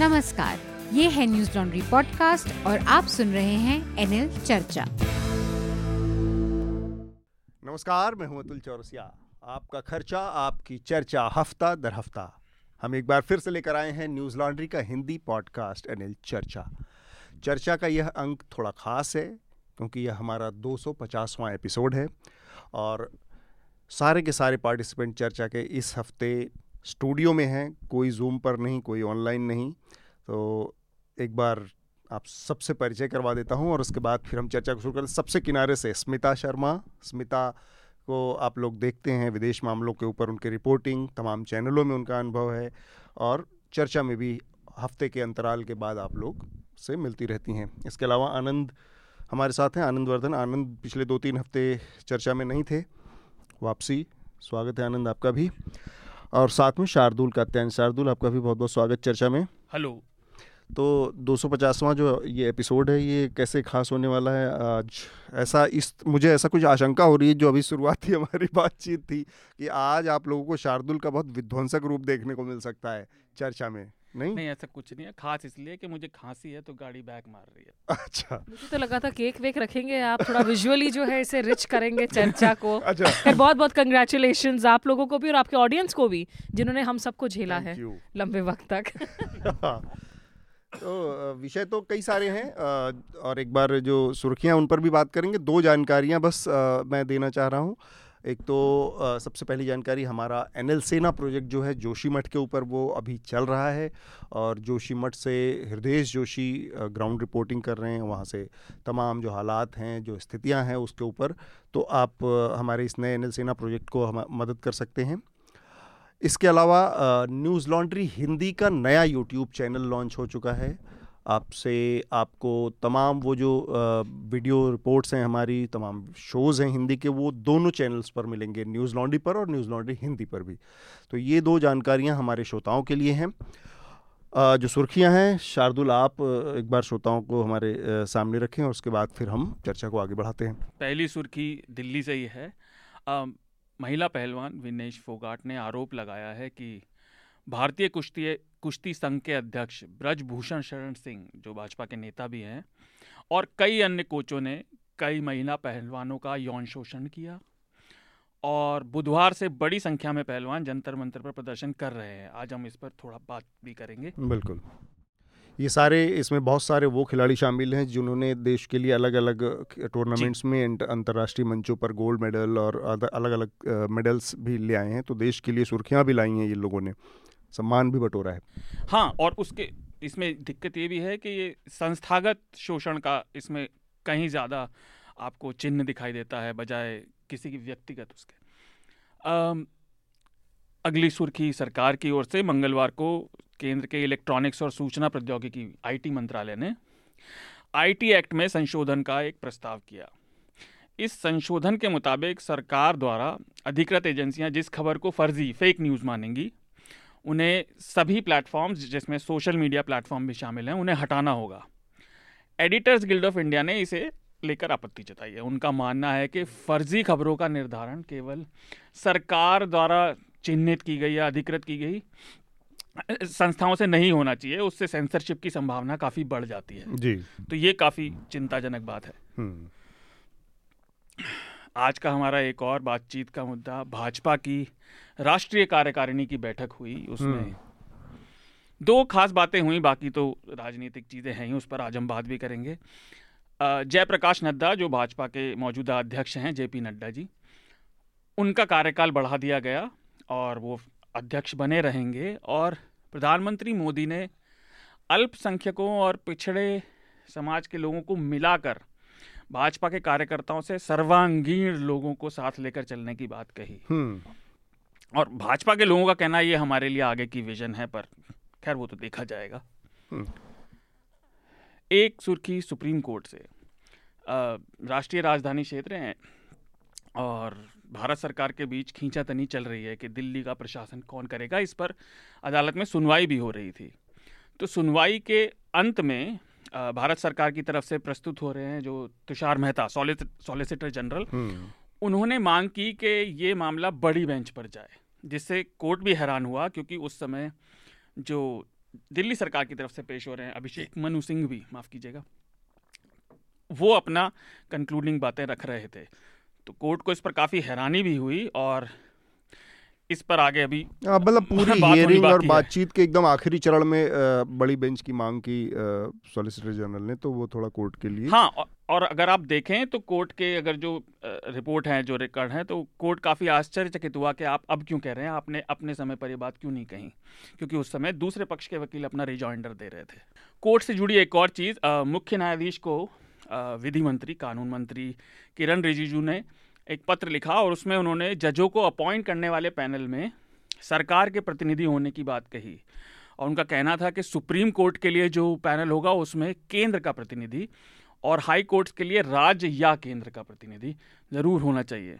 नमस्कार, ये है न्यूज़ लॉन्ड्री पॉडकास्ट और आप सुन रहे हैं एनएल चर्चा। नमस्कार, मैं हूँ अतुल चौरसिया। आपका खर्चा, आपकी चर्चा, हफ़्ता दर हफ़्ता। हम एक बार फिर से लेकर आए हैं न्यूज़ लॉन्ड्री का हिंदी पॉडकास्ट एनएल चर्चा। चर्चा का यह अंक थोड़ा खास है, क्योंकि यह हमारा 250वां एपिसोड है और सारे के सारे पार्टिसिपेंट चर्चा के इस हफ़्ते स्टूडियो में हैं, कोई जूम पर नहीं, कोई ऑनलाइन नहीं। तो एक बार आप सबसे परिचय करवा देता हूँ और उसके बाद फिर हम चर्चा को शुरू करें सबसे किनारे से स्मिता शर्मा। स्मिता को आप लोग देखते हैं, विदेश मामलों के ऊपर उनकी रिपोर्टिंग तमाम चैनलों में उनका अनुभव है और चर्चा में भी हफ़्ते के अंतराल के बाद आप लोग से मिलती रहती हैं। इसके अलावा आनंद हमारे साथ हैं, आनंद वर्धन। आनंद पिछले दो तीन हफ़्ते चर्चा में नहीं थे। वापसी, स्वागत है आनंद आपका भी। और साथ में शार्दुल का कात्यायन शार्दुल आपका भी बहुत बहुत स्वागत चर्चा में। हेलो। तो 250वां जो ये एपिसोड है ये कैसे खास होने वाला है आज? ऐसा इस मुझे ऐसा कुछ आशंका हो रही है जो अभी शुरुआत थी हमारी बातचीत थी कि आज आप लोगों को शार्दुल का बहुत विध्वंसक रूप देखने को मिल सकता है चर्चा में। नहीं? नहीं ऐसा कुछ नहीं है। खास इसलिए कि मुझे खांसी है तो गाड़ी बैक मार रही है। अच्छा। मुझे तो लगा था केक वेक रखेंगे आप थोड़ा विजुअली जो है इसे रिच करेंगे चर्चा को। अच्छा। खैर बहुत बहुत कंग्रेचुलेशन आप लोगों को भी और आपके ऑडियंस को भी जिन्होंने हम सबको झेला है लंबे वक्त तक। तो विषय तो कई सारे हैं और एक बार जो सुर्खियाँ उन पर भी बात करेंगे। दो जानकारियाँ बस मैं देना चाह रहा हूँ। एक तो अ, सबसे पहली जानकारी हमारा एनएल सेना प्रोजेक्ट जो है जोशीमठ के ऊपर वो अभी चल रहा है और जोशीमठ से हृदय जोशी ग्राउंड रिपोर्टिंग कर रहे हैं वहाँ से तमाम जो हालात हैं जो स्थितियाँ हैं उसके ऊपर तो आप हमारे इस नए एनएल सेना प्रोजेक्ट को हम मदद कर सकते हैं। इसके अलावा न्यूज़ लॉन्ड्री हिंदी का नया यूट्यूब चैनल लॉन्च हो चुका है आपसे आपको तमाम वो जो वीडियो रिपोर्ट्स हैं हमारी तमाम शोज़ हैं हिंदी के वो दोनों चैनल्स पर मिलेंगे न्यूज़ लॉन्ड्री पर और न्यूज़ लॉन्ड्री हिंदी पर भी। तो ये दो जानकारियाँ हमारे श्रोताओं के लिए हैं। जो सुर्खियाँ हैं शार्दुल आप एक बार श्रोताओं को हमारे सामने रखें और उसके बाद फिर हम चर्चा को आगे बढ़ाते हैं। पहली सुर्खी दिल्ली से ही है। अम, महिला पहलवान विनेश फोगाट ने आरोप लगाया है कि भारतीय कुश्ती कुश्ती संघ के अध्यक्ष ब्रजभूषण शरण सिंह जो भाजपा के नेता भी हैं और कई अन्य कोचों ने कई महिला पहलवानों का यौन शोषण किया और बुधवार से बड़ी संख्या में पहलवान जंतर मंतर पर प्रदर्शन कर रहे हैं। आज हम इस पर थोड़ा बात भी करेंगे। बिल्कुल। ये सारे इसमें बहुत सारे वो खिलाड़ी शामिल हैं जिन्होंने देश के लिए अलग अलग टूर्नामेंट्स में अंतर्राष्ट्रीय मंचों पर गोल्ड मेडल और अलग अलग मेडल्स भी ले आए हैं तो देश के लिए सुर्खियाँ भी लाई हैं ये लोगों ने। सम्मान भी बटोरा है। हाँ और उसके इसमें दिक्कत ये भी है कि ये संस्थागत शोषण का इसमें कहीं ज़्यादा आपको चिन्ह दिखाई देता है बजाय किसी की व्यक्तिगत उसके। अम, अगली सुर्खी सरकार की ओर से मंगलवार को केंद्र के इलेक्ट्रॉनिक्स और सूचना प्रौद्योगिकी आईटी मंत्रालय ने आईटी एक्ट में संशोधन का एक प्रस्ताव किया। इस संशोधन के मुताबिक सरकार द्वारा अधिकृत एजेंसियाँ जिस खबर को फर्जी फेक न्यूज़ मानेंगी उन्हें सभी प्लेटफॉर्म्स जिसमें सोशल मीडिया प्लेटफॉर्म भी शामिल हैं उन्हें हटाना होगा। एडिटर्स गिल्ड ऑफ़ इंडिया ने इसे लेकर आपत्ति जताई है। उनका मानना है कि फर्जी खबरों का निर्धारण केवल सरकार द्वारा चिन्हित की गई या अधिकृत की गई संस्थाओं से नहीं होना चाहिए उससे सेंसरशिप की संभावना काफ़ी बढ़ जाती है। जी। तो ये काफ़ी चिंताजनक बात है। हम्म। आज का हमारा एक और बातचीत का मुद्दा भाजपा की राष्ट्रीय कार्यकारिणी की बैठक हुई उसमें। दो खास बातें हुई बाकी तो राजनीतिक चीज़ें हैं ही उस पर आज हम बात भी करेंगे। जयप्रकाश नड्डा जो भाजपा के मौजूदा अध्यक्ष हैं जेपी नड्डा जी उनका कार्यकाल बढ़ा दिया गया और वो अध्यक्ष बने रहेंगे और प्रधानमंत्री मोदी ने अल्पसंख्यकों और पिछड़े समाज के लोगों को मिलाकर भाजपा के कार्यकर्ताओं से सर्वांगीण लोगों को साथ लेकर चलने की बात कही। हम्म। और भाजपा के लोगों का कहना है ये हमारे लिए आगे की विजन है पर खैर वो तो देखा जाएगा। हम्म। एक सुर्खी सुप्रीम कोर्ट से। राष्ट्रीय राजधानी क्षेत्र हैं और भारत सरकार के बीच खींचा खींचातनी चल रही है कि दिल्ली का प्रशासन कौन करेगा इस पर अदालत में सुनवाई भी हो रही थी। तो सुनवाई के अंत में भारत सरकार की तरफ़ से प्रस्तुत हो रहे हैं जो तुषार मेहता सॉलिसिटर जनरल। हम्म। उन्होंने मांग की कि ये मामला बड़ी बेंच पर जाए जिससे कोर्ट भी हैरान हुआ क्योंकि उस समय जो दिल्ली सरकार की तरफ़ से पेश हो रहे हैं अभिषेक मनु सिंह भी माफ़ कीजिएगा वो अपना कंक्लूडिंग बातें रख रहे थे। तो कोर्ट को इस पर काफ़ी हैरानी भी हुई और इस पर आगे अभी हाँ, मतलब पूरी हियरिंग और बातचीत के एकदम आखिरी चरण में बड़ी बेंच की मांग की सॉलिसिटर जनरल ने तो वो थोड़ा कोर्ट के लिए हाँ और अगर आप देखें तो कोर्ट के अगर जो रिपोर्ट हैं, जो रिकॉर्ड हैं तो कोर्ट काफ़ी आश्चर्यचकित हुआ कि आप अब क्यों कह रहे हैं, आपने अपने समय पर ये बात क्यों नहीं कही? क्योंकि उस समय दूसरे पक्ष के वकील अपना रिजॉइंडर दे रहे थे। कोर्ट से जुड़ी एक और चीज़ मुख्य न्यायाधीश को विधि मंत्री कानून मंत्री किरण रिजिजू ने एक पत्र लिखा और उसमें उन्होंने जजों को अपॉइंट करने वाले पैनल में सरकार के प्रतिनिधि होने की बात कही। और उनका कहना था कि सुप्रीम कोर्ट के लिए जो पैनल होगा, उसमें केंद्र का प्रतिनिधि और हाई कोर्ट्स के लिए राज्य या केंद्र का प्रतिनिधि ज़रूर होना चाहिए।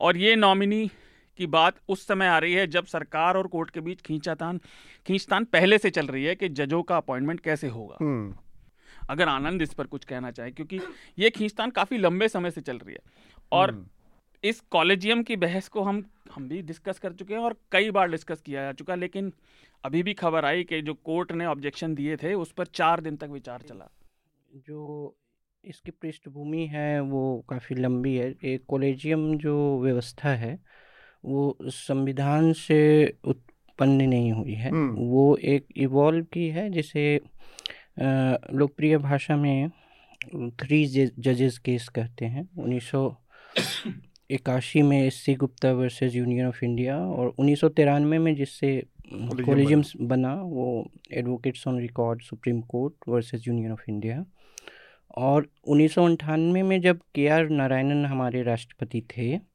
और ये नॉमिनी की बात उस समय आ रही है जब सरकार और कोर्ट के बीच खींचातान खींचतान पहले से चल रही है कि जजों का अपॉइंटमेंट कैसे होगा। हम्म, अगर आनंद इस पर कुछ कहना चाहे क्योंकि ये खींचतान काफ़ी लंबे समय से चल रही है। और हम्म। इस कॉलेजियम की बहस को हम हम भी डिस्कस कर चुके हैं और कई बार डिस्कस किया जा चुका लेकिन अभी भी खबर आई कि जो कोर्ट ने ऑब्जेक्शन दिए थे उस पर चार दिन तक विचार चला। जो इसकी पृष्ठभूमि है वो काफ़ी लंबी है। एक कॉलेजियम जो व्यवस्था है वो संविधान से उत्पन्न नहीं हुई है। हम्म। वो एक इवॉल्व की है जिसे लोकप्रिय भाषा में थ्री जजेस केस कहते हैं। उन्नीस इक्यासी में S C Gupta versus union of India और उन्नीस सौ तिरानवे में जिससे कॉलेजियम बना। वो advocates on record supreme court versus union of India और उन्नीस में जब के आर नारायणन हमारे राष्ट्रपति थे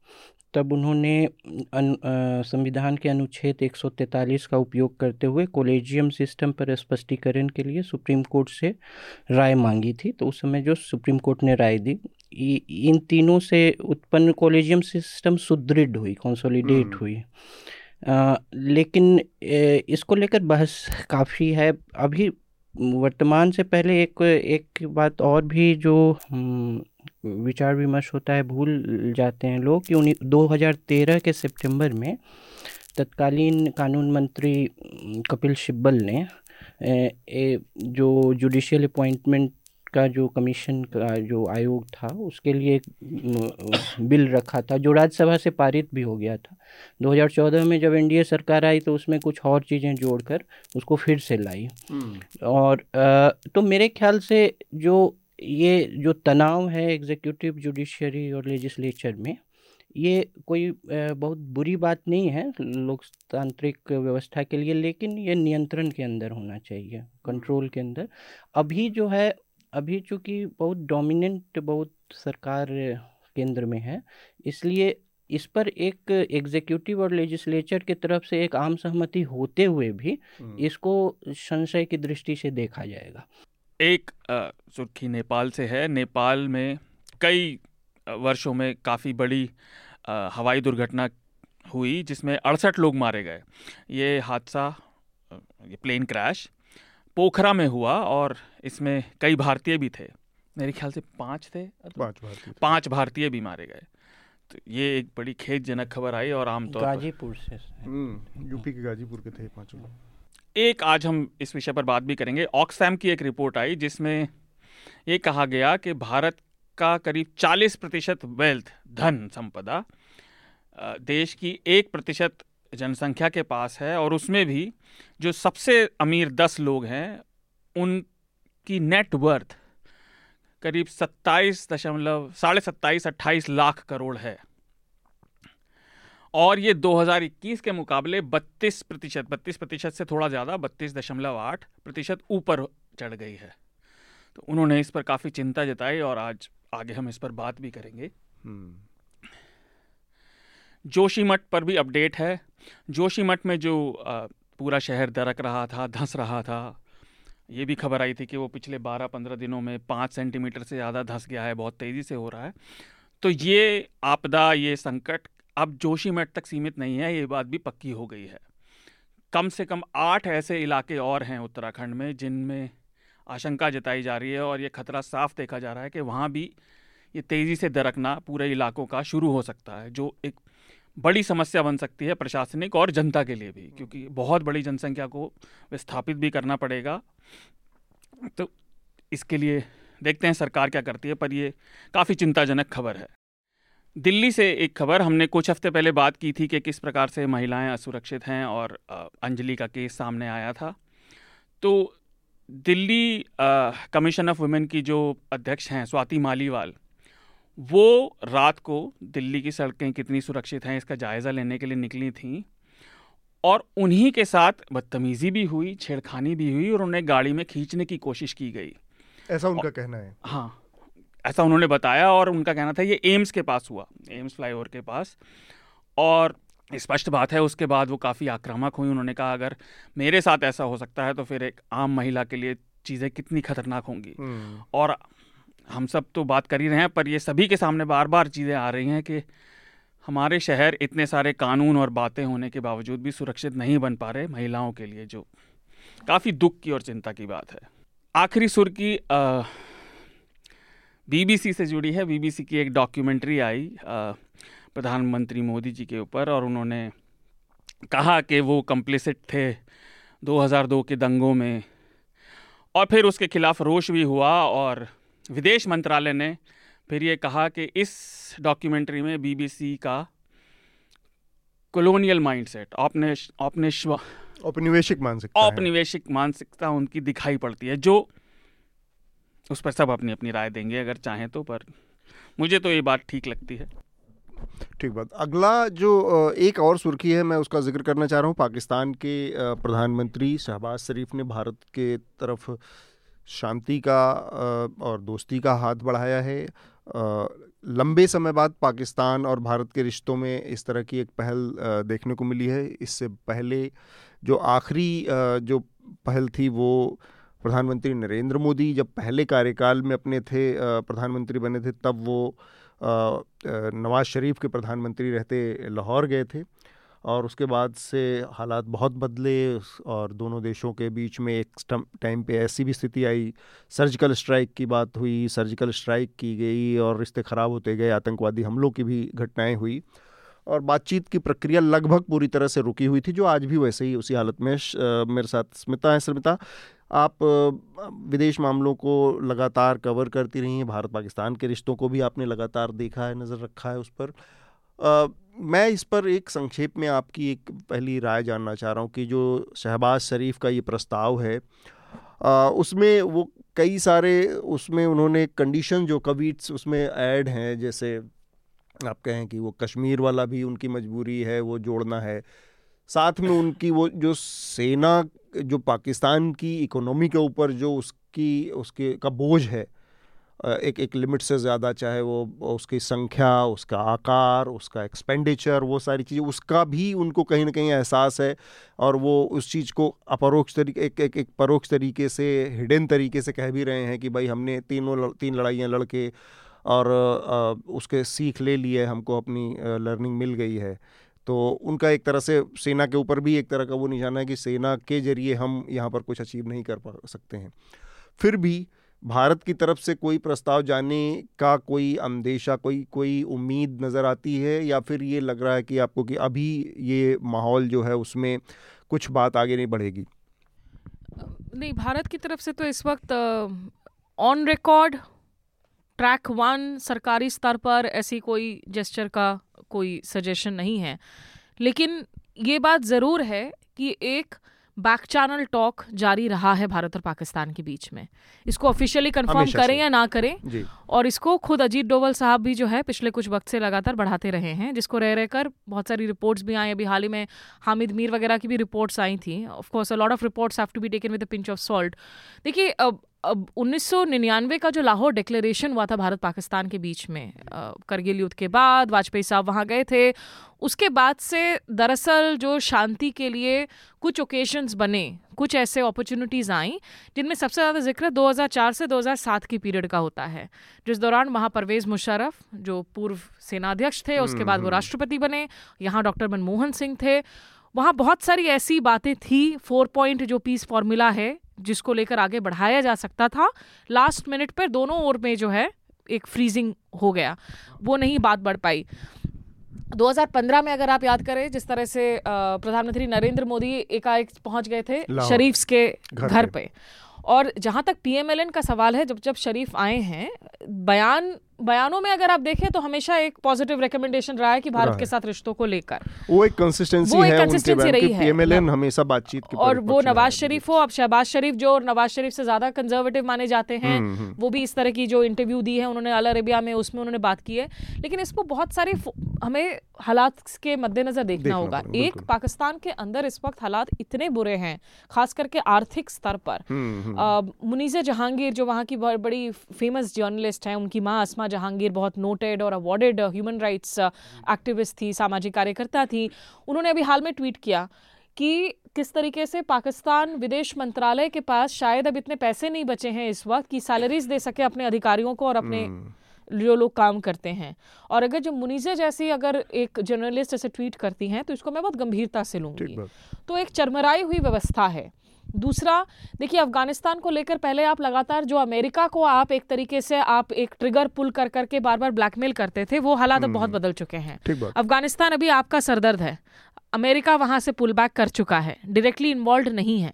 तब उन्होंने संविधान के अनुच्छेद 143 का उपयोग करते हुए कॉलेजियम सिस्टम पर स्पष्टीकरण के लिए सुप्रीम कोर्ट से राय मांगी थी। तो उस समय जो सुप्रीम कोर्ट ने राय दी इन तीनों से उत्पन्न कॉलेजियम सिस्टम सुदृढ़ हुई कंसोलिडेट हम्म। हुई। अ, लेकिन ए, इसको लेकर बहस काफ़ी है। अभी वर्तमान से पहले एक एक बात और भी जो हम्म, विचार विमर्श होता है भूल जाते हैं लोग कि उन्हीं 2013 के सितंबर में तत्कालीन कानून मंत्री कपिल सिब्बल ने ए, ए, जो जुडिशियल अपॉइंटमेंट का जो कमीशन का जो आयोग था उसके लिए एक बिल रखा था जो राज्यसभा से पारित भी हो गया था। 2014 में जब एनडीए सरकार आई तो उसमें कुछ और चीज़ें जोड़कर उसको फिर से लाई। हम्म, और तो मेरे ख्याल से जो ये जो तनाव है एग्जीक्यूटिव जुडिशरी और लेजिस्लेचर में ये कोई बहुत बुरी बात नहीं है लोकतांत्रिक व्यवस्था के लिए लेकिन ये नियंत्रण के अंदर होना चाहिए कंट्रोल के अंदर। अभी जो है अभी चूँकि बहुत डोमिनेंट बहुत सरकार केंद्र में है इसलिए इस पर एक एग्जीक्यूटिव और लेजिस्लेचर की तरफ़ से एक आम सहमति होते हुए भी हम्म। इसको संशय की दृष्टि से देखा जाएगा। एक सुर्खी नेपाल से है। नेपाल में कई वर्षों में काफ़ी बड़ी हवाई दुर्घटना हुई जिसमें अड़सठ लोग मारे गए। ये हादसा ये प्लेन क्रैश पोखरा में हुआ और इसमें कई भारतीय भी थे। मेरे ख्याल से पाँच थे। पाँच भारतीय। पाँच भारतीय भी मारे गए। तो ये एक बड़ी खेदजनक खबर आई और आमतौर पर गाजीपुर से। हम्म, यूपी के गाजीपुर के थे पाँचों एक आज हम इस विषय पर बात भी करेंगे। ऑक्सफैम की एक रिपोर्ट आई जिसमें ये कहा गया कि भारत का करीब 40 प्रतिशत वेल्थ धन संपदा देश की एक प्रतिशत जनसंख्या के पास है और उसमें भी जो सबसे अमीर दस लोग हैं उनकी नेटवर्थ करीब सत्ताईस दशमलव साढ़े सत्ताईस अट्ठाईस लाख करोड़ है। और ये 2021 के मुकाबले 32 प्रतिशत बत्तीस प्रतिशत से थोड़ा ज़्यादा बत्तीस दशमलव आठ प्रतिशत ऊपर चढ़ गई है। तो उन्होंने इस पर काफ़ी चिंता जताई और आज आगे हम इस पर बात भी करेंगे। हम्म, जोशीमठ पर भी अपडेट है। जोशीमठ में जो पूरा शहर दरक रहा था, धंस रहा था, ये भी खबर आई थी कि वो पिछले 12-15 दिनों में पाँच सेंटीमीटर से ज़्यादा धंस गया है, बहुत तेज़ी से हो रहा है। तो ये आपदा, ये संकट, अब जोशीमठ तक सीमित नहीं है, ये बात भी पक्की हो गई है। कम से कम आठ ऐसे इलाके और हैं उत्तराखंड में, जिनमें आशंका जताई जा रही है और ये खतरा साफ़ देखा जा रहा है कि वहाँ भी ये तेज़ी से दरकना पूरे इलाकों का शुरू हो सकता है, जो एक बड़ी समस्या बन सकती है प्रशासनिक और जनता के लिए भी, क्योंकि बहुत बड़ी जनसंख्या को विस्थापित भी करना पड़ेगा। तो इसके लिए देखते हैं सरकार क्या करती है, पर ये काफ़ी चिंताजनक खबर है। दिल्ली से एक खबर, हमने कुछ हफ़्ते पहले बात की थी कि किस प्रकार से महिलाएँ असुरक्षित हैं और अंजलि का केस सामने आया था। तो दिल्ली कमीशन ऑफ़ वुमेन की जो अध्यक्ष हैं, स्वाति मालीवाल वो रात को दिल्ली की सड़कें कितनी सुरक्षित हैं इसका जायज़ा लेने के लिए निकली थी और उन्हीं के साथ बदतमीज़ी भी हुई छेड़खानी भी हुई और उन्हें गाड़ी में खींचने की कोशिश की गई। ऐसा उनका और, कहना है? हाँ ऐसा उन्होंने बताया और उनका कहना था ये एम्स के पास हुआ एम्स फ्लाईओवर के पास। और स्पष्ट बात है उसके बाद वो काफ़ी आक्रामक हुई उन्होंने कहा अगर मेरे साथ ऐसा हो सकता है तो फिर एक आम महिला के लिए चीज़ें कितनी खतरनाक होंगी। हम्म। और हम सब तो बात कर ही रहे हैं, पर ये सभी के सामने बार बार चीज़ें आ रही हैं कि हमारे शहर इतने सारे कानून और बातें होने के बावजूद भी सुरक्षित नहीं बन पा रहे महिलाओं के लिए, जो काफ़ी दुख की और चिंता की बात है। आखिरी सुर की बीबीसी से जुड़ी है। बीबीसी की एक डॉक्यूमेंट्री आई प्रधानमंत्री मोदी जी के ऊपर, और उन्होंने कहा कि वो कंप्लिसिट थे 2002 के दंगों में, और फिर उसके खिलाफ रोष भी हुआ, और विदेश मंत्रालय ने फिर ये कहा कि इस डॉक्यूमेंट्री में बीबीसी का कॉलोनियल माइंडसेट औपनिवेशिक मानसिकता औपनिवेशिक मानसिकता उनकी दिखाई पड़ती है जो उस पर सब अपनी अपनी राय देंगे अगर चाहें तो पर मुझे तो ये बात ठीक लगती है। ठीक बात। अगला जो एक और सुर्खी है मैं उसका ज़िक्र करना चाह रहा हूँ। पाकिस्तान के प्रधानमंत्री शहबाज शरीफ ने भारत के तरफ़ शांति का और दोस्ती का हाथ बढ़ाया है। लंबे समय बाद पाकिस्तान और भारत के रिश्तों में इस तरह की एक पहल देखने को मिली है। इससे पहले जो आखिरी जो पहल थी वो प्रधानमंत्री नरेंद्र मोदी जब पहले कार्यकाल में अपने थे प्रधानमंत्री बने थे तब वो नवाज़ शरीफ के प्रधानमंत्री रहते लाहौर गए थे। और उसके बाद से हालात बहुत बदले और दोनों देशों के बीच में एक टाइम पे ऐसी भी स्थिति आई। सर्जिकल स्ट्राइक की बात हुई, सर्जिकल स्ट्राइक की गई और रिश्ते ख़राब होते गए, आतंकवादी हमलों की भी घटनाएँ हुई। और बातचीत की प्रक्रिया लगभग पूरी तरह से रुकी हुई थी, जो आज भी वैसे ही उसी हालत में मेरे साथ स्मिता है, स्मिता, आप, विदेश मामलों को लगातार कवर करती रही हैं भारत पाकिस्तान के रिश्तों को भी आपने लगातार देखा है, नज़र रखा है उस पर। आ, मैं इस पर एक संक्षेप में आपकी एक पहली राय जानना चाह रहा हूँ कि जो शहबाज शरीफ का ये प्रस्ताव है आ, उसमें वो कई सारे उसमें उन्होंने कंडीशन जो कविट्स उसमें ऐड हैं जैसे आप कहें कि वो कश्मीर वाला भी उनकी मजबूरी है वो जोड़ना है। साथ में उनकी वो जो सेना जो पाकिस्तान की इकोनॉमी के ऊपर जो उसकी उसके का बोझ है एक एक लिमिट से ज़्यादा, चाहे वो उसकी संख्या, उसका आकार, उसका एक्सपेंडिचर वो सारी चीज़ें, उसका भी उनको कहीं ना कहीं एहसास है और वो उस चीज़ को अपरोक्ष तरीके एक एक एक परोक्ष तरीके से हिडन तरीके से कह भी रहे हैं कि भाई हमने तीनों तीन लड़ाइयाँ लड़के और उसके सीख ले लिए, हमको अपनी लर्निंग मिल गई है। तो उनका एक तरह से, सेना के ऊपर भी एक तरह का वो निशाना है कि सेना के ज़रिए हम यहाँ पर कुछ अचीव नहीं कर पा सकते हैं। फिर भी भारत की तरफ़ से कोई प्रस्ताव जाने का कोई अंदेशा, कोई कोई उम्मीद नज़र आती है? या फिर ये लग रहा है कि आपको कि अभी ये माहौल जो है उसमें कुछ बात आगे नहीं बढ़ेगी? नहीं, भारत की तरफ़ से तो इस वक्त ऑन रिकॉर्ड ट्रैक वन सरकारी स्तर पर ऐसी कोई जेस्चर का कोई सजेशन नहीं है। लेकिन ये बात ज़रूर है कि एक बैक चैनल टॉक जारी रहा है भारत और पाकिस्तान के बीच में। इसको ऑफिशियली कंफर्म करें या ना करें और इसको खुद अजीत डोवल साहब भी जो है पिछले कुछ वक्त से लगातार बढ़ाते रहे हैं जिसको रह रहकर बहुत सारी रिपोर्ट्स भी आई अभी हाल ही में हामिद मीर वगैरह की भी रिपोर्ट्स आई थी। Of course a lot of reports have to be taken with pinch of salt देखिए अब उन्नीस सौ निन्यानवे का जो लाहौर डिक्लेरेशन हुआ था भारत पाकिस्तान के बीच में करगिल युद्ध के बाद वाजपेयी साहब वहाँ गए थे उसके बाद से दरअसल जो शांति के लिए कुछ ओकेशंस बने कुछ ऐसे अपॉर्चुनिटीज़ आई जिनमें सबसे ज़्यादा ज़िक्र 2004 से 2007 की पीरियड का होता है जिस दौरान वहाँ परवेज़ मुशर्रफ जो पूर्व सेनाध्यक्ष थे उसके बाद वो हम्म। राष्ट्रपति बने यहाँ डॉक्टर मनमोहन सिंह थे वहाँ बहुत सारी ऐसी बातें थी फोर पॉइंट जो पीस फॉर्मूला है जिसको लेकर आगे बढ़ाया जा सकता था लास्ट मिनट पर दोनों ओर में जो है एक फ्रीजिंग हो गया। वो नहीं बात बढ़ पाई। 2015 में अगर आप याद करें जिस तरह से प्रधानमंत्री नरेंद्र मोदी एकाएक पहुँच गए थे शरीफ के घर घर पे। पे। और जहाँ तक पीएमएलएन का सवाल है जब जब शरीफ आए हैं बयान बयानों में अगर आप देखें तो हमेशा एक पॉजिटिव रिकमेंडेशन रहा है कि भारत के साथ रिश्तों को लेकर। वो एक कंसिस्टेंसी है बयान रही है। पीएमएलएन हमेशा बातचीत के और वो नवाज़ शरीफ हो अब शहबाज शरीफ जो और नवाज़ शरीफ से ज़्यादा कंजर्वेटिव माने जाते हैं हम्म, हम्म। वो भी इस तरह की जो इंटरव्यू दी है उन्होंने अल अरेबिया में उसमें उन्होंने बात की है। लेकिन इसको बहुत सारे हमें हालात के मद्देनजर देखना होगा। एक पाकिस्तान के अंदर इस वक्त हालात इतने बुरे हैं खास करके आर्थिक स्तर पर। हम्म, मुनीज़ा जहांगीर जो वहाँ की बड़ी फ़ेमस जर्नलिस्ट हैं उनकी माँ असमा जहांगीर बहुत नोटेड और अवार्डेड ह्यूमन राइट्स एक्टिविस्ट थी सामाजिक कार्यकर्ता थी। उन्होंने अभी हाल में ट्वीट किया कि किस तरीके से पाकिस्तान विदेश मंत्रालय के पास शायद अब इतने पैसे नहीं बचे हैं इस वक्त कि सैलरीज दे सके अपने अधिकारियों को और अपने हम्म। जो लोग काम करते हैं। और अगर जो मुनीज़ा जैसी अगर एक जर्नलिस्ट ऐसे ट्वीट करती हैं तो इसको मैं बहुत गंभीरता से लूँगी। तो एक चरमराई हुई व्यवस्था है। दूसरा देखिए अफ़गानिस्तान को लेकर पहले आप लगातार जो अमेरिका को आप एक तरीके से आप एक ट्रिगर पुल कर करके बार बार ब्लैकमेल करते थे वो हालात अब बहुत बदल चुके हैं। अफ़गानिस्तान अभी आपका सरदर्द है। अमेरिका वहाँ से पुल बैक कर चुका है। डायरेक्टली इन्वॉल्व नहीं है।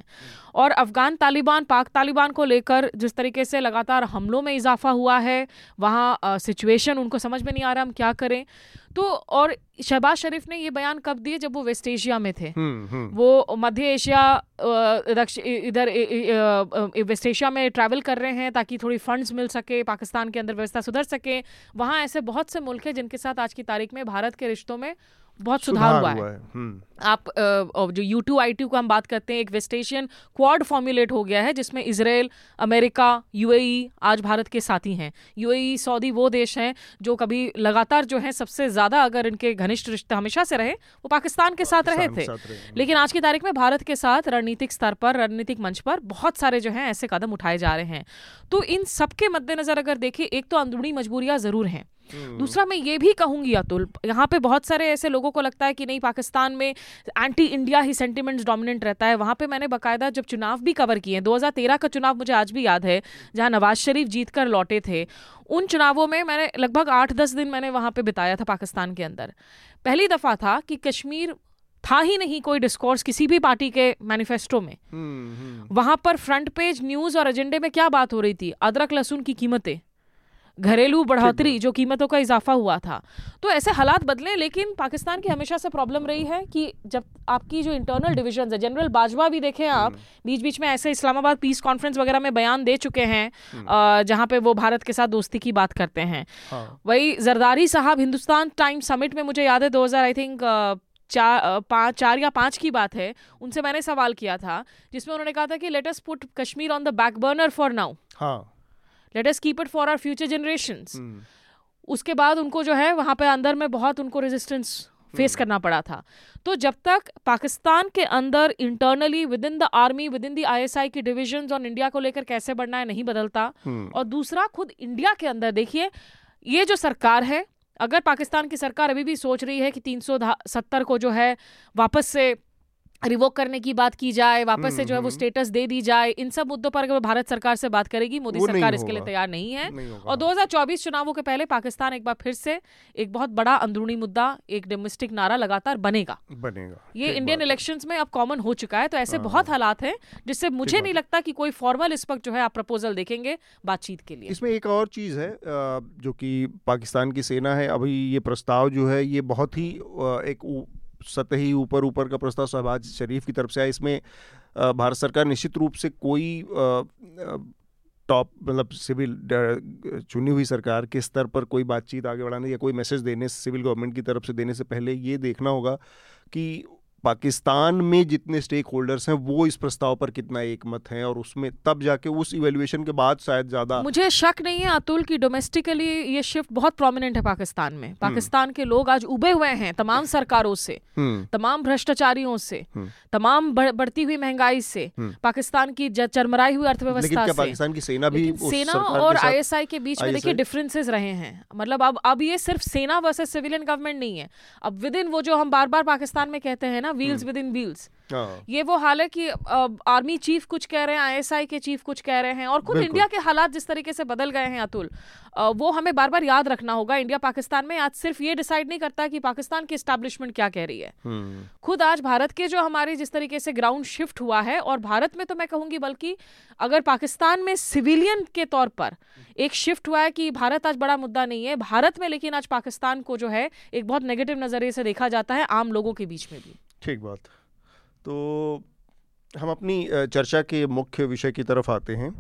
और अफगान तालिबान पाक तालिबान को लेकर जिस तरीके से लगातार हमलों में इजाफा हुआ है वहाँ सिचुएशन उनको समझ में नहीं आ रहा हम क्या करें। तो और शहबाज शरीफ ने ये बयान कब दिए जब वो वेस्ट एशिया में थे? हम्म, हम्म। वो मध्य एशिया इधर वेस्ट एशिया में ट्रैवल कर रहे हैं ताकि थोड़ी फंड्स मिल सके पाकिस्तान के अंदर व्यवस्था सुधर सके। वहाँ ऐसे बहुत से मुल्क हैं जिनके साथ आज की तारीख में भारत के रिश्तों में बहुत सुधार सुधार हुआ हुआ है। हम्म, आप जो यू टू आई टू का हम बात करते हैं एक वेस्ट एशियन क्वाड फॉर्मुलेट हो गया है जिसमें इसराइल अमेरिका यूएई आज भारत के साथी हैं। यूएई सऊदी वो देश हैं जो कभी लगातार जो है सबसे ज़्यादा अगर इनके घनिष्ठ रिश्ते हमेशा से रहे वो पाकिस्तान के साथ रहे थे। साथ रहे लेकिन आज की तारीख में भारत के साथ रणनीतिक स्तर पर रणनीतिक मंच पर बहुत सारे जो हैं ऐसे कदम उठाए जा रहे हैं। तो इन सबके मद्देनजर अगर देखें एक तो अंदरूनी मजबूरियाँ ज़रूर हैं। हम्म। दूसरा मैं ये भी कहूँगी अतुल यहाँ पे बहुत सारे ऐसे लोगों को लगता है कि नहीं पाकिस्तान में एंटी इंडिया ही सेंटिमेंट्स डोमिनेंट रहता है। वहाँ पे मैंने बाकायदा जब चुनाव भी कवर किए हैं 2013 का चुनाव मुझे आज भी याद है जहाँ नवाज़ शरीफ जीत कर लौटे थे उन चुनावों में मैंने लगभग आठ दस दिन मैंने वहाँ पे बिताया था पाकिस्तान के अंदर। पहली दफ़ा था कि कश्मीर था ही नहीं कोई डिस्कोर्स किसी भी पार्टी के मैनिफेस्टो में। हम्म, हम्म। वहाँ पर फ्रंट पेज न्यूज़ और एजेंडे में क्या बात हो रही थी? अदरक लहसुन की कीमतें। घरेलू बढ़ोतरी जो कीमतों का इजाफा हुआ था। तो ऐसे हालात बदले लेकिन पाकिस्तान की हमेशा से प्रॉब्लम रही है कि जब आपकी जो इंटरनल डिविजन है जनरल बाजवा भी देखें आप बीच बीच में ऐसे इस्लामाबाद पीस कॉन्फ्रेंस वगैरह में बयान दे चुके हैं अ, जहाँ पे वो भारत के साथ दोस्ती की बात करते हैं। हाँ। वही जरदारी साहब हिंदुस्तान टाइम समिट में मुझे याद है 2000 आई थिंक चार पाँच चार या पाँच की बात है उनसे मैंने सवाल किया था जिसमें उन्होंने कहा था कि let us put Kashmir on the back burner for now हाँ। Let us keep it for our future generations हम्म, उसके बाद उनको जो है वहाँ पे अंदर में बहुत उनको रेजिस्टेंस फेस करना पड़ा था। तो जब तक पाकिस्तान के अंदर internally within the army within the ISI की डिविजन और इंडिया को लेकर कैसे बढ़ना है नहीं बदलता। हम्म। और दूसरा खुद इंडिया के अंदर देखिए ये जो सरकार है अगर पाकिस्तान की सरकार अभी भी सोच रही है कि तीन सौ सत्तर को जो है वापस से रिवोक करने की बात की जाए वापस से जो है वो हम्म। स्टेटस दे दी जाए इन सब मुद्दों पर अगर भारत सरकार से बात करेगी मोदी सरकार इसके लिए तैयार नहीं है। नहीं। और 2024 चुनावों के पहले पाकिस्तान एक बार फिर से एक बहुत बड़ा अंदरूनी मुद्दा एक डोमेस्टिक नारा लगातार बनेगा। बनेगा। ये इंडियन इलेक्शन में अब कॉमन हो चुका है तो ऐसे हाँ, बहुत हालात हैं जिससे मुझे नहीं लगता की कोई फॉर्मल इस वक्त जो है आप प्रपोजल देखेंगे बातचीत के लिए। इसमें एक और चीज़ है जो की पाकिस्तान की सेना है अभी ये प्रस्ताव जो है ये बहुत ही एक सतही ऊपर ऊपर का प्रस्ताव शहबाज शरीफ की तरफ़ से आया। इसमें भारत सरकार निश्चित रूप से कोई टॉप मतलब सिविल चुनी हुई सरकार के स्तर पर कोई बातचीत आगे बढ़ाने या कोई मैसेज देने, सिविल गवर्नमेंट की तरफ़ से देने से पहले ये देखना होगा कि पाकिस्तान में जितने स्टेक होल्डर्स हैं वो इस प्रस्ताव पर कितना एकमत हैं और उसमें तब जाके उस इवेल्युएशन के बाद शायद ज़्यादा मुझे शक नहीं है अतुल की डोमेस्टिकली ये शिफ्ट बहुत प्रोमिनेंट है पाकिस्तान में। पाकिस्तान के लोग आज उबे हुए हैं तमाम सरकारों से हम्म। तमाम भ्रष्टाचारियों से हम्म। तमाम बढ़ती हुई महँगाई से हम्म। पाकिस्तान की चरमराई हुई अर्थव्यवस्था से। पाकिस्तान की सेना भी सेना और आईएसआई के बीच में देखिए ISI डिफरेंसेस रहे हैं। मतलब अब अब ये सिर्फ़ सेना वर्सेस सिविलियन गवर्नमेंट नहीं है। अब विद इन वो जो हम बार बार पाकिस्तान में कहते हैं ना व्हील्स विद इन व्हील्स हाँ ये वो हाल है कि आर्मी चीफ कुछ कह रहे हैं आईएसआई के चीफ कुछ कह रहे हैं और खुद इंडिया के हालात जिस तरीके से बदल गए हैं अतुल वो हमें बार बार याद रखना होगा। इंडिया पाकिस्तान में आज सिर्फ़ ये डिसाइड नहीं करता कि पाकिस्तान की इस्टेब्लिशमेंट क्या कह रही है। हम्म, खुद आज भारत के जो हमारे जिस तरीके से ग्राउंड शिफ्ट हुआ है और भारत में तो मैं कहूँगी बल्कि अगर पाकिस्तान में सिविलियन के तौर पर एक शिफ्ट हुआ है कि भारत आज बड़ा मुद्दा नहीं है भारत में लेकिन आज पाकिस्तान को जो है एक बहुत नेगेटिव नज़रिए से देखा जाता है आम लोगों के बीच में भी। ठीक बात। तो हम अपनी चर्चा के मुख्य विषय की तरफ़ आते हैं।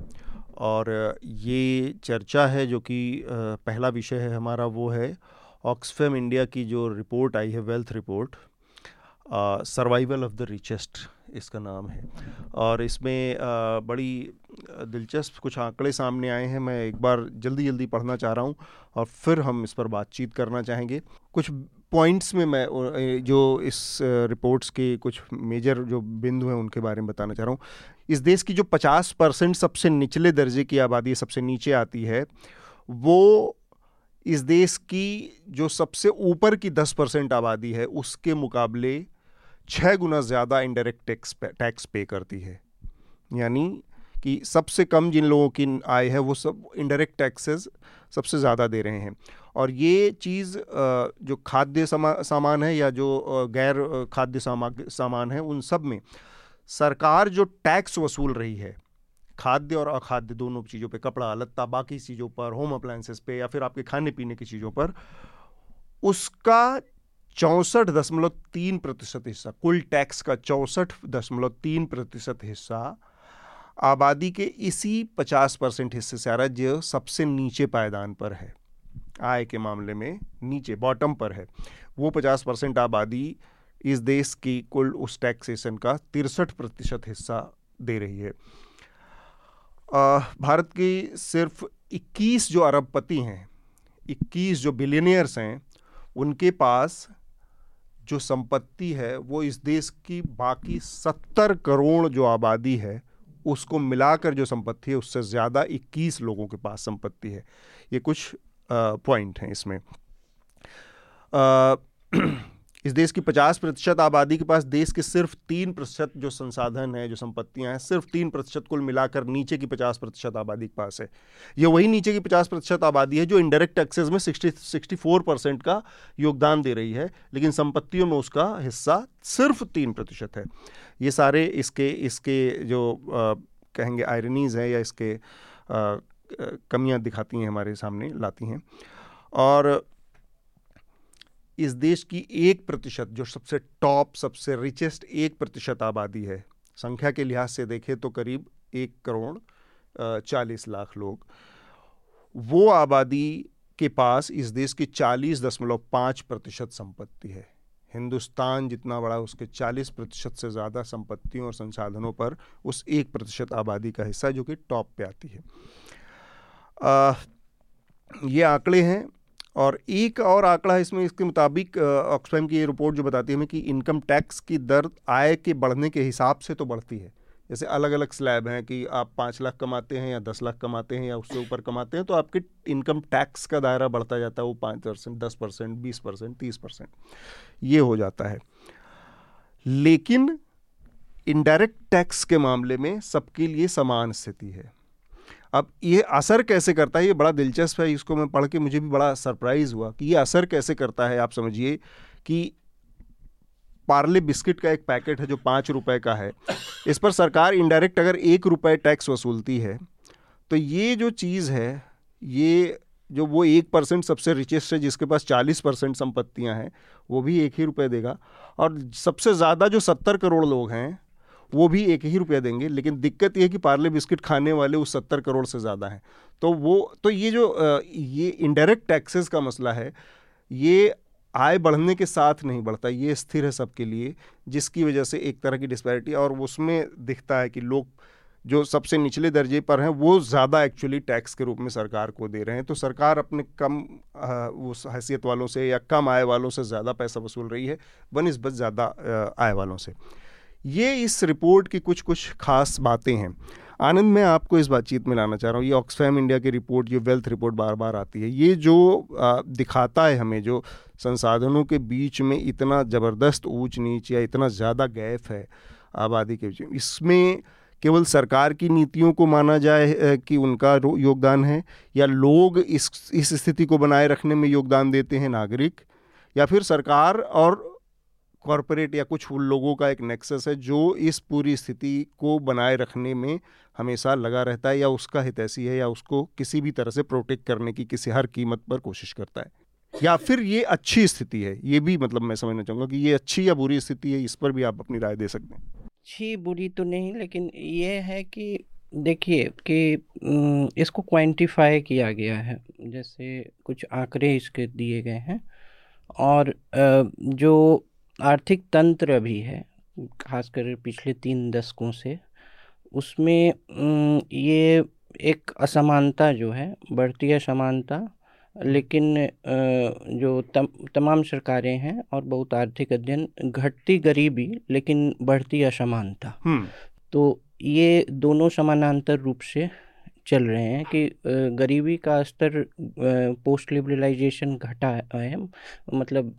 और ये चर्चा है जो कि पहला विषय है हमारा वो है ऑक्सफेम इंडिया की जो रिपोर्ट आई है wealth report survival of the richest इसका नाम है। और इसमें अ, बड़ी दिलचस्प कुछ आंकड़े सामने आए हैं मैं एक बार जल्दी जल्दी पढ़ना चाह रहा हूँ और फिर हम इस पर बातचीत करना चाहेंगे। कुछ पॉइंट्स में मैं जो इस रिपोर्ट्स के कुछ मेजर जो बिंदु हैं, उनके बारे में बताना चाह रहा हूँ। इस देश की जो 50 परसेंट सबसे निचले दर्जे की आबादी, सबसे नीचे आती है, वो इस देश की जो सबसे ऊपर की 10 परसेंट आबादी है, उसके मुकाबले छः गुना ज़्यादा इनडायरेक्ट टैक्स टैक्स पे करती है। यानी कि सबसे कम जिन लोगों की आय है, वो सब इनडायरेक्ट टैक्सेस सबसे ज़्यादा दे रहे हैं। और ये चीज़ जो खाद्य समा, सामान है या जो गैर खाद्य सामग्री सामान है, उन सब में सरकार जो टैक्स वसूल रही है, खाद्य और अखाद्य दोनों चीज़ों पे, कपड़ा, लत्ता, बाकी चीज़ों पर होम अप्लायंसेस पे, या फिर आपके खाने पीने की चीज़ों पर, उसका चौंसठ दशमलव तीन प्रतिशत हिस्सा, कुल टैक्स का चौंसठ दशमलव तीन प्रतिशत हिस्सा आबादी के इसी पचास परसेंट हिस्से से आ रहा जो सबसे नीचे पायदान पर है। आय के मामले में नीचे बॉटम पर है। वो पचास परसेंट आबादी इस देश की कुल उस टैक्सेशन का तिरसठ प्रतिशत हिस्सा दे रही है। अ, भारत की सिर्फ़ 21 जो अरबपति हैं 21 जो बिलियनियर्स हैं उनके पास जो संपत्ति है वो इस देश की बाकी 70 करोड़ जो आबादी है उसको मिलाकर जो संपत्ति है उससे ज़्यादा 21 लोगों के पास संपत्ति है। ये कुछ पॉइंट हैं इसमें। अ, इस देश की 50 प्रतिशत आबादी के पास देश के सिर्फ़ तीन प्रतिशत जो संसाधन है जो संपत्तियाँ हैं सिर्फ़ तीन प्रतिशत कुल मिलाकर नीचे की 50 प्रतिशत आबादी के पास है। ये वही नीचे की 50 प्रतिशत आबादी है जो इनडायरेक्ट टैक्सेस में 60 64 परसेंट का योगदान दे रही है लेकिन संपत्तियों में उसका हिस्सा सिर्फ़ तीन प्रतिशत है। ये सारे इसके इसके जो अ, कहेंगे आयरनीज हैं या इसके कमियाँ दिखाती हैं हमारे सामने लाती हैं। और इस देश की एक प्रतिशत जो सबसे टॉप सबसे रिचेस्ट एक प्रतिशत आबादी है संख्या के लिहाज से देखें तो करीब एक करोड़ चालीस लाख लोग। वो आबादी के पास इस देश की चालीस दशमलव पाँच प्रतिशत संपत्ति है। हिंदुस्तान जितना बड़ा उसके 40 प्रतिशत से ज़्यादा संपत्तियों और संसाधनों पर उस एक प्रतिशत आबादी का हिस्सा जो कि टॉप पे आती है। आ, ये आंकड़े हैं। और एक और आंकड़ा है इसमें, इसके मुताबिक ऑक्सफैम की ये रिपोर्ट जो बताती है हमें कि इनकम टैक्स की दर आय के बढ़ने के हिसाब से तो बढ़ती है। जैसे अलग अलग स्लैब हैं कि आप पाँच लाख कमाते हैं या दस लाख कमाते हैं या उससे ऊपर कमाते हैं तो आपके इनकम टैक्स का दायरा बढ़ता जाता है, वो पाँच परसेंट, दस परसेंट, बीस परसेंट, तीस परसेंट, ये हो जाता है। लेकिन इनडायरेक्ट टैक्स के मामले में सबके लिए समान स्थिति है। अब ये असर कैसे करता है? ये बड़ा दिलचस्प है, इसको मैं पढ़ के मुझे भी बड़ा सरप्राइज़ हुआ कि ये असर कैसे करता है, आप समझिए कि पार्ले बिस्किट का एक पैकेट है जो पाँच रुपए का है। इस पर सरकार इनडायरेक्ट अगर एक रुपए टैक्स वसूलती है तो ये जो चीज़ है, ये जो वो एक परसेंट सबसे रिचेस्ट है, जिसके पास चालीस परसेंट संपत्तियाँ हैं, वो भी एक ही रुपये देगा। और सबसे ज़्यादा जो सत्तर करोड़ लोग हैं वो भी एक ही रुपया देंगे, लेकिन दिक्कत ये है कि पार्ले बिस्किट खाने वाले उस सत्तर करोड़ से ज़्यादा हैं। तो वो तो ये जो ये इनडायरेक्ट टैक्सेस का मसला है, ये आय बढ़ने के साथ नहीं बढ़ता, ये स्थिर है सबके लिए, जिसकी वजह से एक तरह की डिस्पैरिटी और उसमें दिखता है कि लोग जो सबसे निचले दर्जे पर हैं, वो ज़्यादा एक्चुअली टैक्स के रूप में सरकार को दे रहे हैं। तो सरकार अपने कम उस हैसियत वालों से या कम आय वालों से ज़्यादा पैसा वसूल रही है बनस्बत ज़्यादा आय वालों से। ये इस रिपोर्ट की कुछ कुछ खास बातें हैं। आनंद, मैं आपको इस बातचीत में लाना चाह रहा हूँ। ये ऑक्सफैम इंडिया की रिपोर्ट, ये वेल्थ रिपोर्ट बार बार आती है। ये जो दिखाता है हमें, जो संसाधनों के बीच में इतना ज़बरदस्त ऊंच नीच या इतना ज़्यादा गैप है आबादी के बीच इसमें केवल सरकार की नीतियों को माना जाए कि उनका योगदान है, या लोग इस इस स्थिति को बनाए रखने में योगदान देते हैं नागरिक, या फिर सरकार और कॉरपोरेट या कुछ लोगों का एक नेक्सस है, जो इस पूरी स्थिति को बनाए रखने में हमेशा लगा रहता है या उसका हितैषी है या उसको किसी भी तरह से प्रोटेक्ट करने की किसी हर कीमत पर कोशिश करता है। या फिर ये अच्छी स्थिति है, ये भी मतलब मैं समझना चाहूँगा कि ये अच्छी या बुरी स्थिति है, इस पर भी आप अपनी राय दे सकते हैं। अच्छी, बुरी तो नहीं, लेकिन ये है कि देखिए कि इसको क्वांटिफाई किया गया है, जैसे कुछ आंकड़े इसके दिए गए हैं और जो आर्थिक तंत्र भी है खासकर पिछले तीन दशकों से उसमें ये एक असमानता जो है बढ़ती असमानता लेकिन जो तम, तमाम सरकारें हैं और बहुत आर्थिक अध्ययन घटती गरीबी लेकिन बढ़ती असमानता। तो ये दोनों समानांतर रूप से चल रहे हैं कि गरीबी का स्तर पोस्ट लिबरलाइजेशन घटा है मतलब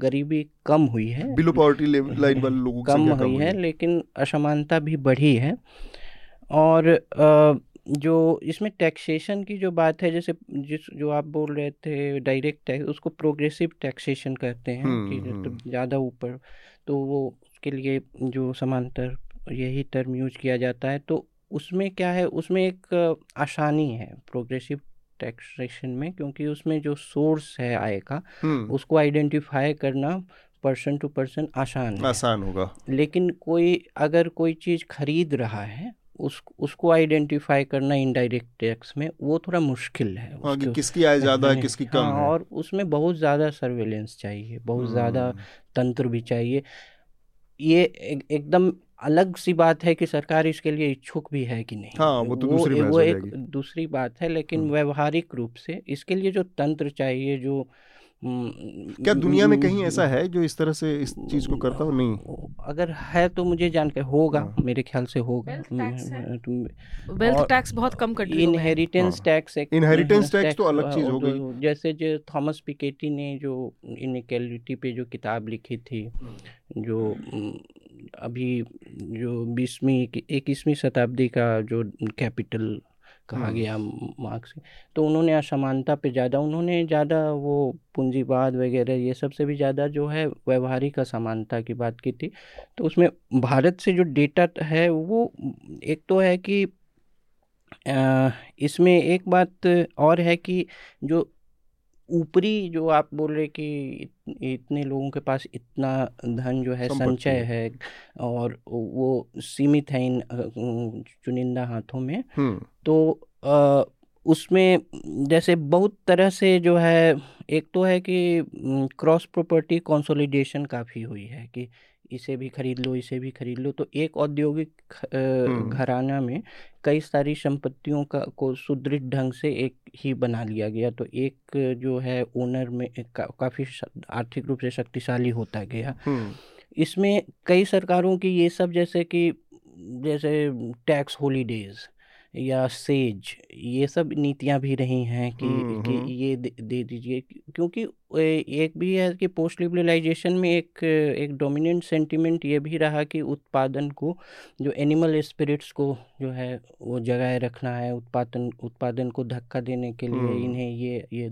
गरीबी कम हुई है। बिलो पॉवर्टी लाइन वाले लोगों कम हुई हुई है लेकिन असमानता भी बढ़ी है। और जो इसमें टैक्सेशन की जो बात है जैसे जिस जो आप बोल रहे थे डायरेक्ट टैक्स उसको प्रोग्रेसिव टैक्सेशन कहते हैं कि तो हम्म। ज़्यादा ऊपर तो वो उसके लिए जो समांतर यही टर्म यूज़ किया जाता है तो उसमें क्या है उसमें एक आसानी है प्रोग्रेसिव टैक्सेशन में क्योंकि उसमें जो सोर्स है आय का हम्म। उसको आइडेंटिफाई करना पर्सन टू पर्सन आसान आसान होगा। लेकिन कोई अगर कोई चीज़ खरीद रहा है उस उसको आइडेंटिफाई करना इनडायरेक्ट टैक्स में वो थोड़ा मुश्किल है हाँ, कि किसकी आय ज़्यादा है किसकी कम हाँ, है। और उसमें बहुत ज़्यादा सर्वेलेंस चाहिए बहुत ज़्यादा हम्म। तंत्र भी चाहिए। ये एक, एकदम अलग सी बात है कि सरकार इसके लिए इच्छुक भी है कि नहीं हाँ, वो तो वो, दूसरी वो एक दूसरी बात है लेकिन हम्म। व्यवहारिक रूप से इसके लिए जो तंत्र चाहिए जो क्या दुनिया में कहीं ऐसा है जो इस तरह से इस चीज़ को करता हो? नहीं। अगर है तो मुझे जानकर होगा हाँ। मेरे ख्याल से होगा। वेल्थ टैक्स बहुत कम कर दिया इनहेरिटेंस टैक्स एक इनहेरिटेंस टैक्स तो अलग चीज़ हो गई। जैसे जो थॉमस पिकेटी ने जो इनइक्वालिटी पे जो किताब लिखी थी जो अभी जो बीसवीं इक्कीसवीं शताब्दी का जो कैपिटल कहा। गया मार्क्स तो उन्होंने असमानता पे ज़्यादा उन्होंने ज़्यादा वो पूंजीवाद वगैरह ये सबसे भी ज़्यादा जो है व्यवहारिक असमानता की बात की थी तो उसमें भारत से जो डेटा है वो एक तो है कि इसमें एक बात और है कि जो ऊपरी जो आप बोल रहे कि इतने लोगों के पास इतना धन जो है संचय है और वो सीमित है इन चुनिंदा हाथों में। तो आ, उसमें जैसे बहुत तरह से जो है एक तो है कि क्रॉस प्रॉपर्टी कंसोलिडेशन काफ़ी हुई है कि इसे भी खरीद लो इसे भी खरीद लो तो एक औद्योगिक। घराना में कई सारी संपत्तियों का को सुदृढ़ ढंग से एक ही बना लिया गया तो एक जो है ओनर में का, काफ़ी आर्थिक रूप से शक्तिशाली होता गया। इसमें कई सरकारों की ये सब जैसे कि जैसे टैक्स हॉलीडेज़ या सेज ये सब नीतियाँ भी रही हैं कि कि ये दे, दीजिए क्योंकि एक भी है कि पोस्ट लिबरलाइजेशन में एक एक डोमिनेंट सेंटीमेंट ये भी रहा कि उत्पादन को जो एनिमल स्पिरिट्स को जो है वो जगाए रखना है उत्पादन उत्पादन को धक्का देने के लिए इन्हें ये ये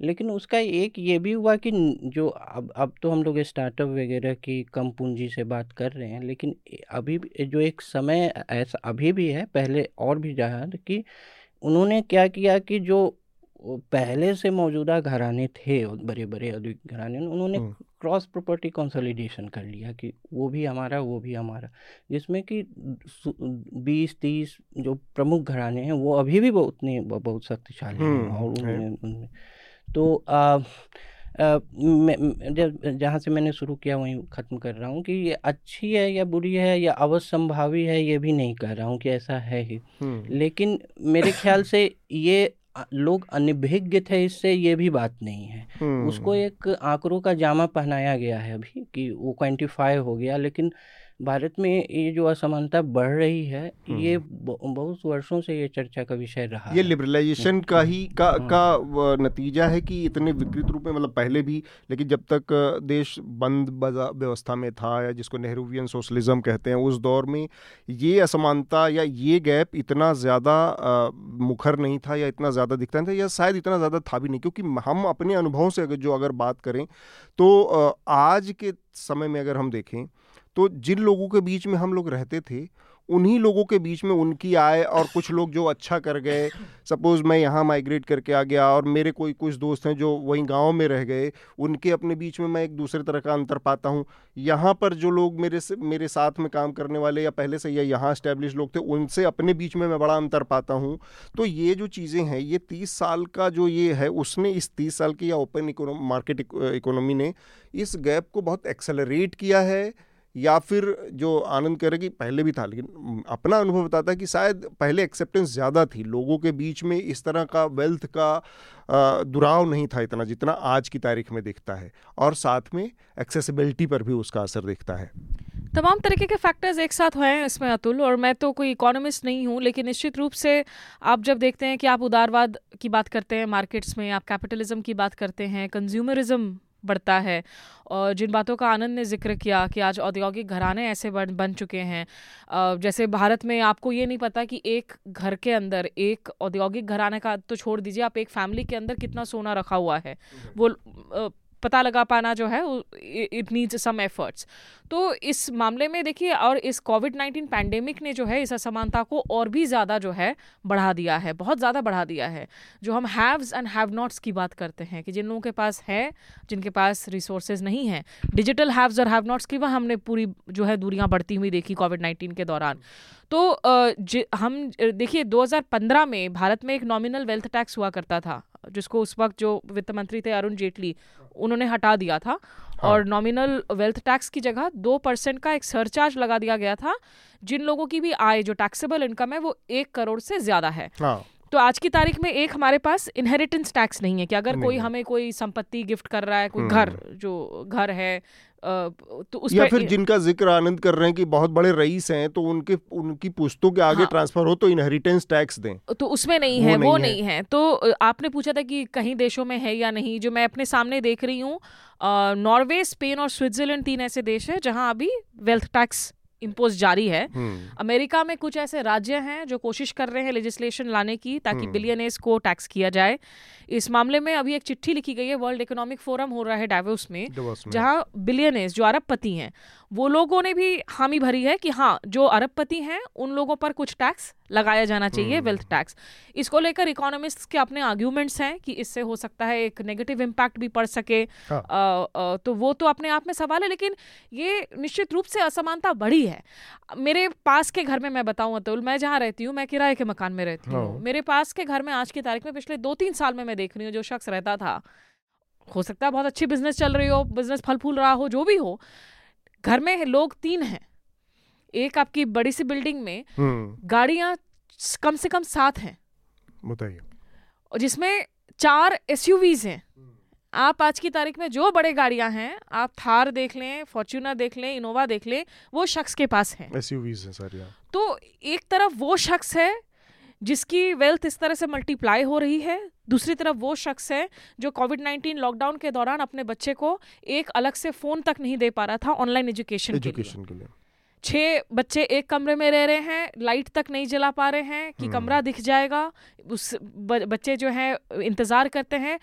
लेकिन उसका एक ये भी हुआ कि जो अब अब तो हम लोग स्टार्टअप वगैरह की कम पूंजी से बात कर रहे हैं लेकिन अभी जो एक समय ऐसा अभी भी है पहले और भी जहाँ कि उन्होंने क्या किया कि जो पहले से मौजूदा घराने थे बड़े बड़े अधिक घराने उन्होंने क्रॉस प्रॉपर्टी कंसोलिडेशन कर लिया कि वो भी हमारा वो भी हमारा जिसमें कि बीस तीस जो प्रमुख घराने हैं वो अभी भी उतने बहुत शक्तिशाली हैं और उनमें तो आ, जहाँ से मैंने शुरू किया वहीं ख़त्म कर रहा हूँ कि ये अच्छी है या बुरी है या अवसंभावी है ये भी नहीं कह रहा हूँ कि ऐसा है ही। लेकिन मेरे ख्याल से ये लोग अनिभिज्ञ थे इससे ये भी बात नहीं है। उसको एक आंकड़ों का जामा पहनाया गया है अभी कि वो क्वान्टिफाई हो गया लेकिन भारत में ये जो असमानता बढ़ रही है हम्म। ये बहुत वर्षों से ये चर्चा का विषय रहा ये लिबरलाइजेशन का ही का हाँ। का नतीजा है कि इतने विकृत रूप में मतलब पहले भी लेकिन जब तक देश बंद बजा- व्यवस्था में था या जिसको नेहरूवियन सोशलिज्म कहते हैं उस दौर में ये असमानता या ये गैप इतना ज़्यादा मुखर नहीं था या इतना ज़्यादा दिखता नहीं था या शायद इतना ज़्यादा था भी नहीं क्योंकि हम अपने अनुभव से अगर जो अगर बात करें तो आज के समय में अगर हम देखें तो जिन लोगों के बीच में हम लोग रहते थे, उन्हीं लोगों के बीच में उनकी आय और कुछ लोग जो अच्छा कर गए सपोज़ मैं यहाँ माइग्रेट करके आ गया और मेरे कोई कुछ दोस्त हैं जो वहीं गाँव में रह गए, उनके अपने बीच में मैं एक दूसरे तरह का अंतर पाता हूँ। यहाँ पर जो लोग मेरे से, मेरे साथ में काम करने वाले या पहले से या यहाँ इस्टेब्लिश लोग थे, उनसे अपने बीच में मैं बड़ा अंतर पाता हूँ। तो ये जो चीज़ें हैं, ये तीस साल का जो ये है, उसने इस तीस साल की या ओपन मार्केट इकोनॉमी ने इस गैप को बहुत एक्सेलरेट किया है। या फिर जो आनंद कह रहे कि पहले भी था, लेकिन अपना अनुभव बताता है कि शायद पहले एक्सेप्टेंस ज़्यादा थी। लोगों के बीच में इस तरह का वेल्थ का दुराव नहीं था इतना जितना आज की तारीख में दिखता है, और साथ में एक्सेसिबिलिटी पर भी उसका असर दिखता है। तमाम तरीके के फैक्टर्स एक साथ हैं इसमें अतुल, और मैं तो कोई इकोनॉमिस्ट नहीं हूँ, लेकिन निश्चित रूप से आप जब देखते हैं कि आप उदारवाद की बात करते हैं मार्केट्स में आप कैपिटलिज्म की बात करते हैं कंज्यूमरिज्म बढ़ता है। और जिन बातों का आनंद ने ज़िक्र किया कि आज औद्योगिक घराने ऐसे बन बन चुके हैं जैसे भारत में आपको ये नहीं पता कि एक घर के अंदर एक औद्योगिक घराने का तो छोड़ दीजिए आप एक फैमिली के अंदर कितना सोना रखा हुआ है। वो अ, पता लगा पाना जो है इट नीड्स सम एफर्ट्स तो इस मामले में देखिए, और इस कोविड नाइन्टीन पैंडेमिक ने जो है, इस असमानता को और भी ज़्यादा जो है, बढ़ा दिया है, बहुत ज़्यादा बढ़ा दिया है। जो हम हैव्स एंड हैव नॉट्स की बात करते हैं, कि जिन लोगों के पास है, जिनके पास रिसोर्सेज नहीं है डिजिटल हैव्स और हैव नॉट्स की वह हमने पूरी जो है, दूरियाँ बढ़ती हुई देखी कोविड नाइन्टीन के दौरान। तो हम देखिए 2015 में भारत में एक नॉमिनल वेल्थ टैक्स हुआ करता था। जिसको उस वक्त जो वित्त मंत्री थे अरुण जेटली उन्होंने हटा दिया था। हाँ। और नॉमिनल वेल्थ टैक्स की जगह दो परसेंट का एक सरचार्ज लगा दिया गया था। जिन लोगों की भी आय जो टैक्सेबल इनकम है वो एक करोड़ से ज़्यादा है। हाँ। तो आज की तारीख में एक हमारे पास इनहेरिटेंस टैक्स नहीं है कि अगर कोई हमें कोई संपत्ति गिफ्ट कर रहा है कोई हम्म। घर जो घर है तो उस या फिर जिनका ज़िक्र आनंद कर रहे हैं कि बहुत बड़े रईस हैं तो उनके उनकी पुश्तों के आगे हाँ। ट्रांसफ़र हो तो इनहेरिटेंस टैक्स दें। तो उसमें नहीं है वो नहीं वो नहीं है। है। तो आपने पूछा था कि कहीं देशों में है या नहीं जो मैं अपने सामने देख रही हूँ नॉर्वे स्पेन और स्विट्जरलैंड तीन ऐसे देश है जहाँ अभी वेल्थ टैक्स इम्पोज जारी है हम्म अमेरिका में कुछ ऐसे राज्य हैं जो कोशिश कर रहे हैं लेजिस्लेशन लाने की ताकि हम्म। बिलियनर्स को टैक्स किया जाए इस मामले में अभी एक चिट्ठी लिखी गई है वर्ल्ड इकोनॉमिक फोरम हो रहा है डावोस में डिवोर्स में। जहाँ बिलियनर्स जो अरबपति हैं वो लोगों ने भी हामी भरी है कि हाँ जो अरबपति हैं उन लोगों पर कुछ टैक्स लगाया जाना चाहिए हम्म। वेल्थ टैक्स इसको लेकर इकोनॉमिस्ट के अपने आर्ग्यूमेंट्स हैं कि इससे हो सकता है एक नेगेटिव इम्पैक्ट भी पड़ सके हाँ। अ, अ, तो वो तो अपने आप में सवाल है लेकिन ये निश्चित रूप से असमानता बढ़ी है मेरे पास के घर में मैं बताऊँ अतुल मैं जहाँ रहती हूँ मैं किराए के मकान में रहती हाँ। हूँ मेरे पास के घर में आज की तारीख में पिछले दो तीन साल में मैं देख रही हूँ जो शख्स रहता था हो सकता है बहुत अच्छी बिज़नेस चल रही हो बिज़नेस फल फूल रहा हो जो भी हो घर में लोग तीन हैं। एक आपकी बड़ी सी बिल्डिंग में हम्म। गाड़ियाँ कम से कम सात हैं। बताइए। और जिसमें चार एस हैं। आप आज की तारीख में जो बड़े गाड़ियाँ हैं आप थार देख लें फॉर्च्यूनर देख लें इनोवा देख लें वो शख्स के पास है। एसयूवीज हैं सारी हाँ। तो एक तरफ़ वो शख्स है जिसकी वेल्थ इस तरह से मल्टीप्लाई हो रही है दूसरी तरफ़ वो शख्स है जो कोविड नाइन्टीन लॉकडाउन के दौरान अपने बच्चे को एक अलग से फ़ोन तक नहीं दे पा रहा था ऑनलाइन एजुकेशन के लिए। एजुकेशन के लिए। छः बच्चे एक कमरे में रह रहे हैं लाइट तक नहीं जला पा रहे हैं कि हम्म। कमरा दिख जाएगा उस ब, बच्चे जो हैं इंतज़ार करते हैं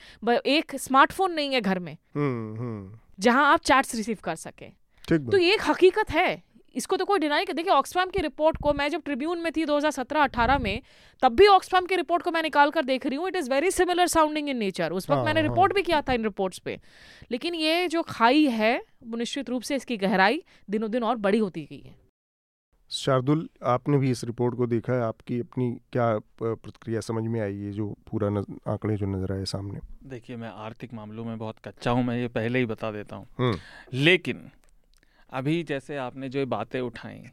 एक स्मार्टफ़ोन नहीं है घर में। हम्म हम्म। जहाँ आप चैट्स रिसीव कर सकें। तो ये एक हकीकत है। इसको तो कोई डिनाई कर देखिए ऑक्सफैम की रिपोर्ट को मैं जब ट्रिब्यून में थी 2017-18 में तब भी ऑक्सफैम की रिपोर्ट को मैं निकाल कर देख रही हूँ it is very similar sounding in nature उस वक्त हाँ, मैंने हाँ। रिपोर्ट भी किया था इन रिपोर्ट्स पे। लेकिन ये जो खाई है वो निश्चित रूप से इसकी गहराई दिनों दिन और बड़ी होती गई है। शार्दुल आपने भी इस रिपोर्ट को देखा है? आपकी अपनी क्या प्रतिक्रिया समझ में आई है जो पूरा आंकड़े जो नज़र आए सामने? देखिए मैं आर्थिक मामलों में बहुत कच्चा हूँ मैं ये पहले ही बता देता हूँ। लेकिन अभी जैसे आपने जो बातें उठाई।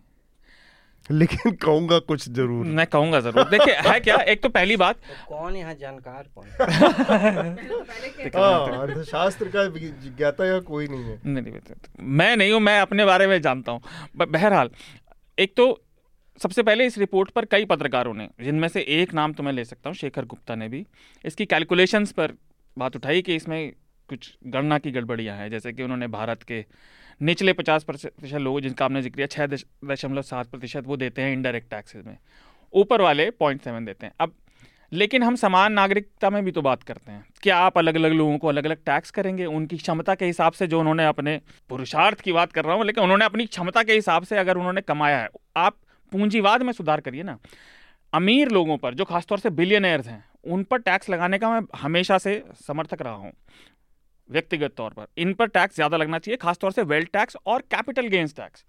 लेकिन कहूँगा कुछ ज़रूर। मैं कहूँगा ज़रूर। देखिए है क्या? एक तो पहली बात तो कौन यहाँ जानकार कौन? हाँ, अर्थशास्त्र का ज्ञाता यहाँ कोई नहीं है। नहीं नहीं नहीं, मैं नहीं हूँ मैं अपने बारे में जानता हूँ। बहरहाल एक तो सबसे पहले इस रिपोर्ट पर कई पत्रकारों ने जिनमें से एक नाम तो मैं ले सकता हूँ शेखर गुप्ता ने भी इसकी कैलकुलेशंस पर बात उठाई कि इसमें कुछ गणना की गड़बड़ियाँ हैं। जैसे कि उन्होंने भारत के निचले पचास प्रतिशत लोग जिनका आपने ज़िक्र किया छः दशमलव सात प्रतिशत वो देते हैं इनडायरेक्ट टैक्सेस में। ऊपर वाले पॉइंट सेवन देते हैं। अब, लेकिन हम समान नागरिकता में भी तो बात करते हैं क्या आप अलग अलग लोगों को अलग अलग टैक्स करेंगे, उनकी क्षमता के हिसाब से जो उन्होंने अपने पुरुषार्थ की बात कर रहा हूँ, लेकिन उन्होंने अपनी क्षमता के हिसाब से अगर उन्होंने कमाया है, आप पूंजीवाद में सुधार करिए ना। अमीर लोगों पर, जो खासतौर से बिलियनर्स हैं, उन पर टैक्स लगाने का मैं हमेशा से समर्थक रहा हूँ। व्यक्तिगत तौर पर। इन पर टैक्स ज़्यादा लगना चाहिए, खासतौर से वेल्थ टैक्स और कैपिटल गेंस टैक्स।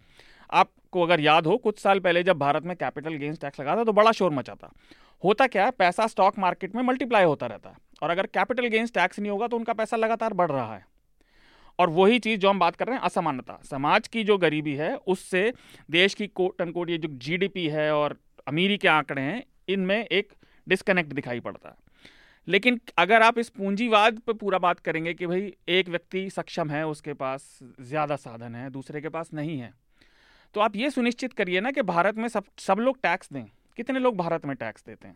आपको अगर याद हो, कुछ साल पहले जब भारत में कैपिटल गेंस टैक्स लगा था तो बड़ा शोर मचा था। होता क्या है, पैसा स्टॉक मार्केट में मल्टीप्लाई होता रहता है, और अगर कैपिटल गेंस टैक्स नहीं होगा तो उनका पैसा लगातार बढ़ रहा है। और वही चीज़ जो हम बात कर रहे हैं, असमानता। समाज की जो गरीबी है, उससे देश की कोट अनकोट ये जो जीडीपी है और अमीरी के आंकड़े हैं, इनमें एक डिस्कनेक्ट दिखाई पड़ता है। लेकिन अगर आप इस पूंजीवाद पर पूरा बात करेंगे कि भाई एक व्यक्ति सक्षम है उसके पास ज़्यादा साधन है दूसरे के पास नहीं है तो आप ये सुनिश्चित करिए ना कि भारत में सब सब लोग टैक्स दें। कितने लोग भारत में टैक्स देते हैं?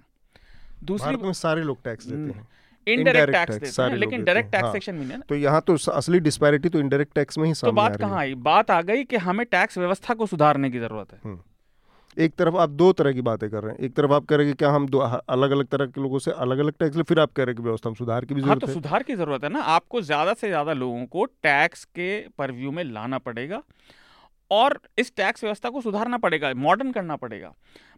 दूसरी भारत में सारे लोग टैक्स देते हैं। इनडायरेक्ट टैक्स देते हैं लेकिन डायरेक्ट। टैक्सेशन में ना। तो यहाँ तो असली डिस्पैरिटी तो इनडायरेक्ट टैक्स में ही तो बात कहाँ आई? बात आ गई कि हमें टैक्स व्यवस्था को सुधारने की ज़रूरत है। एक तरफ़ आप दो तरह की बातें कर रहे हैं एक तरफ़ आप कह रहे हैं कि क्या हम दो अलग अलग तरह के लोगों से अलग अलग टैक्स ले फिर आप कह रहे हैं कि व्यवस्था में सुधार की भी हाँ ज़रूरत तो है। सुधार की ज़रूरत है ना। आपको ज़्यादा से ज़्यादा लोगों को टैक्स के परव्यू में लाना पड़ेगा और इस टैक्स व्यवस्था को सुधारना पड़ेगा मॉडर्न करना पड़ेगा।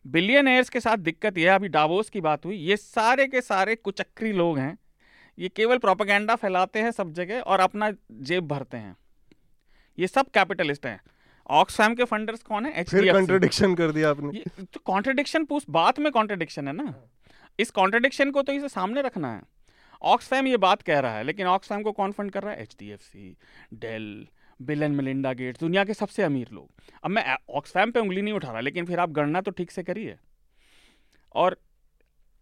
बिलियनर्स के साथ दिक्कत यह है, अभी डावोस की बात हुई ये सारे के सारे कुचक्री लोग हैं ये केवल प्रोपागेंडा फैलाते हैं सब जगह और अपना जेब भरते हैं। ये सब कैपिटलिस्ट हैं। ऑक्सफैम के फंडर्स कौन है? फिर HDFC कंट्रडिक्शन कर दिया आपने। तो कॉन्ट्रडिक्शन पूछ बात में कॉन्ट्रडिक्शन है ना? इस कॉन्ट्रडिक्शन को तो इसे सामने रखना है। ऑक्सफैम ये बात कह रहा है लेकिन ऑक्सफैम को कौन फंड कर रहा है? H D F C Dell Bill and Melinda Gates दुनिया के सबसे अमीर लोग। अब मैं ऑक्सफैम पे उंगली नहीं उठा रहा लेकिन फिर आप गणना तो ठीक से करिए। और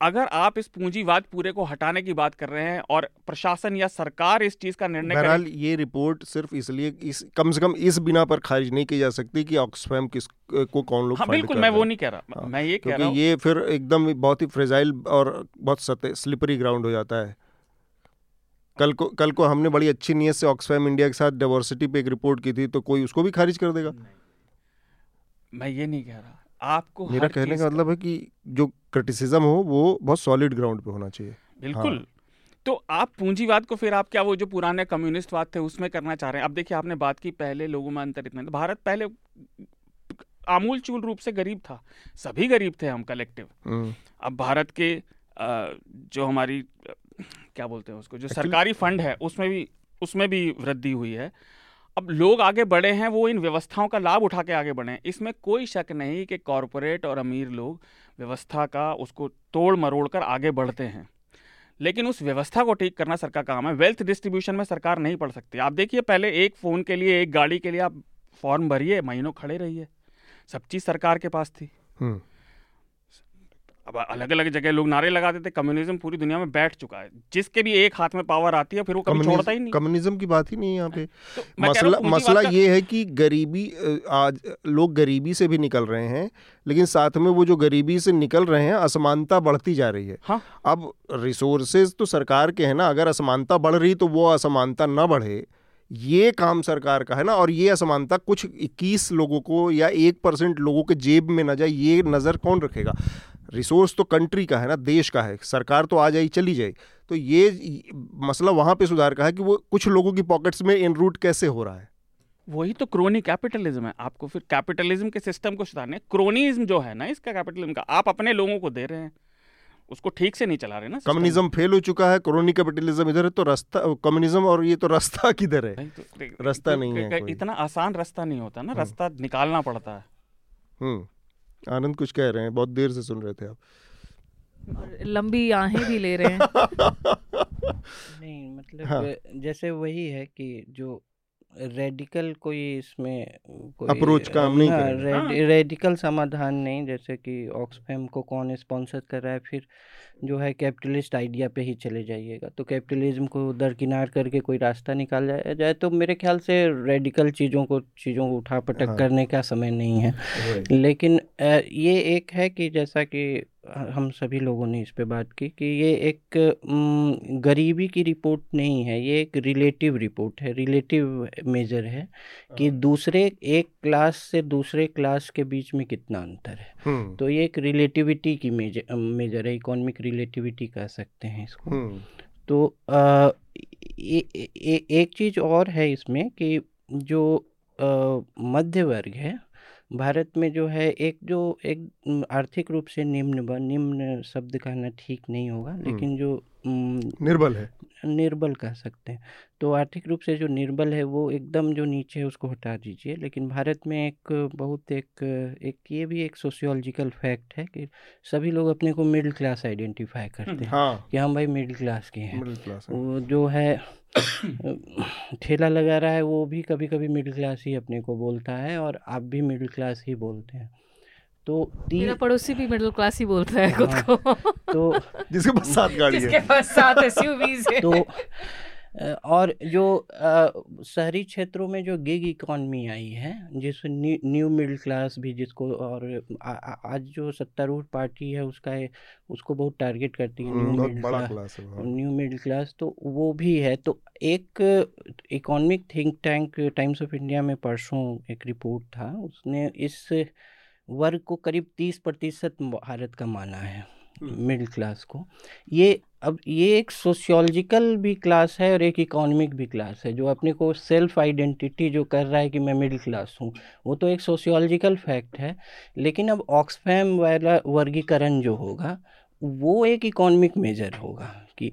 अगर आप इस पूंजीवाद पूरे को हटाने की बात कर रहे हैं और प्रशासन या सरकार इस चीज़ का निर्णय करे बहरहाल ये रिपोर्ट सिर्फ़ इसलिए इस कम से कम इस बिना पर खारिज नहीं की जा सकती कि ऑक्सफैम किस को कौन लोग हाँ बिल्कुल मैं वो नहीं कह रहा हाँ, मैं ये कह रहा हूँ ये फिर एकदम बहुत ही फ्रेजाइल और बहुत सतह स्लिपरी ग्राउंड हो जाता है। कल को कल को हमने बड़ी अच्छी नीयत से ऑक्सफैम इंडिया के साथ डाइवर्सिटी पे एक रिपोर्ट की थी तो कोई उसको भी खारिज कर देगा? मैं ये नहीं कह रहा। आपको मेरा कहने का मतलब है कि जो क्रिटिसिज्म हो वो बहुत सॉलिड ग्राउंड पे होना चाहिए। बिल्कुल। हाँ। तो आप पूंजीवाद को फिर आप क्या वो जो पुराने कम्युनिस्टवाद थे उसमें करना चाह रहे हैं? अब देखिए आपने बात की पहले लोगों में अंतर इतना भारत पहले आमूल चूल रूप से गरीब था। सभी गरीब थे हम कलेक्टिव हम्म, अब भारत के जो हमारी क्या बोलते हैं उसको जो सरकारी फंड है उसमें भी उसमें भी वृद्धि हुई है। अब लोग आगे बढ़े हैं, वो इन व्यवस्थाओं का लाभ उठा के आगे बढ़े हैं। इसमें कोई शक नहीं कि कॉरपोरेट और अमीर लोग व्यवस्था का, उसको तोड़ मरोड़ कर आगे बढ़ते हैं। लेकिन उस व्यवस्था को ठीक करना सरकार का काम है। वेल्थ डिस्ट्रीब्यूशन में सरकार नहीं पड़ सकती। आप देखिए, पहले एक फ़ोन के लिए, एक गाड़ी के लिए आप फॉर्म भरिए, महीनों खड़े रहिए। सब चीज़ सरकार के पास थी। हम्म। अब अलग अलग जगह लोग नारे लगाते थे कम्युनिज्म पूरी दुनिया में बैठ चुका है। जिसके भी एक हाथ में पावर आती है फिर वो कभी छोड़ता ही नहीं। कम्युनिज्म की बात ही नहीं यहाँ पे। तो मसला मसला ये है कि गरीबी आज लोग गरीबी से भी निकल रहे हैं लेकिन साथ में वो जो गरीबी से निकल रहे हैं असमानता बढ़ती जा रही है। हाँ। अब रिसोर्सेज तो सरकार के हैं ना अगर असमानता बढ़ रही तो वो असमानता न बढ़े। ये काम सरकार का है ना और ये असमानता कुछ 21 लोगों को या एक परसेंट लोगों के जेब में न जाए ये नज़र कौन रखेगा? रिसोर्स तो कंट्री का है ना देश का है सरकार तो आ जाए चली जाए। तो ये मसला वहाँ पे सुधार का है कि वो कुछ लोगों की पॉकेट्स में इन रूट कैसे हो रहा है? वही तो क्रोनी कैपिटलिज्म है। आपको फिर कैपिटलिज्म के सिस्टम को सुधारने क्रोनिज्म जो है ना इसका कैपिटलिज्म का आप अपने लोगों को दे रहे हैं। उसको ठीक से नहीं चला रहे ना कम्युनिज्म फेल हो चुका है क्रोनी कैपिटलिज्म इधर है तो रास्ता कम्युनिज्म और ये तो रास्ता किधर है? तो रास्ता नहीं है इतना आसान रास्ता नहीं होता ना रास्ता निकालना पड़ता है। हम्म। आनंद कुछ कह रहे हैं बहुत देर से सुन रहे थे आप लंबी आहें भी ले रहे हैं नहीं मतलब हाँ। जैसे वही है कि जो रेडिकल कोई इसमें कोई Approach काम नहीं हाँ, करेंगे। हाँ। रेडिकल समाधान नहीं जैसे कि ऑक्सफैम को कौन स्पॉन्सर कर रहा है फिर जो है कैपिटलिस्ट आइडिया पे ही चले जाइएगा तो कैपिटलिज्म को दरकिनार करके कोई रास्ता निकाल जाया जाए तो मेरे ख्याल से रेडिकल चीज़ों को चीज़ों को उठा पटक हाँ। करने का समय नहीं है लेकिन ये एक है कि जैसा कि हम सभी लोगों ने इस पे बात की कि ये एक गरीबी की रिपोर्ट नहीं है ये एक रिलेटिव रिपोर्ट है रिलेटिव मेजर है कि दूसरे एक क्लास से दूसरे क्लास के बीच में कितना अंतर है। हम्म। तो ये एक रिलेटिविटी की मेजर मेजर है इकोनॉमिक रिलेटिविटी कह सकते हैं इसको। हम्म। तो ए, ए, ए, एक चीज़ और है इसमें कि जो मध्य वर्ग है भारत में जो है एक जो एक आर्थिक रूप से निम्न व निम्न शब्द कहना ठीक नहीं होगा लेकिन जो निर्बल है। निर्बल कह सकते हैं। तो आर्थिक रूप से जो निर्बल है वो एकदम जो नीचे है उसको हटा दीजिए लेकिन भारत में एक बहुत एक एक ये भी एक सोशियोलॉजिकल फैक्ट है कि सभी लोग अपने को मिडिल क्लास आइडेंटिफाई करते हैं हाँ। कि हम भाई मिडिल क्लास के हैं। है। वो जो है ठेला लगा रहा है वो भी कभी कभी मिडिल क्लास ही अपने को बोलता है और आप भी मिडिल क्लास ही बोलते हैं। तो मेरा तीन पड़ोसी भी मिडिल क्लास ही बोलता है खुद को। तो जिसके पास सात गाड़ी जिसके है। पास सात एसयूवीज है। तो और जो शहरी क्षेत्रों में जो गिग इकॉनमी आई है जिस न्यू न्यू मिडिल क्लास भी जिसको और आ, आ, आज जो सत्तारूढ़ पार्टी है उसका है उसको बहुत टारगेट करती है new hmm, middle class. New middle class तो वो भी है। तो एक economic think tank Times of India में परसों एक रिपोर्ट था उसने इस वर्ग को करीब तीस प्रतिशत भारत का माना है मिडिल क्लास को। ये अब ये एक सोशियोलॉजिकल भी क्लास है और एक इकोनॉमिक भी क्लास है, जो अपने को सेल्फ आइडेंटिटी जो कर रहा है कि मैं मिडिल क्लास हूँ, वो तो एक सोशियोलॉजिकल फैक्ट है, लेकिन अब ऑक्सफैम वाला वर्गीकरण जो होगा, वो एक इकोनॉमिक मेजर होगा कि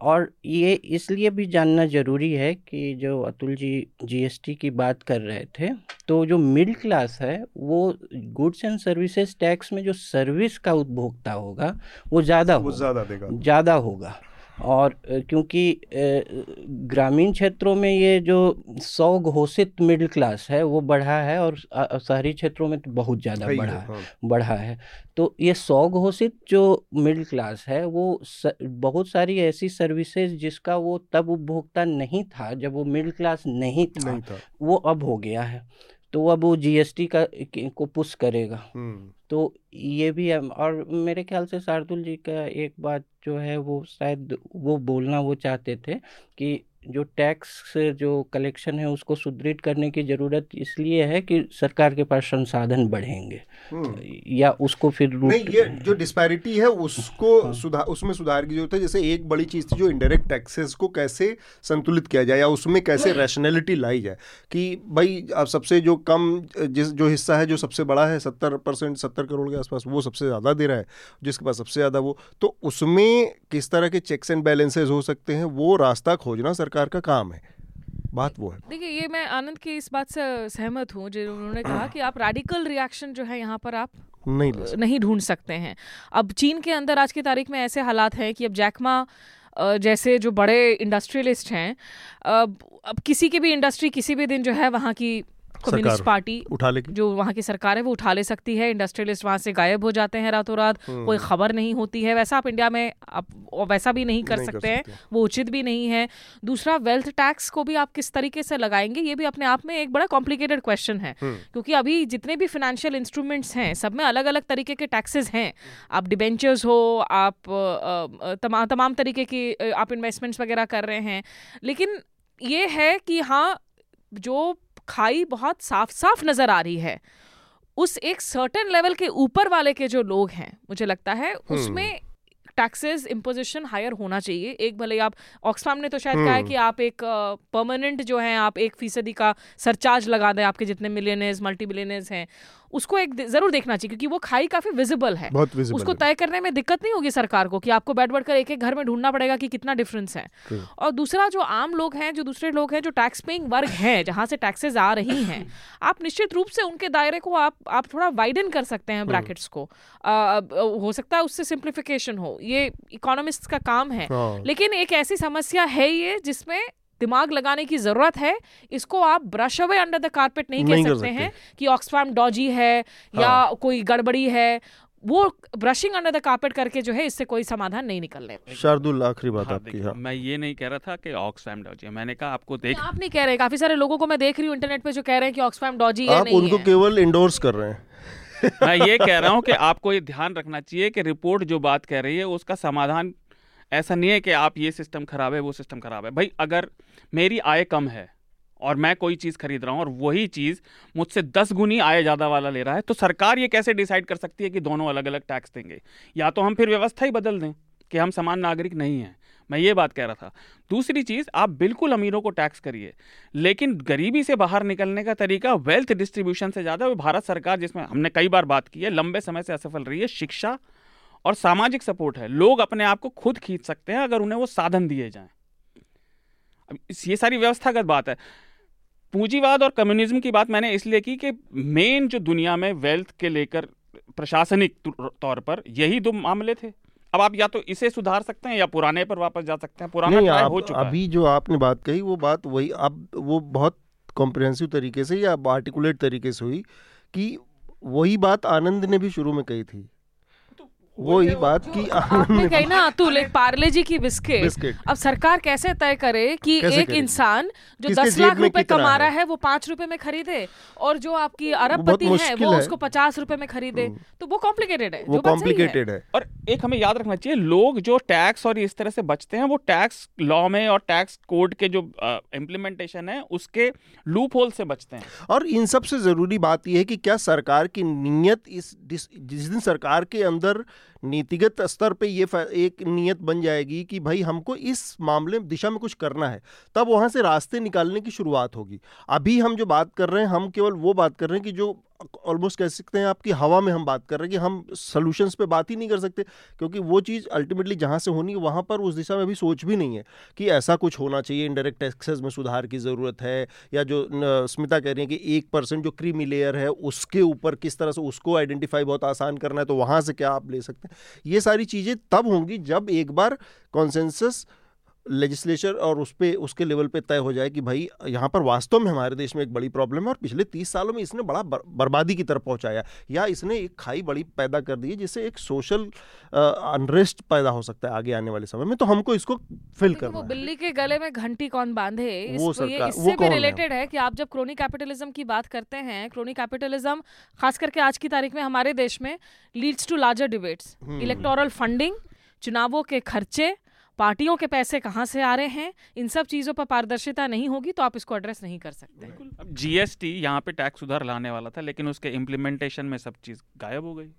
और ये इसलिए भी जानना ज़रूरी है कि जो अतुल जी जीएसटी की बात कर रहे थे तो जो मिडिल क्लास है वो गुड्स एंड सर्विसेज़ टैक्स में जो सर्विस का उपभोक्ता होगा वो ज़्यादा होगा। ज़्यादा देगा। ज़्यादा होगा। और क्योंकि ग्रामीण क्षेत्रों में ये जो सौ घोषित मिडिल क्लास है वो बढ़ा है और शहरी क्षेत्रों में तो बहुत ज़्यादा बढ़ा है, है। हाँ। बढ़ा है। तो ये सौ घोषित जो मिडिल क्लास है वो स, बहुत सारी ऐसी सर्विसेज़ जिसका वो तब उपभोक्ता नहीं था जब वो मिडिल क्लास नहीं था नहीं था। वो अब हो गया है। तो अब वो जीएसटी का को पुश करेगा। हम्म। तो ये भी है और मेरे ख्याल से शार्दुल जी का एक बात जो है वो शायद वो बोलना वो चाहते थे कि जो टैक्स जो कलेक्शन है उसको सुदृढ़ करने की ज़रूरत इसलिए है कि सरकार के पास संसाधन बढ़ेंगे। हम्म। या उसको फिर नहीं ये जो डिस्पैरिटी है उसको सुधार उसमें सुधार की ज़रूरत है। जैसे एक बड़ी चीज़ थी जो इनडायरेक्ट टैक्सेस को कैसे संतुलित किया जाए या उसमें कैसे रैशनैलिटी लाई जाए कि भाई अब सबसे जो कम जिस जो हिस्सा है जो सबसे बड़ा है सत्तर परसेंट सत्तर करोड़ के आसपास वो सबसे ज़्यादा दे रहा है जिसके पास सबसे ज़्यादा वो तो उसमें किस तरह के चेक्स एंड बैलेंसेज हो सकते हैं वो रास्ता खोजना सरकार का काम है। बात वो है। देखिए ये मैं आनंद की इस बात से सहमत हूँ जो उन्होंने कहा कि आप रेडिकल रिएक्शन जो है यहाँ पर आप नहीं नहीं ढूंढ सकते हैं। अब चीन के अंदर आज की तारीख में ऐसे हालात हैं कि अब जैकमा जैसे जो बड़े इंडस्ट्रियलिस्ट हैं अब अब किसी की भी इंडस्ट्री किसी भी दिन जो है वहाँ की कम्युनिस्ट पार्टी उठा लेगी। जो वहाँ की सरकार है वो उठा ले सकती है। इंडस्ट्रियलिस्ट वहाँ से गायब हो जाते हैं रातों रात कोई खबर नहीं होती है। वैसा आप इंडिया में आप वैसा भी नहीं कर नहीं सकते हैं। वो उचित भी नहीं है। दूसरा वेल्थ टैक्स को भी आप किस तरीके से लगाएँगे ये भी अपने आप में एक बड़ा कॉम्प्लिकेटेड क्वेश्चन है। क्योंकि अभी जितने भी फाइनेंशियल इंस्ट्रूमेंट्स हैं सब में अलग अलग तरीके के टैक्सेस हैं। आप डिबेंचर्स हो आप तमाम तमाम तरीके की आप इन्वेस्टमेंट्स वगैरह कर रहे हैं। लेकिन ये है कि हाँ जो खाई बहुत साफ़ साफ़ नज़र आ रही है। उस एक सर्टन लेवल के ऊपर वाले के जो लोग हैं मुझे लगता है उसमें टैक्सेस इम्पोजिशन हायर होना चाहिए। एक भले आप ऑक्सफाम ने तो शायद कहा है कि आप एक परमानेंट जो है आप एक फ़ीसदी का सरचार्ज लगा दें आपके जितने मिलियनर्स मल्टी मिलियनर्स हैं। उसको एक ज़रूर देखना चाहिए क्योंकि वो खाई काफ़ी विजिबल है। बहुत visible उसको तय करने में दिक्कत नहीं होगी सरकार को कि आपको बैठ बैठ कर एक एक घर में ढूंढना पड़ेगा कि कितना डिफरेंस है। और दूसरा जो आम लोग हैं जो दूसरे लोग हैं जो टैक्स पेइंग वर्ग हैं जहाँ से टैक्सेस आ रही हैं आप निश्चित रूप से उनके दायरे को आप आप थोड़ा वाइडन कर सकते हैं ब्रैकेट्स को। आ, हो सकता है उससे सिंप्लीफिकेशन हो। ये इकोनॉमिस्ट का काम है। हाँ। लेकिन एक ऐसी समस्या है ये जिसमें दिमाग लगाने की ज़रूरत है इसको आप brush away under the carpet नहीं, नहीं कह सकते सकते। हैं कि ऑक्सफैम डॉजी है हाँ। या। कोई गड़बड़ी है वो ब्रशिंग अंडर द कारपेट करके जो है इससे कोई समाधान नहीं निकलने शार्दुल आखिरी बात हाँ, आपकी हाँ मैं ये नहीं कह रहा था कि ऑक्सफैम डॉजी है मैंने कहा आपको देख आप नहीं कह रहे काफ़ी सारे लोगों को मैं देख रही हूँ इंटरनेट पे जो कह रहे हैं कि ऑक्सफैम डॉजी है आप उनको केवल इंडोर्स कर रहे हैं मैं ये कह रहा हूँ कि आपको ये ध्यान रखना चाहिए कि रिपोर्ट जो बात कह रही है उसका समाधान ऐसा नहीं है कि आप ये सिस्टम खराब है, वो सिस्टम खराब है। भाई, अगर मेरी आय कम है और मैं कोई चीज़ खरीद रहा हूँ और वही चीज़ मुझसे दस गुनी आय ज़्यादा वाला ले रहा है तो सरकार ये कैसे डिसाइड कर सकती है कि दोनों अलग अलग टैक्स देंगे? या तो हम फिर व्यवस्था ही बदल दें कि हम समान नागरिक नहीं हैं। मैं ये बात कह रहा था। दूसरी चीज़, आप बिल्कुल अमीरों को टैक्स करिए, लेकिन गरीबी से बाहर निकलने का तरीका वेल्थ डिस्ट्रीब्यूशन से ज़्यादा भारत सरकार जिसमें हमने कई बार बात की है, लंबे समय से असफल रही है, शिक्षा और सामाजिक सपोर्ट है। लोग अपने आप को खुद खींच सकते हैं अगर उन्हें वो साधन दिए जाएँ। अब ये सारी व्यवस्थागत बात है। पूंजीवाद और कम्युनिज्म की बात मैंने इसलिए की कि मेन जो दुनिया में वेल्थ के लेकर प्रशासनिक तौर पर यही दो मामले थे। अब आप या तो इसे सुधार सकते हैं या पुराने पर वापस जा सकते हैं। पुराना नहीं आप हो चुका अभी है। अभी जो आपने बात कही वो बात वही अब वो बहुत कॉम्प्रिहेंसिव तरीके से या आर्टिकुलेट तरीके से हुई कि वही बात आनंद ने भी शुरू में कही थी। वही बात की आपने कही ना अतुल एक पार्ले जी की बिस्किट। बिस्किट। अब सरकार कैसे तय करे कि एक इंसान जो दस लाख रुपए कमा रहा है? वो पाँच रुपए में खरीदे और जो आपकी अरबपति है वो उसको पचास रुपए में खरीदे तो वो कॉम्प्लिकेटेड है वो जो बात सही है। कॉम्प्लिकेटेड है। और एक हमें याद रखना चाहिए लोग जो टैक्स और इस तरह से बचते हैं वो टैक्स लॉ में और टैक्स कोड के जो इम्प्लीमेंटेशन है उसके लूप होल से बचते हैं। और इन सबसे ज़रूरी बात यह है कि क्या सरकार की नीयत इस जिस दिन सरकार के अंदर नीतिगत स्तर पे ये एक नीयत बन जाएगी कि भाई हमको इस मामले दिशा में कुछ करना है, तब वहाँ से रास्ते निकालने की शुरुआत होगी। अभी हम जो बात कर रहे हैं, हम केवल वो बात कर रहे हैं कि जो ऑलमोस्ट कह सकते हैं आपकी हवा में हम बात कर रहे हैं कि हम सॉल्यूशंस पे बात ही नहीं कर सकते, क्योंकि वो चीज़ अल्टीमेटली जहाँ से होनी है, वहाँ पर उस दिशा में अभी सोच भी नहीं है कि ऐसा कुछ होना चाहिए इनडायरेक्ट टैक्सेस में सुधार की ज़रूरत है, या जो स्मिता कह रही है कि एक परसेंट जो क्रीमी लेयर है, उसके ऊपर किस तरह से उसको आइडेंटिफाई बहुत आसान करना है तो वहाँ से क्या आप ले सकते हैं? ये सारी चीज़ें तब होंगी जब एक बार कॉन्सेंसस लेजिस्लेचर और उस पे उसके लेवल पे तय हो जाए कि भाई यहाँ पर वास्तव में हमारे देश में एक बड़ी प्रॉब्लम है और पिछले तीस सालों में इसने बड़ा बर्बादी की तरफ़ पहुँचाया या इसने एक खाई बड़ी पैदा कर दी है जिससे एक सोशल अनरेस्ट पैदा हो सकता है आगे आने वाले समय में तो हमको इसको फिल करना है बिल्ली के गले में घंटी कौन बांधे वो सरकार- इससे भी? रिलेटेड है कि आप जब क्रोनी कैपिटलिज्म की बात करते हैं क्रोनी कैपिटलिज्म खास करके आज की तारीख में हमारे देश में leads to larger debates. Electoral funding चुनावों के खर्चे पार्टियों के पैसे कहाँ से आ रहे हैं? इन सब चीज़ों पर पारदर्शिता नहीं होगी तो आप इसको एड्रेस नहीं कर सकते। अब जीएसटी यहाँ पे टैक्स सुधार लाने वाला था, लेकिन उसके इम्प्लीमेंटेशन में सब चीज़ गायब हो गई।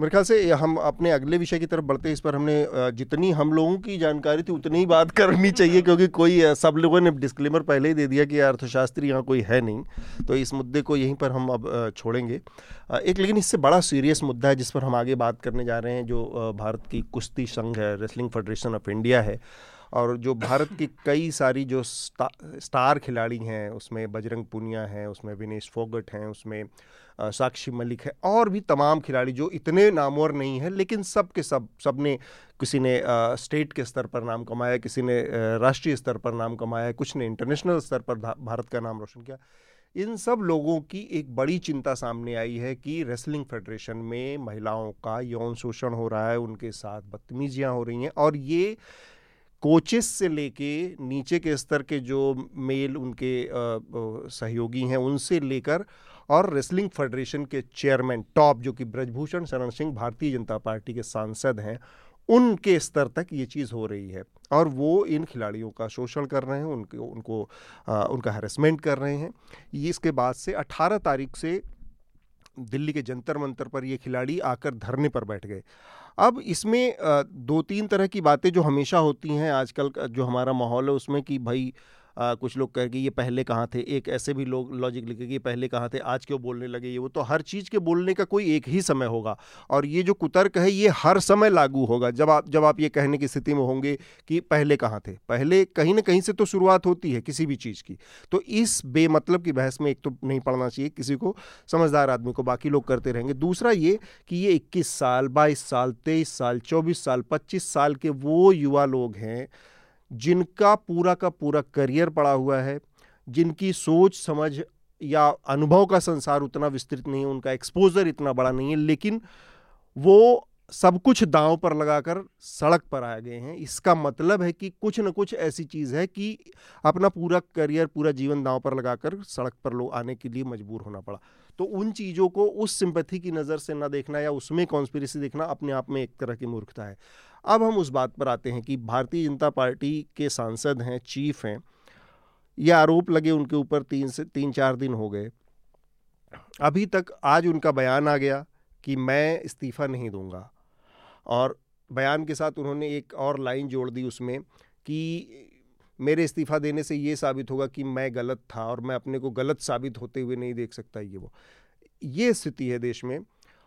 मेरे ख्याल से हम अपने अगले विषय की तरफ़ बढ़ते हैं। इस पर हमने जितनी हम लोगों की जानकारी थी उतनी ही बात करनी चाहिए क्योंकि कोई सब लोगों ने डिस्क्लेमर पहले ही दे दिया कि अर्थशास्त्री यहाँ कोई है नहीं। तो इस मुद्दे को यहीं पर हम अब छोड़ेंगे। एक लेकिन इससे बड़ा सीरियस मुद्दा है जिस पर हम आगे बात करने जा रहे हैं जो भारत की कुश्ती संघ है रेसलिंग फेडरेशन ऑफ़ इंडिया है। और जो भारत की कई सारी जो स्टा, स्टार खिलाड़ी हैं उसमें बजरंग पुनिया हैं उसमें विनेश फोगट हैं उसमें साक्षी मलिक है। और भी तमाम खिलाड़ी जो इतने नामवर नहीं हैं, लेकिन सब के सब सबने किसी ने स्टेट के स्तर पर नाम कमाया, किसी ने राष्ट्रीय स्तर पर नाम कमाया, कुछ ने इंटरनेशनल स्तर पर भारत का नाम रोशन किया। इन सब लोगों की एक बड़ी चिंता सामने आई है कि रेसलिंग फेडरेशन में महिलाओं का यौन शोषण हो रहा है, उनके साथ बदतमीजियाँ हो रही हैं और ये कोचेस से लेके नीचे के स्तर के जो मेल उनके सहयोगी हैं, उनसे लेकर और रेसलिंग फेडरेशन के चेयरमैन टॉप जो कि ब्रजभूषण शरण सिंह भारतीय जनता पार्टी के सांसद हैं उनके स्तर तक ये चीज़ हो रही है। और वो इन खिलाड़ियों का शोषण कर रहे हैं उनके उनको आ, उनका हेरसमेंट कर रहे हैं। ये इसके बाद से 18 तारीख से दिल्ली के जंतर मंतर पर ये खिलाड़ी आकर धरने पर बैठ गए। अब इसमें दो तीन तरह की बातें जो हमेशा होती हैं आजकल जो हमारा माहौल है उसमें कि भाई आ, कुछ लोग कह कि ये पहले कहाँ थे? एक ऐसे भी लोग लॉजिक लिखे कि पहले कहाँ थे? आज क्यों बोलने लगे ये वो? तो हर चीज़ के बोलने का कोई एक ही समय होगा। और ये जो कुतर्क है ये हर समय लागू होगा। जब आप जब आप ये कहने की स्थिति में होंगे कि पहले कहाँ थे? पहले कहीं ना कहीं से तो शुरुआत होती है किसी भी चीज़ की। तो इस बेमतलब की बहस में एक तो नहीं पढ़ना चाहिए किसी को समझदार आदमी को बाकी लोग करते रहेंगे। दूसरा ये कि ये 21 साल 22 साल 23 साल 24 साल 25 साल के वो युवा लोग हैं जिनका पूरा का पूरा करियर पड़ा हुआ है, जिनकी सोच, समझ या अनुभव का संसार उतना विस्तृत नहीं है, उनका एक्सपोजर इतना बड़ा नहीं है, लेकिन वो सब कुछ दांव पर लगाकर सड़क पर आ गए हैं। इसका मतलब है कि कुछ न कुछ ऐसी चीज़ है कि अपना पूरा करियर, पूरा जीवन दांव पर लगाकर सड़क पर लोग आने के लिए मजबूर होना पड़ा। तो उन चीज़ों को उस सिंपथी की नज़र से ना देखना या उसमें कॉन्स्पिरसी देखना अपने आप में एक तरह की मूर्खता है। अब हम उस बात पर आते हैं कि भारतीय जनता पार्टी के सांसद हैं, चीफ हैं, ये आरोप लगे उनके ऊपर तीन से, तीन चार दिन हो गए। अभी तक आज उनका बयान आ गया कि मैं इस्तीफ़ा नहीं दूँगा और बयान के साथ उन्होंने एक और लाइन जोड़ दी उसमें कि मेरे इस्तीफ़ा देने से ये साबित होगा कि मैं गलत था और मैं अपने को गलत साबित होते हुए नहीं देख सकता ये वो। ये स्थिति है देश में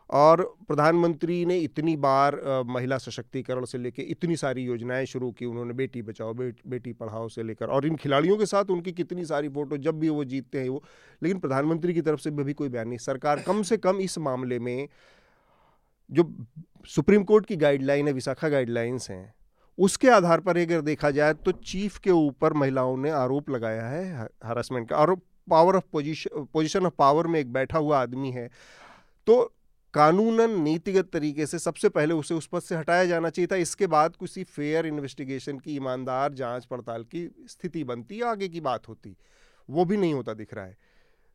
और प्रधानमंत्री ने इतनी बार महिला सशक्तिकरण से लेकर इतनी सारी योजनाएँ शुरू की उन्होंने बेटी बचाओ बे, बेटी पढ़ाओ से लेकर और इन खिलाड़ियों के साथ उनकी कितनी सारी फ़ोटो जब भी वो जीतते हैं वो लेकिन प्रधानमंत्री की तरफ़ से भी कोई बयान नहीं। सरकार कम से कम इस मामले में जो सुप्रीम कोर्ट की गाइडलाइन है विशाखा गाइडलाइंस हैं उसके आधार पर अगर देखा जाए तो चीफ के ऊपर महिलाओं ने आरोप लगाया है हरासमेंट का और power of position position of power में एक बैठा हुआ आदमी है। तो कानूनन नीतिगत तरीके से सबसे पहले उसे उस पद से हटाया जाना चाहिए था। इसके बाद किसी फेयर इन्वेस्टिगेशन की ईमानदार जाँच पड़ताल की स्थिति बनती आगे की बात होती, वो भी नहीं होता दिख रहा है।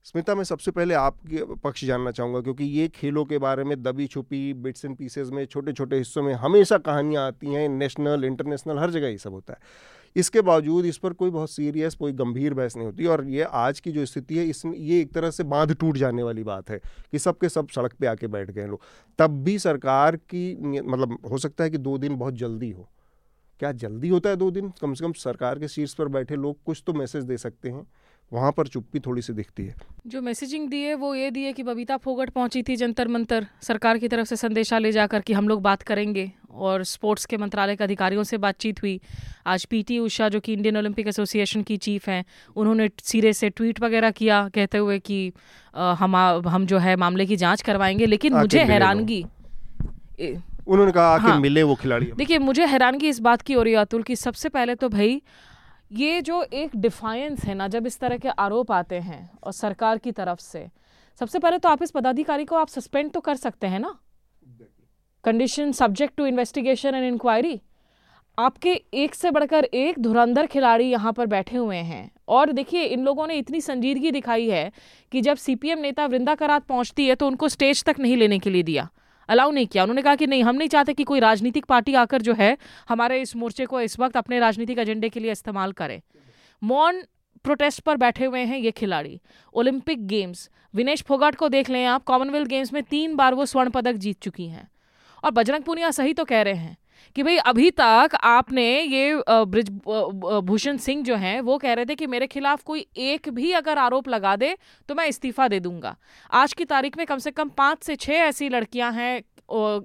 स्मिता, मैं सबसे पहले आपके पक्ष जानना चाहूँगा, क्योंकि ये खेलों के बारे में दबी छुपी बिट्स एंड पीसेज में छोटे छोटे हिस्सों में हमेशा कहानियाँ आती हैं नेशनल इंटरनेशनल हर जगह ये सब होता है। इसके बावजूद इस पर कोई बहुत सीरियस कोई गंभीर बहस नहीं होती और ये आज की जो स्थिति है, इसमें ये एक तरह से बाँध टूट जाने वाली बात है कि सबके सब सड़क पर आके बैठ गए लोग। तब भी सरकार की मतलब हो सकता है कि दो दिन बहुत जल्दी हो। क्या जल्दी होता है दो दिन? कम से कम सरकार के शीर्ष पर बैठे लोग कुछ तो मैसेज दे सकते हैं। वहाँ पर चुप्पी थोड़ी सी दिखती है। जो मैसेजिंग दी है वो ये दी है कि बबीता फोगट पहुँची थी जंतर मंतर। सरकार की तरफ़ से संदेशा ले जाकर कि हम लोग बात करेंगे और स्पोर्ट्स के मंत्रालय के अधिकारियों से बातचीत हुई। आज पीटी उषा जो कि इंडियन ओलंपिक एसोसिएशन की चीफ हैं उन्होंने सिरे से ट्वीट वगैरह किया कहते हुए कि आ, हम हम जो है मामले की जाँच करवाएँगे लेकिन मुझे हैरानगी उन्होंने कहा हाँ, मिले वो खिलाड़ी देखिए मुझे हैरानगी इस बात की हो रही है अतुल की सबसे पहले तो भाई ये जो एक डिफाइंस है ना, जब इस तरह के आरोप आते हैं, और सरकार की तरफ़ से, सबसे पहले तो आप इस पदाधिकारी को आप सस्पेंड तो कर सकते हैं ना? Condition subject to investigation and inquiry आपके एक से बढ़कर एक धुरंधर खिलाड़ी यहाँ पर बैठे हुए हैं। और देखिए, इन लोगों ने इतनी संजीदगी दिखाई है कि जब सीपीएम नेता वृंदा करात पहुँचती है तो उनको स्टेज तक नहीं लेने के लिए दिया। अलाउ नहीं किया। उन्होंने कहा कि नहीं, हम नहीं चाहते कि कोई राजनीतिक पार्टी आकर जो है, हमारे इस मोर्चे को इस वक्त अपने राजनीतिक एजेंडे के लिए इस्तेमाल करे। मौन प्रोटेस्ट पर बैठे हुए हैं ये खिलाड़ी। Olympic games. विनेश फोगाट को देख लें आप, कॉमनवेल्थ गेम्स में तीन बार वो स्वर्ण पदक जीत चुकी हैं। और बजरंग पुनिया सही तो कह रहे हैं कि भाई अभी तक आपने ये ब्रिज भूषण सिंह जो हैं वो कह रहे थे कि मेरे खिलाफ कोई एक भी अगर आरोप लगा दे तो मैं इस्तीफा दे दूँगा। आज की तारीख में कम से कम पाँच से छः ऐसी लड़कियाँ हैं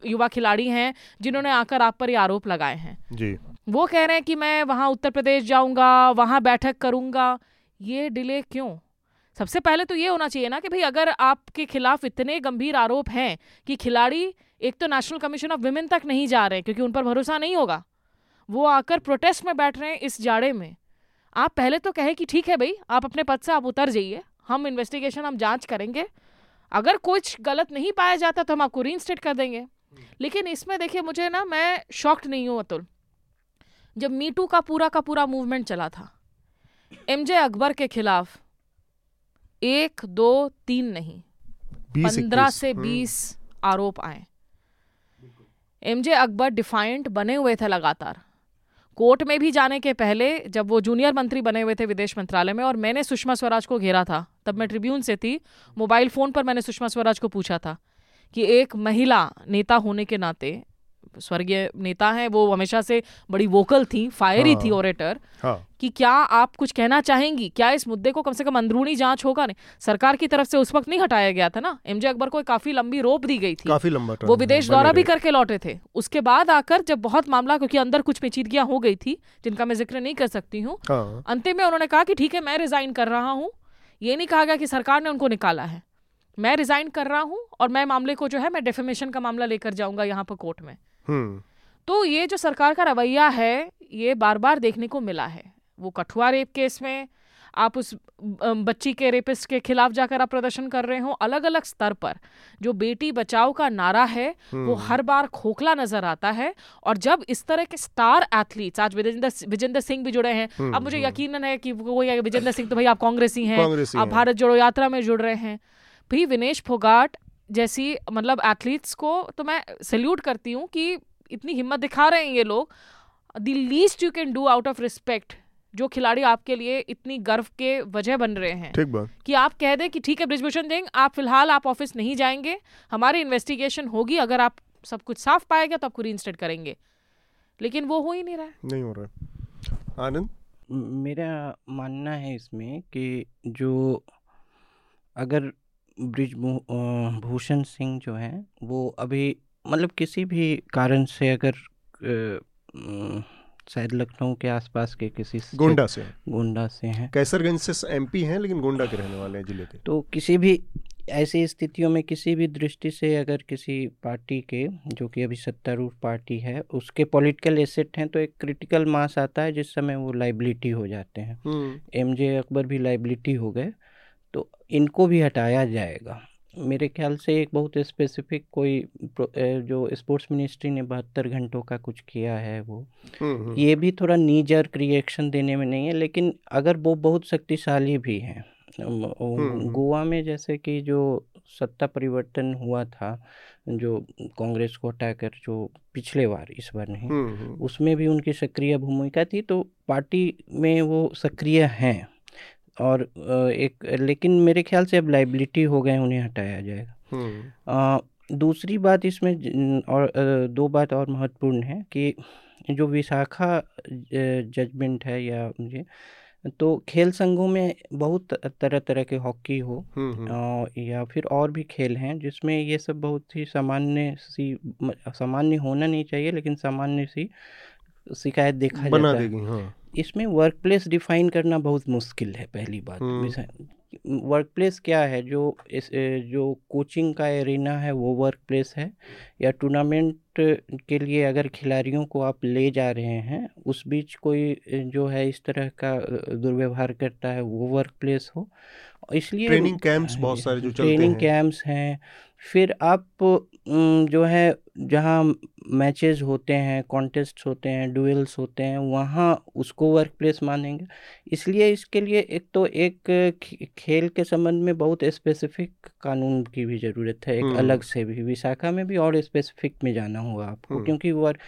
युवा खिलाड़ी हैं जिन्होंने आकर आप पर ये आरोप लगाए हैं। जी। वो कह रहे हैं कि मैं वहाँ उत्तर प्रदेश जाऊँगा वहाँ बैठक करूँगा। ये डिले क्यों? सबसे पहले तो ये होना चाहिए ना कि भाई अगर आपके खिलाफ इतने गंभीर आरोप हैं कि खिलाड़ी एक तो नेशनल कमीशन ऑफ़ वुमेन तक नहीं जा रहे क्योंकि उन पर भरोसा नहीं होगा। वो आकर प्रोटेस्ट में बैठ रहे हैं इस जाड़े में। आप पहले तो कहे कि ठीक है भाई आप अपने पद से आप उतर जाइए हम इन्वेस्टिगेशन हम जाँच करेंगे। अगर कुछ गलत नहीं पाया जाता तो हम आपको री कर देंगे। लेकिन इसमें देखिए मुझे ना मैं शॉक्ड नहीं हूँ अतुल। जब मीटू का पूरा का पूरा मूवमेंट चला था एमजे अकबर के खिलाफ एक दो तीन नहीं पंद्रह से हम्म। बीस आरोप आए। एम जे अकबर डिफाइंट बने हुए थे लगातार। कोर्ट में भी जाने के पहले जब वो जूनियर मंत्री बने हुए थे विदेश मंत्रालय में और मैंने सुषमा स्वराज को घेरा था, तब मैं ट्रिब्यून से थी, मोबाइल फ़ोन पर मैंने सुषमा स्वराज को पूछा था कि एक महिला नेता होने के नाते स्वर्गीय नेता हैं वो हमेशा से बड़ी वोकल थी फायरी हाँ, थी ओरेटर हाँ, कि क्या आप कुछ कहना चाहेंगी? क्या इस मुद्दे को कम से कम अंदरूनी जाँच होगा? नहीं सरकार की तरफ़ से उस वक्त नहीं हटाया गया था ना? एमजे अकबर को काफ़ी लंबी रोप दी गई थी। काफ़ी लंबा वो विदेश दौरा भी करके लौटे थे। उसके बाद आकर जब बहुत मामला क्योंकि अंदर कुछ पेचीदगियाँ हो गई थी जिनका मैं ज़िक्र नहीं कर सकती हूँ हाँ। अंतिम में उन्होंने कहा कि ठीक है मैं रिजाइन कर रहा हूँ। ये नहीं कहा गया कि सरकार ने उनको निकाला है। मैं रिजाइन कर रहा हूँ और मैं मामले को जो है मैं डेफेमेशन का मामला लेकर जाऊँगा यहाँ पर कोर्ट में। तो ये जो सरकार का रवैया है ये बार बार देखने को मिला है। वो कठुआ रेप केस में आप उस बच्ची के रेपिस्ट के खिलाफ जाकर आप प्रदर्शन कर रहे हो अलग अलग स्तर पर। जो बेटी बचाओ का नारा है वो हम्म। हर बार खोखला नज़र आता है और जब इस तरह के स्टार एथलीट्स आज विजेंद्र विजेंद्र सिंह भी जुड़े हैं। अब मुझे यकीन है कि वो विजेंद्र सिंह तो भाई आप कांग्रेसी हैं। आप भारत जोड़ो यात्रा में जुड़ रहे हैं। भाई विनेश फोगाट जैसी मतलब एथलीट्स को तो मैं सल्यूट करती हूँ कि इतनी हिम्मत दिखा रहे हैं ये लोग। The least you can do out of respect जो खिलाड़ी आपके लिए इतनी गर्व के वजह बन रहे हैं। ठीक बात। कि आप कह दें कि ठीक है ब्रिजभूषण सिंह आप फ़िलहाल आप ऑफ़िस नहीं जाएँगे। हमारी इन्वेस्टिगेशन होगी अगर आप सब कुछ साफ़ पाएगा तो आपको रीइंस्टेट करेंगे। लेकिन वो हो ही नहीं रहा है। नहीं हो रहा है। आनंद? मेरा मानना है इसमें कि जो अगर ब्रिज भूषण सिंह जो हैं वो अभी मतलब किसी भी कारण से अगर शायद लखनऊ के आसपास के किसी से- गोंडा से गोंडा से हैं। कैसरगंज से एमपी हैं लेकिन गोंडा के रहने वाले हैं ज़िले के। तो किसी भी ऐसी स्थितियों में किसी भी दृष्टि से अगर किसी पार्टी के जो कि अभी सत्तारूढ़ पार्टी है उसके पॉलिटिकल एसेट हैं तो एक क्रिटिकल मास आता है जिस समय वो लाइबिलिटी हो जाते हैं। हम्म, एम जे अकबर भी लाइबिलिटी हो गए इनको भी हटाया जाएगा। मेरे ख्याल से एक बहुत स्पेसिफिक कोई जो स्पोर्ट्स मिनिस्ट्री ने बहत्तर घंटों का कुछ किया है वो। हम्म, हम्म, ये भी थोड़ा नीजर रिएक्शन देने में नहीं है लेकिन अगर वो बहुत शक्तिशाली भी हैं हम्म। गोवा में जैसे कि जो सत्ता परिवर्तन हुआ था जो कांग्रेस को हटाकर जो पिछले बार इस बार नहीं उसमें भी उनकी सक्रिय भूमिका थी तो पार्टी में वो सक्रिय हैं। और एक लेकिन मेरे ख्याल से अब लाइबिलिटी हो गए उन्हें हटाया जाएगा। हम्म, दूसरी बात इसमें और दो बात और महत्वपूर्ण है कि जो विशाखा जजमेंट है या मुझे तो खेल संघों में बहुत तरह तरह के हॉकी हो हम्म, हम्म, या फिर और भी खेल हैं जिसमें ये सब बहुत ही सामान्य सी सामान्य होना नहीं चाहिए लेकिन सामान्य सी शिकायत देखा बना जाता है। हाँ। इसमें वर्क प्लेस डिफाइन करना बहुत मुश्किल है पहली बात। हम्म। वर्क प्लेस क्या है? जो इस जो कोचिंग का एरिना है वो वर्क प्लेस है। या टूर्नामेंट के लिए अगर खिलाड़ियों को आप ले जा रहे हैं उस बीच कोई जो है इस तरह का दुर्व्यवहार करता है वो वर्क प्लेस हो। इसलिए ट्रेनिंग कैंप्स बहुत सारे जो चलते ट्रेनिंग हैं। कैंप्स हैं। फिर आप जो है जहाँ मैचेस होते हैं कॉन्टेस्ट होते हैं डुएल्स होते हैं वहाँ उसको वर्क प्लेस मानेंगे इसलिए इसके लिए एक तो एक खेल के संबंध में बहुत स्पेसिफिक कानून की भी ज़रूरत है एक हम्म। अलग से भी विशाखा में भी और स्पेसिफिक में जाना होगा आपको हम्म। क्योंकि वर्क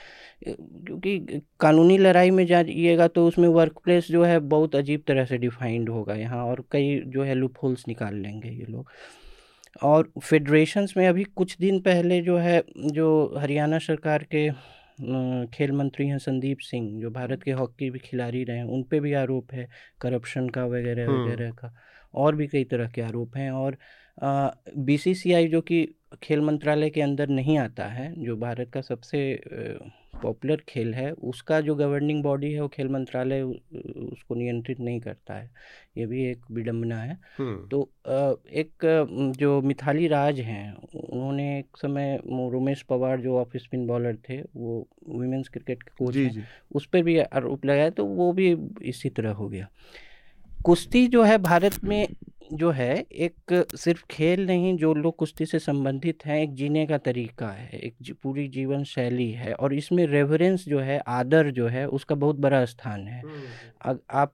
क्योंकि कानूनी लड़ाई में जाइएगा तो उसमें वर्क प्लेस जो है बहुत अजीब तरह से डिफाइंड होगा यहाँ और कई जो है लूप होल्स निकाल लेंगे ये लोग और फेडरेशंस में अभी कुछ दिन पहले जो है जो हरियाणा सरकार के खेल मंत्री हैं संदीप सिंह जो भारत के हॉकी भी खिलाड़ी रहे हैं उन पे भी आरोप है करप्शन का वगैरह हम्म। वगैरह का और भी कई तरह के आरोप हैं और बीसीसीआई जो कि खेल मंत्रालय के अंदर नहीं आता है जो भारत का सबसे पॉपुलर खेल है उसका जो गवर्निंग बॉडी है वो खेल मंत्रालय उसको नियंत्रित नहीं करता है। ये भी एक विडम्बना है। हम्म, तो एक जो मिथाली राज हैं उन्होंने एक समय रोमेश पवार जो ऑफ़ स्पिन बॉलर थे वो वुमेंस क्रिकेट के कोच जी हैं जी। उस पर भी आरोप लगाया तो वो भी इसी तरह हो गया। कुश्ती जो है भारत में जो है एक सिर्फ़ खेल नहीं जो लोग कुश्ती से संबंधित हैं एक जीने का तरीका है एक जी, पूरी जीवन शैली है और इसमें रेवरेंस जो है आदर जो है उसका बहुत बड़ा स्थान है। अग- आप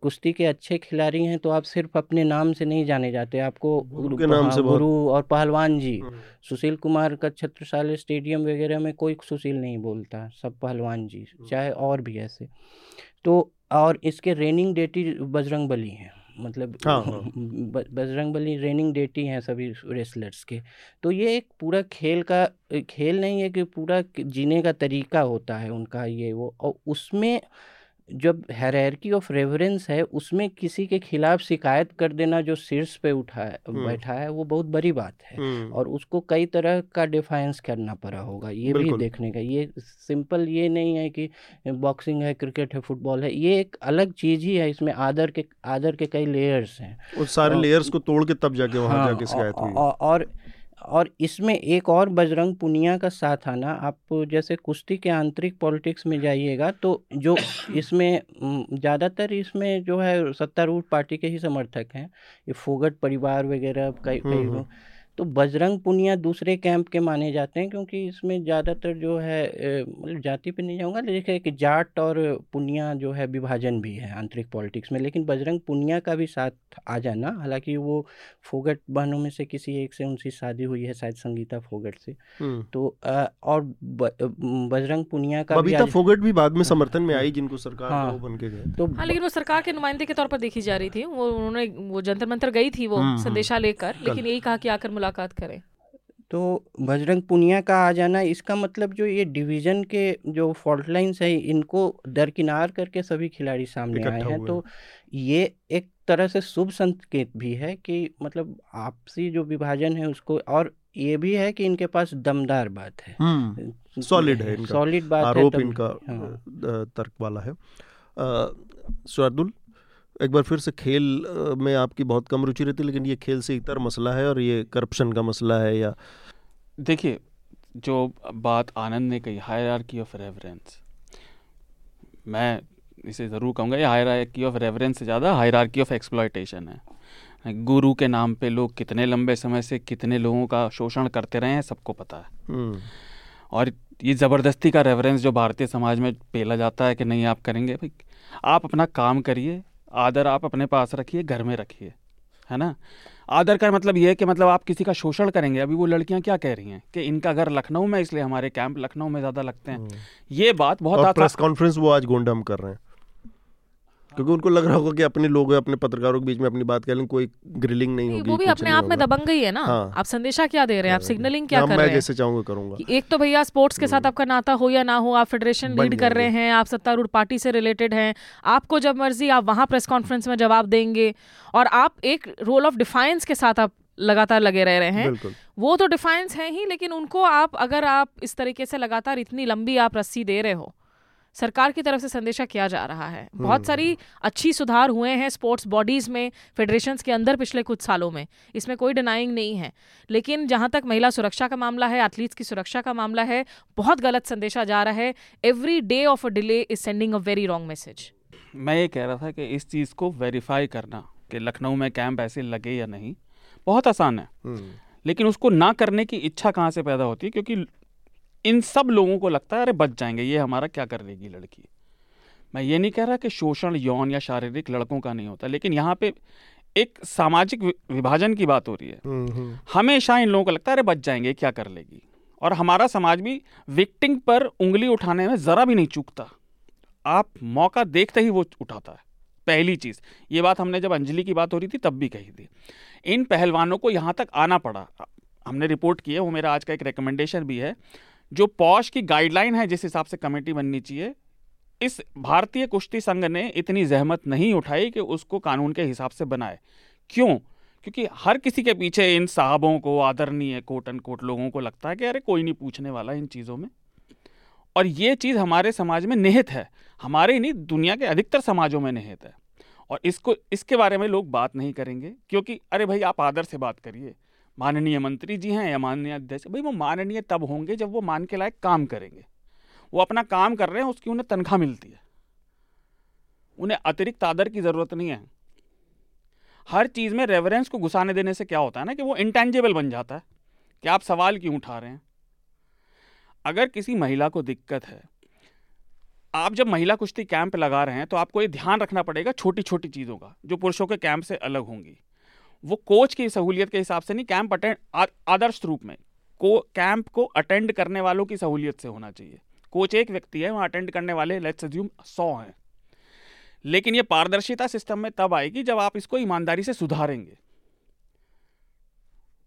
कुश्ती के अच्छे खिलाड़ी हैं तो आप सिर्फ़ अपने नाम से नहीं जाने जाते। आपको गुरु नाम हाँ, से गुरु और पहलवान जी सुशील कुमार का छत्रसाल स्टेडियम वगैरह में कोई सुशील नहीं बोलता सब पहलवान जी चाहे और भी ऐसे। तो और इसके रेनिंग डेटी बजरंग बली हैं। मतलब हाँ, हाँ। बजरंग बली रेनिंग डेटी हैं सभी रेसलर्स के तो ये एक पूरा खेल का खेल नहीं है कि पूरा जीने का तरीका होता है उनका ये वो और उसमें जब हैरार्की ऑफ़ रेफरेंस है उसमें किसी के खिलाफ शिकायत कर देना जो शीर्ष पे उठा है। बैठा है वो बहुत बड़ी बात है। और उसको कई तरह का डिफाइंस करना पड़ा होगा ये भी देखने का ये सिंपल ये नहीं है कि बॉक्सिंग है क्रिकेट है फुटबॉल है ये एक अलग चीज़ ही है इसमें आदर के आदर के कई लेयर्स हैं। उस सारे लेयर्स को तोड़ के तब जाके वहाँ हाँ, जाके शिकायत हुई। और और इसमें एक और बजरंग पुनिया का साथ आना आप जैसे कुश्ती के आंतरिक पॉलिटिक्स में जाइएगा तो जो इसमें ज़्यादातर इसमें जो है सत्तारूढ़ पार्टी के ही समर्थक हैं। ये फोगट परिवार वगैरह कई कई तो बजरंग पुनिया दूसरे कैंप के माने जाते हैं क्योंकि इसमें ज़्यादातर जो है मतलब जाति पे नहीं जाऊँगा लेकिन कि जाट और पुनिया जो है विभाजन भी है आंतरिक पॉलिटिक्स में। लेकिन बजरंग पुनिया का भी साथ आ जाना हालाँकि वो फोगट बहनों में से किसी एक से उनकी शादी हुई है शायद संगीता फोगट से। तो आ, और ब, बजरंग पुनिया का बबीता फोगट भी बाद में समर्थन में आई जिनको सरकार हाँ, बन के गए। तो हाँ लेकिन वो सरकार के नुमाइंदे के तौर पर देखी जा रही थी। वो उन्होंने वो जंतर मंत्र गई थी वो संदेशा लेकर लेकिन यही कहा कि आकर मुलाकात करें। तो बजरंग पुनिया का आ जाना इसका मतलब जो ये डिवीज़न के जो फॉल्ट लाइन्स है इनको दरकिनार करके सभी खिलाड़ी सामने आए हैं। तो ये एक तरह से शुभ संकेत भी है कि मतलब आपसी जो विभाजन है उसको और ये भी है कि इनके पास दमदार बात है। सॉलिड है इनका। सॉलिड बात आरोप है इनका हाँ। तर्क वाला है। शार्दुल एक बार फिर से खेल में आपकी बहुत कम रुचि रहती है लेकिन ये खेल से इतर मसला है और ये करप्शन का मसला है या? देखिए जो बात आनंद ने कही हायरार्की ऑफ़ रेफरेंस मैं इसे ज़रूर कहूँगा ये हायरार्की ऑफ़ रेफरेंस से ज़्यादा हायरार्की ऑफ़ एक्सप्लॉयटेशन है। गुरु के नाम पे लोग कितने लंबे समय से कितने लोगों का शोषण करते रहे हैं सबको पता है। हम्म। और ये ज़बरदस्ती का रेफरेंस जो भारतीय समाज में पेला जाता है कि नहीं आप करेंगे भाई आप अपना काम करिए आदर आप अपने पास रखिए घर में रखिए है ना? आदर का मतलब ये है कि मतलब आप किसी का शोषण करेंगे। अभी वो लड़कियाँ क्या कह रही हैं कि इनका घर लखनऊ में इसलिए हमारे कैंप लखनऊ में ज़्यादा लगते हैं। हम्म। ये बात बहुत प्रेस कॉन्फ्रेंस वो आज गोंडम कर रहे हैं। क्योंकि उनको लग रहा होगा कि अपने लोग अपने पत्रकारों के बीच में अपनी बात करें कोई ग्रिलिंग नहीं होगी वो भी अपने आप में दबंग गई है ना। हाँ। आप संदेशा क्या दे रहे हैं? आप सिग्नलिंग क्या कर रहे हैं? मैं जैसे चाहूँगा करूँगा। एक तो भैया स्पोर्ट्स के साथ हम्म। आपका नाता हो या ना हो आप फेडरेशन लीड कर रहे हैं आप सत्तारूढ़ पार्टी से रिलेटेड हैं आपको जब मर्ज़ी आप वहाँ प्रेस कॉन्फ्रेंस में जवाब देंगे और आप एक रोल ऑफ़ डिफाइंस के साथ आप लगातार लगे रह रहे हैं वो तो डिफाइंस है ही लेकिन उनको आप अगर आप इस तरीके से लगातार इतनी लंबी आप रस्सी दे रहे हो सरकार की तरफ़ से संदेशा किया जा रहा है। बहुत हम्म। सारी अच्छी सुधार हुए हैं स्पोर्ट्स बॉडीज़ में फेडरेशंस के अंदर पिछले कुछ सालों में। इसमें कोई डिनाइंग नहीं है। लेकिन जहाँ तक महिला सुरक्षा का मामला है एथलीट्स की सुरक्षा का मामला है बहुत गलत संदेशा जा रहा है। Every day of a delay is sending a very wrong message मैं ये कह रहा था कि इस चीज़ को वेरीफाई करना कि लखनऊ में कैंप ऐसे लगे या नहीं बहुत आसान है। हम्म। लेकिन उसको ना करने की इच्छा कहाँ से पैदा होती है? क्योंकि इन सब लोगों को लगता है अरे बच जाएँगे ये हमारा क्या कर लेगी लड़की? मैं ये नहीं कह रहा कि शोषण यौन या शारीरिक लड़कों का नहीं होता लेकिन यहाँ पे एक सामाजिक विभाजन की बात हो रही है। हम्म, हम्म। हमेशा इन लोगों को लगता है अरे बच जाएँगे क्या कर लेगी? और हमारा समाज भी विक्टिंग पर उंगली उठाने में ज़रा भी नहीं चूकता। आप मौका देखते ही वो उठाता है। पहली चीज़ ये बात हमने जब अंजलि की बात हो रही थी तब भी कही थी। इन पहलवानों को यहाँ तक आना पड़ा। हमने रिपोर्ट की है वो मेरा आज का एक रिकमेंडेशन भी है। जो पॉश की गाइडलाइन है, जिस हिसाब से कमेटी बननी चाहिए, इस भारतीय कुश्ती संघ ने इतनी जहमत नहीं उठाई कि उसको कानून के हिसाब से बनाए। क्यों? क्योंकि हर किसी के पीछे इन साहबों को, आदरणीय कोट एंड कोट लोगों को लगता है कि अरे कोई नहीं पूछने वाला इन चीज़ों में। और ये चीज़ हमारे समाज में निहित है। हमारे ही नहीं, दुनिया के अधिकतर समाजों में निहित है। और इसको, इसके बारे में लोग बात नहीं करेंगे, क्योंकि अरे भाई आप आदर से बात करिए। माननीय मंत्री जी हैं या माननीय अध्यक्ष, भाई वो माननीय तब होंगे जब वो मान के लायक काम करेंगे। वो अपना काम कर रहे हैं, उसकी उन्हें तनख्वाह मिलती है। उन्हें अतिरिक्त आदर की ज़रूरत नहीं है। हर चीज़ में रेवरेंस को घुसाने देने से क्या होता है ना कि वो इंटेंजेबल बन जाता है कि आप सवाल क्यों उठा रहे हैं। अगर किसी महिला को दिक्कत है, आप जब महिला कुश्ती कैंप लगा रहे हैं तो आपको ये ध्यान रखना पड़ेगा छोटी छोटी चीज़ों का, जो पुरुषों के कैंप से अलग होंगी। वो कोच की सहूलियत के हिसाब से नहीं कैंप अटेंड आदर्श रूप में, को कैंप को अटेंड करने वालों की सहूलियत से होना चाहिए। कोच एक व्यक्ति है, वहाँ अटेंड करने वाले लेट्स अज्यूम सौ हैं। लेकिन ये पारदर्शिता सिस्टम में तब आएगी जब आप इसको ईमानदारी से सुधारेंगे।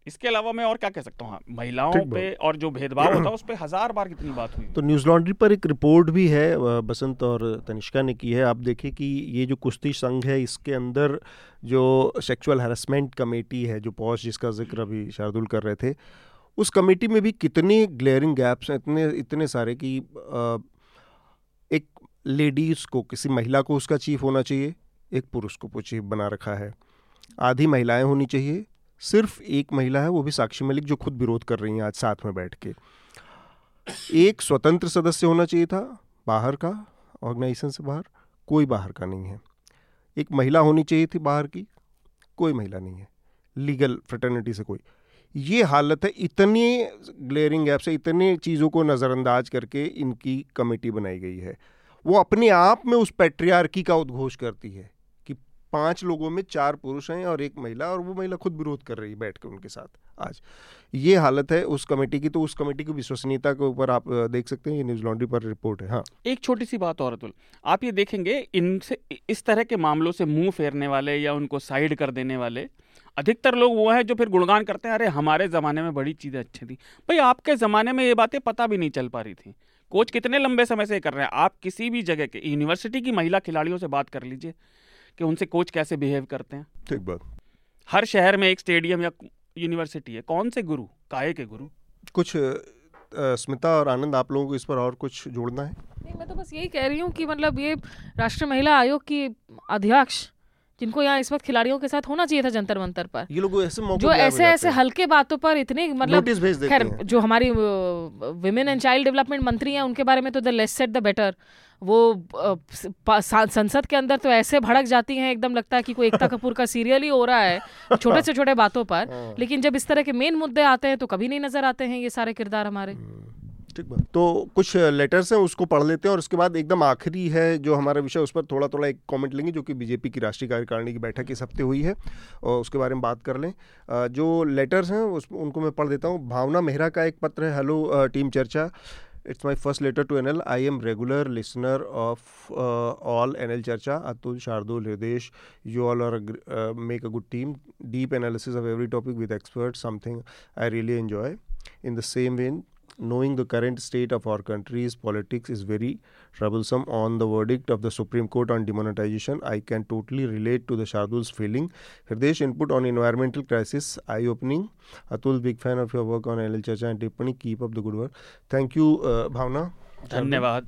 इसके अलावा मैं और क्या कह सकता हूँ? हाँ, महिलाओं पे और जो भेदभाव होता है उस पर हज़ार बार कितनी बात हुई तो न्यूज़ लॉन्ड्री पर एक रिपोर्ट भी है बसंत और तनिष्का ने की है। आप देखिए कि ये जो कुश्ती संघ है इसके अंदर जो सेक्सुअल हैरेसमेंट कमेटी है जो पॉश जिसका ज़िक्र अभी शार्दुल कर रहे थे उस कमेटी में भी कितनी ग्लेयरिंग गैप्स हैं इतने इतने सारे कि एक लेडीज़ को किसी महिला को उसका चीफ होना चाहिए एक पुरुष को चीफ बना रखा है। आधी महिलाएँ होनी चाहिए सिर्फ़ एक महिला है, वो भी साक्षी मलिक जो खुद विरोध कर रही हैं आज साथ में बैठ के। एक स्वतंत्र सदस्य होना चाहिए था, बाहर का ऑर्गेनाइजेशन से बाहर, कोई बाहर का नहीं है। एक महिला होनी चाहिए थी बाहर की, कोई महिला नहीं है। लीगल फ्रेटर्निटी से कोई। ये हालत है, इतनी ग्लेयरिंग गैप से, इतनी चीज़ों को नज़रअंदाज करके इनकी कमेटी बनाई गई है। वो अपने आप में उस पेट्रियार्की का उद्घोष करती है। पाँच लोगों में चार पुरुष हैं और एक महिला और वो महिला खुद विरोध कर रही है बैठ के उनके साथ आज। ये हालत है उस कमेटी की तो उस कमेटी की विश्वसनीयता के ऊपर आप देख सकते हैं, ये न्यूज़ लॉन्ड्री पर रिपोर्ट है हाँ। एक छोटी सी बात और, अतुल, आप ये देखेंगे, इनसे, इस तरह के मामलों से मुँह फेरने वाले या उनको साइड कर देने वाले, अधिकतर लोग वो हैं जो फिर गुणगान करते हैं, अरे, हमारे ज़माने में बड़ी चीज़ें अच्छी थी। भाई, आपके ज़माने में ये बातें पता भी नहीं चल पा रही थी। कोच कितने लंबे समय से कर रहे हैं, आप किसी भी जगह के, यूनिवर्सिटी की महिला खिलाड़ियों से बात कर लीजिए। कि उनसे कोच कैसे बिहेव करते हैं। ठीक बात। हर शहर में एक स्टेडियम या यूनिवर्सिटी है। कौन से गुरु? काहे के गुरु? कुछ स्मिता और आनंद आप लोगों को इस पर और कुछ जोड़ना है? नहीं मैं तो बस यही कह रही हूँ कि मतलब ये राष्ट्रीय महिला आयोग की अध्यक्ष जिनको यहाँ इस वक्त खिलाड़ियों के साथ होना चाहिए था जंतर मंतर पर ये लोग ऐसे जो ऐसे ऐसे हल्के बातों पर इतने मतलब खैर जो हमारी विमेन एंड चाइल्ड डेवलपमेंट मंत्री हैं उनके बारे में तो the less said the better वो संसद के अंदर तो ऐसे भड़क जाती हैं एकदम लगता है कि कोई एकता कपूर का सीरियल ही हो रहा है छोटे से छोटे बातों पर। हाँ। लेकिन जब इस तरह के मेन मुद्दे आते हैं तो कभी नहीं नज़र आते हैं ये सारे किरदार हमारे। हम्म। ठीक बात। तो कुछ लेटर्स हैं उसको पढ़ लेते हैं और उसके बाद एकदम आखिरी है जो हमारा विषय उस पर थोड़ा थोड़ा एक कमेंट लेंगे जो कि बीजेपी की राष्ट्रीय कार्यकारिणी की बैठक इस हफ़्ते हुई है और उसके बारे में बात कर लें। जो लेटर्स हैं उस उनको मैं पढ़ देता हूँ। भावना मेहरा का एक पत्र है हेलो टीम चर्चा। It's my first letter to NL. I am regular listener of uh, all NL Chacha. Atul, Shardul, Hridesh. You all are uh, make a good team. Deep analysis of every topic with experts, something I really enjoy. In the same vein, knowing the current state of our country's politics is very troublesome on the verdict of the Supreme Court on demonetization. I can totally relate to the Shardul's feeling. Hridesh input on environmental crisis, eye-opening. Atul, big fan of your work on LL Chacha and Tippani. Keep up the good work. Thank you, uh, Bhavna. धन्यवाद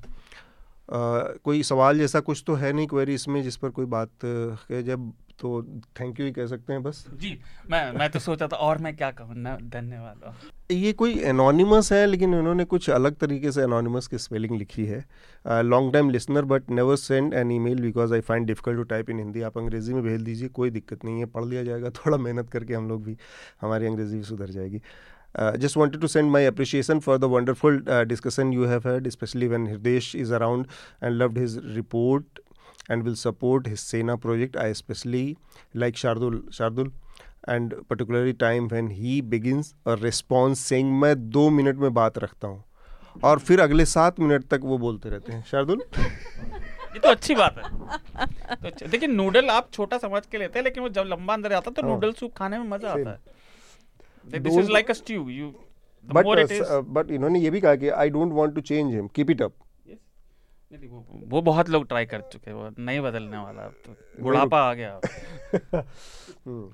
uh, कोई सवाल जैसा कुछ तो है नहीं query इसमें जिस पर कोई बात uh, जब तो थैंक यू ही कह सकते हैं बस। जी मैं मैं तो सोचा था और मैं क्या कहूँ? ना धन्यवाद। ये कोई एनोनिमस है लेकिन उन्होंने कुछ अलग तरीके से एनोनिमस की स्पेलिंग लिखी है। Long time listener but never send an email because I find difficult to type in Hindi आप अंग्रेज़ी में भेज दीजिए कोई दिक्कत नहीं है पढ़ लिया जाएगा थोड़ा मेहनत करके हम लोग भी हमारी अंग्रेज़ी भी सुधर जाएगी। just wanted to send my appreciation for the wonderful uh, discussion you have had, especially when Hirdesh is around and loved his report and will support his Sena project. I especially like Shardul, Shardul. And particularly time when he begins a response saying मैं दो minute में बात रखता हूँ और फिर अगले सात मिनट तक वो बोलते रहते हैं। शार्दुल? ये तो अच्छी बात है। तो देखिए नूडल आप छोटा समझ के लेते हैं लेकिन वो जब लंबा अंदर आता है तो नूडल सूप खाने में मज़ा आता है। This is like a stew you but but इन्होंने ये भी कहा कि I don't want to change him keep it up वो बहुत लोग ट्राई कर चुके वो नहीं बदलने वाला अब तो बुढ़ापा आ गया हम्म।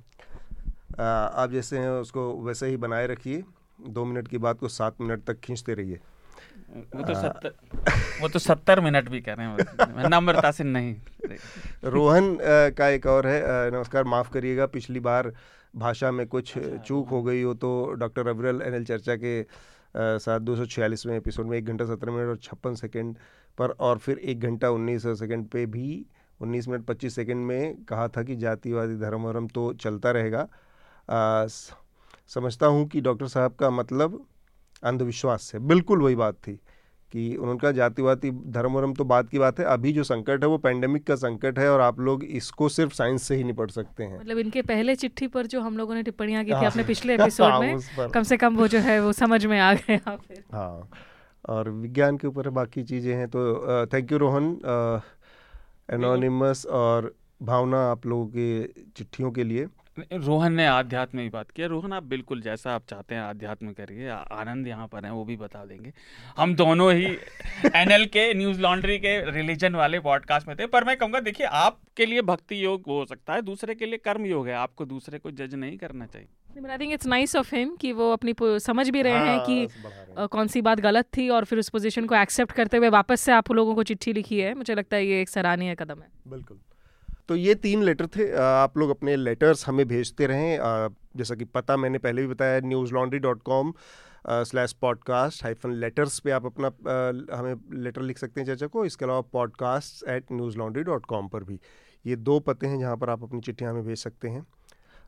आप जैसे हैं उसको वैसे ही बनाए रखिए दो मिनट की बात को सात मिनट तक खींचते रहिए। वो तो सत्तर वो तो सत्तर मिनट भी कर रहे हैं नम्रता से नहीं रोहन का एक और है नमस्कार माफ़ करिएगा पिछली बार भाषा में कुछ अच्छा, चूक हो गई हो तो डॉक्टर अबरल एन चर्चा के साथ दो सौ छियालीसवें एपिसोड में एक घंटा सत्रह मिनट और छप्पन सेकेंड पर और फिर एक घंटा उन्नीस सेकंड पे भी उन्नीस मिनट पच्चीस सेकंड में कहा था कि जातिवादी धर्म वरम तो चलता रहेगा। आ, समझता हूँ कि डॉक्टर साहब का मतलब अंधविश्वास से बिल्कुल वही बात थी कि उनका जातिवादी धर्म वरम तो बात की बात है। अभी जो संकट है वो पैंडेमिक का संकट है और आप लोग इसको सिर्फ़ साइंस से ही निपट सकते हैं। मतलब इनके पहले चिट्ठी पर जो हम लोगों ने टिप्पणियाँ की थी हाँ। अपने पिछले एपिसोड हाँ, में कम से कम वो जो है वो समझ में आ गए हाँ। और विज्ञान के ऊपर बाकी चीज़ें हैं तो थैंक यू रोहन एनोनिमस और भावना आप लोगों के चिट्ठियों के लिए। रोहन ने आध्यात्म की बात किया। रोहन आप बिल्कुल जैसा आप चाहते हैं आध्यात्म करिए। आनंद यहाँ पर हैं वो भी बता देंगे। हम दोनों ही एनएल के न्यूज़ लॉन्ड्री के रिलीजन वाले पॉडकास्ट में थे। पर मैं कहूँगा देखिए आपके लिए भक्ति योग हो सकता है दूसरे के लिए कर्म योग है। आपको दूसरे को जज नहीं करना चाहिए। I think it's nice of him कि वो अपनी समझ भी रहे हाँ, हैं कि कौन सी बात गलत थी और फिर उस पोजीशन को एक्सेप्ट करते हुए वापस से आप लोगों को चिट्ठी लिखी है। मुझे लगता है ये एक सराहनीय कदम है। बिल्कुल। तो ये तीन लेटर थे। आप लोग अपने लेटर्स हमें भेजते रहें। जैसा कि पता मैंने पहले भी बताया Newslaundry dot com slash podcast hyphen letters पे आप अपना हमें लेटर लिख सकते हैं चर्चा को। इसके अलावा podcast at Newslaundry dot com पर भी। ये दो पते हैं जहाँ पर आप अपनी चिट्ठियाँ हमें भेज सकते हैं।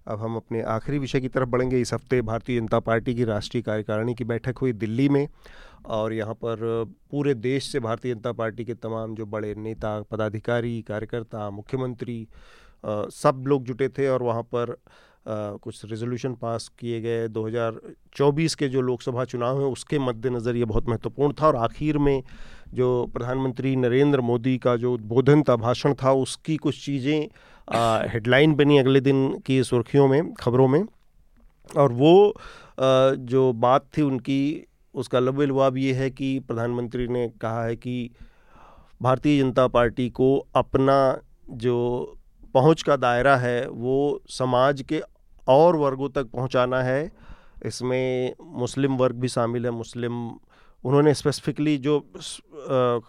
अब हम अपने आखिरी विषय की तरफ़ बढ़ेंगे। इस हफ़्ते भारतीय जनता पार्टी की राष्ट्रीय कार्यकारिणी की बैठक हुई दिल्ली में और यहाँ पर पूरे देश से भारतीय जनता पार्टी के तमाम जो बड़े नेता, पदाधिकारी, कार्यकर्ता, मुख्यमंत्री सब लोग जुटे थे और वहाँ पर कुछ रेजोल्यूशन पास किए गए। 2024 के जो लोकसभा चुनाव हैं, उसके मद्देनज़र ये बहुत महत्वपूर्ण था और आखिर में जो प्रधानमंत्री नरेंद्र मोदी का जो उद्बोधन था, भाषण था, उसकी कुछ चीज़ें हेडलाइन बनी अगले दिन की सुर्खियों में खबरों में। और वो आ, जो बात थी उनकी उसका लब लुआब ये है कि प्रधानमंत्री ने कहा है कि भारतीय जनता पार्टी को अपना जो पहुँच का दायरा है वो समाज के और वर्गों तक पहुंचाना है। इसमें मुस्लिम वर्ग भी शामिल है। मुस्लिम उन्होंने स्पेसिफिकली जो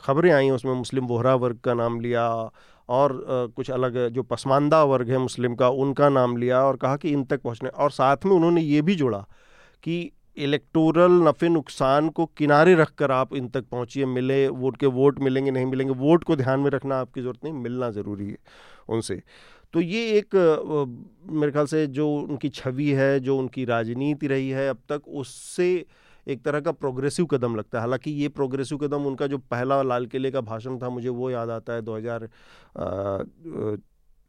खबरें आई उसमें मुस्लिम बोहरा वर्ग का नाम लिया और कुछ अलग जो पसमानदा वर्ग है मुस्लिम का, उनका नाम लिया और कहा कि इन तक पहुँचने। और साथ में उन्होंने ये भी जोड़ा कि इलेक्टोरल नफ़े नुकसान को किनारे रख कर आप इन तक पहुँचिए, मिले, वोट के वोट मिलेंगे, नहीं मिलेंगे, वोट को ध्यान में रखना आपकी ज़रूरत नहीं, मिलना ज़रूरी है उनसे। तो ये एक मेरे ख्याल से जो उनकी छवि है, जो उनकी राजनीति रही है, अब तक उससे एक तरह का प्रोग्रेसिव कदम लगता है। हालाँकि ये प्रोग्रेसिव कदम उनका जो पहला लाल किले का भाषण था, मुझे वो याद आता है 2000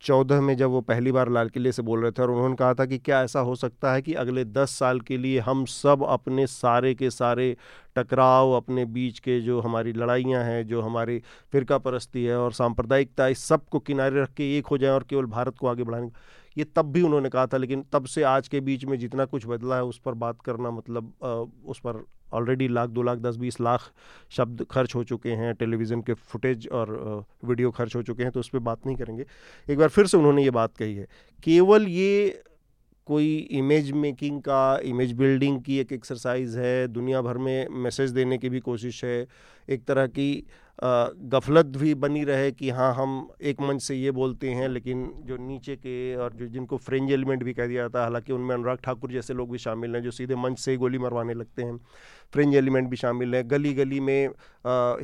चौदह में जब वो पहली बार लाल किले से बोल रहे थे और उन्होंने कहा था कि क्या ऐसा हो सकता है कि अगले दस साल के लिए हम सब अपने सारे के सारे टकराव, अपने बीच के जो हमारी लड़ाइयाँ हैं, जो हमारी फ़िरका परस्ती है और सांप्रदायिकता, इस सबको किनारे रख के एक हो जाए और केवल भारत को आगे बढ़ाने ये तब भी उन्होंने कहा था, लेकिन तब से आज के बीच में जितना कुछ बदला है, उस पर बात करना मतलब उस पर ऑलरेडी लाख, दो लाख, दस, बीस लाख शब्द खर्च हो चुके हैं, टेलीविज़न के फुटेज और वीडियो खर्च हो चुके हैं तो उस पर बात नहीं करेंगे। एक बार फिर से उन्होंने ये बात कही है। केवल ये कोई इमेज मेकिंग का इमेज बिल्डिंग की एक एक्सरसाइज है, दुनिया भर में मैसेज देने की भी कोशिश है, एक तरह की गफलत भी बनी रहे कि हाँ हम एक मंच से ये बोलते हैं, लेकिन जो नीचे के और जो जिनको फ्रेंज एलिमेंट भी कह दिया जाता है, हालाँकि उनमें अनुराग ठाकुर जैसे लोग भी शामिल हैं, जो सीधे मंच से ही गोली मरवाने लगते हैं। फ्रेंज एलिमेंट भी शामिल है। गली गली में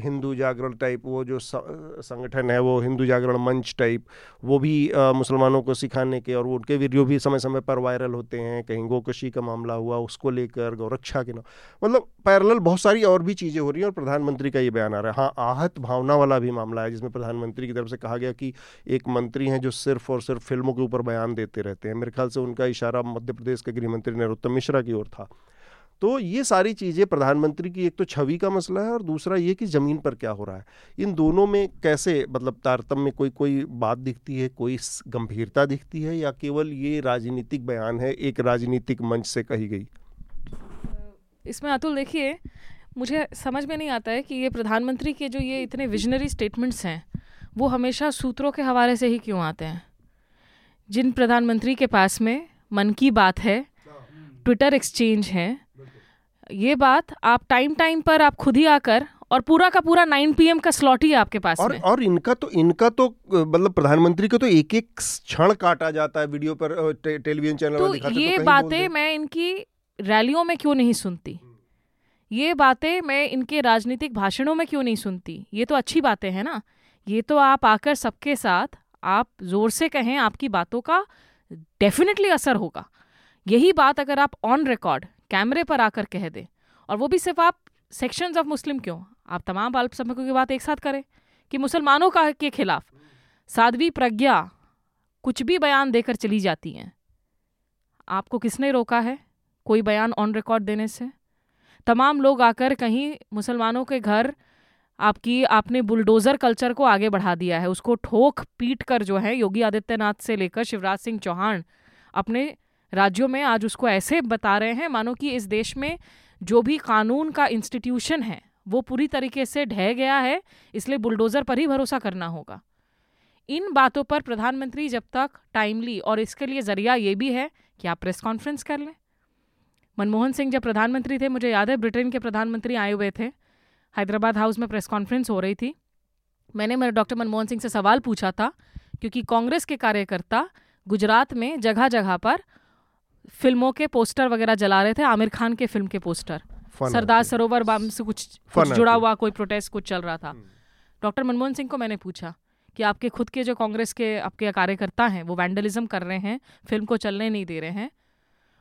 हिंदू जागरण टाइप वो जो संगठन है, वो हिंदू जागरण मंच टाइप वो भी मुसलमानों को सिखाने के और उनके वीडियो भी समय समय पर वायरल होते हैं, कहीं गोकशी का मामला हुआ, उसको लेकर गौरक्षा के नाम मतलब पैरल बहुत सारी और भी चीज़ें हो रही हैं और प्रधानमंत्री का ये बयान आ रहा है। हाँ आहत भावना वाला भी मामला है, जिसमें प्रधानमंत्री की तरफ़ से कहा गया कि एक मंत्री हैं जो सिर्फ़ और सिर्फ़ फ़िल्मों के ऊपर बयान देते रहते हैं। मेरे ख्याल से उनका इशारा मध्य प्रदेश के गृह मंत्री नरोत्तम मिश्रा की ओर था। तो ये सारी चीज़ें प्रधानमंत्री की, एक तो छवि का मसला है और दूसरा ये कि ज़मीन पर क्या हो रहा है। इन दोनों में कैसे मतलब तारतम्य में कोई कोई बात दिखती है, कोई गंभीरता दिखती है या केवल ये राजनीतिक बयान है, एक राजनीतिक मंच से कही गई? इसमें अतुल देखिए मुझे समझ में नहीं आता है कि ये प्रधानमंत्री के जो ये इतने विजनरी स्टेटमेंट्स हैं वो हमेशा सूत्रों के हवाले से ही क्यों आते हैं? जिन प्रधानमंत्री के पास में मन की बात है ट्विटर एक्सचेंज है ये बात आप टाइम टाइम पर आप खुद ही आकर और पूरा का पूरा 9 पीएम का स्लॉट ही आपके पास और में। और इनका तो इनका तो मतलब प्रधानमंत्री को तो एक एक क्षण काटा जाता है वीडियो पर टे, टेलीविज़न चैनल तो ये तो बातें मैं इनकी रैलियों में क्यों नहीं सुनती? ये बातें मैं इनके राजनीतिक भाषणों में क्यों नहीं सुनती? ये तो अच्छी बातें हैं ना। ये तो आप आकर सबके साथ, आप ज़ोर से कहें आपकी बातों का डेफिनेटली असर होगा। यही बात अगर आप ऑन रिकॉर्ड कैमरे पर आकर कह दें, और वो भी सिर्फ़ आप सेक्शंस ऑफ़ मुस्लिम क्यों? आप तमाम अल्पसंख्यकों की बात एक साथ करें कि मुसलमानों का के खिलाफ साध्वी प्रज्ञा कुछ भी बयान देकर चली जाती हैं। आपको किसने रोका है? कोई बयान ऑन रिकॉर्ड देने से? तमाम लोग आकर कहीं मुसलमानों के घर आपकी, आपने बुलडोज़र कल्चर को आगे बढ़ा दिया है। उसको ठोक पीट कर जो है योगी आदित्यनाथ से लेकर शिवराज सिंह चौहान अपने राज्यों में आज उसको ऐसे बता रहे हैं, मानो कि इस देश में जो भी कानून का इंस्टीट्यूशन है, वो पूरी तरीके से ढह गया है, इसलिए बुलडोज़र पर ही भरोसा करना होगा। इन बातों पर प्रधानमंत्री जब तक टाइमली और इसके लिए ज़रिया ये भी है कि आप प्रेस कॉन्फ्रेंस कर लें। मनमोहन सिंह जब प्रधानमंत्री थे मुझे याद है ब्रिटेन के प्रधानमंत्री आए हुए थे। हैदराबाद हाउस में प्रेस कॉन्फ्रेंस हो रही थी। मैंने मेरे डॉक्टर मनमोहन सिंह से सवाल पूछा था क्योंकि कांग्रेस के कार्यकर्ता गुजरात में जगह जगह पर फ़िल्मों के पोस्टर वगैरह जला रहे थे आमिर खान के फ़िल्म के पोस्टर। सरदार सरोवर बाम से कुछ कुछ जुड़ा हुआ कोई प्रोटेस्ट कुछ चल रहा था। हम्म। डॉक्टर मनमोहन सिंह को मैंने पूछा कि आपके खुद के जो कांग्रेस के आपके कार्यकर्ता हैं वो वैंडलिज्म कर रहे हैं फ़िल्म को चलने नहीं दे रहे हैं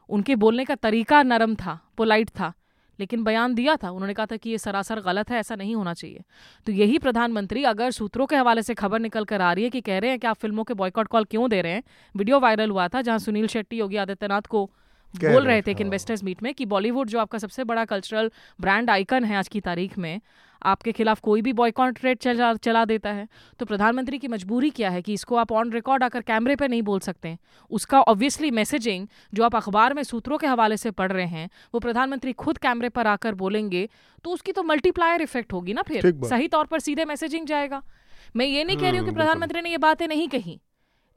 उनके बोलने का तरीका नरम था, पोलाइट था, लेकिन बयान दिया था। उन्होंने कहा था कि ये सरासर गलत है, ऐसा नहीं होना चाहिए। तो यही प्रधानमंत्री अगर सूत्रों के हवाले से खबर निकल कर आ रही है कि कह रहे हैं कि आप फ़िल्मों के बॉयकॉट कॉल क्यों दे रहे हैं? वीडियो वायरल हुआ था जहाँ सुनील शेट्टी, योगी आदित्यनाथ को बोल रहे थे एक हाँ। इन्वेस्टर्स मीट में कि बॉलीवुड जो आपका सबसे बड़ा कल्चरल ब्रांड आइकन है आज की तारीख में आपके खिलाफ कोई भी बॉयकॉट रेट चला चला देता है। तो प्रधानमंत्री की मजबूरी क्या है कि इसको आप ऑन रिकॉर्ड आकर कैमरे पे नहीं बोल सकते उसका ऑब्वियसली मैसेजिंग जो आप अखबार में सूत्रों के हवाले से पढ़ रहे हैं वो प्रधानमंत्री खुद कैमरे पर आकर बोलेंगे तो उसकी तो मल्टीप्लायर इफ़ेक्ट होगी ना फिर? सही तौर पर सीधे मैसेजिंग जाएगा। मैं ये नहीं कह रही हूँ कि हम्म, प्रधानमंत्री ने ये बातें नहीं कही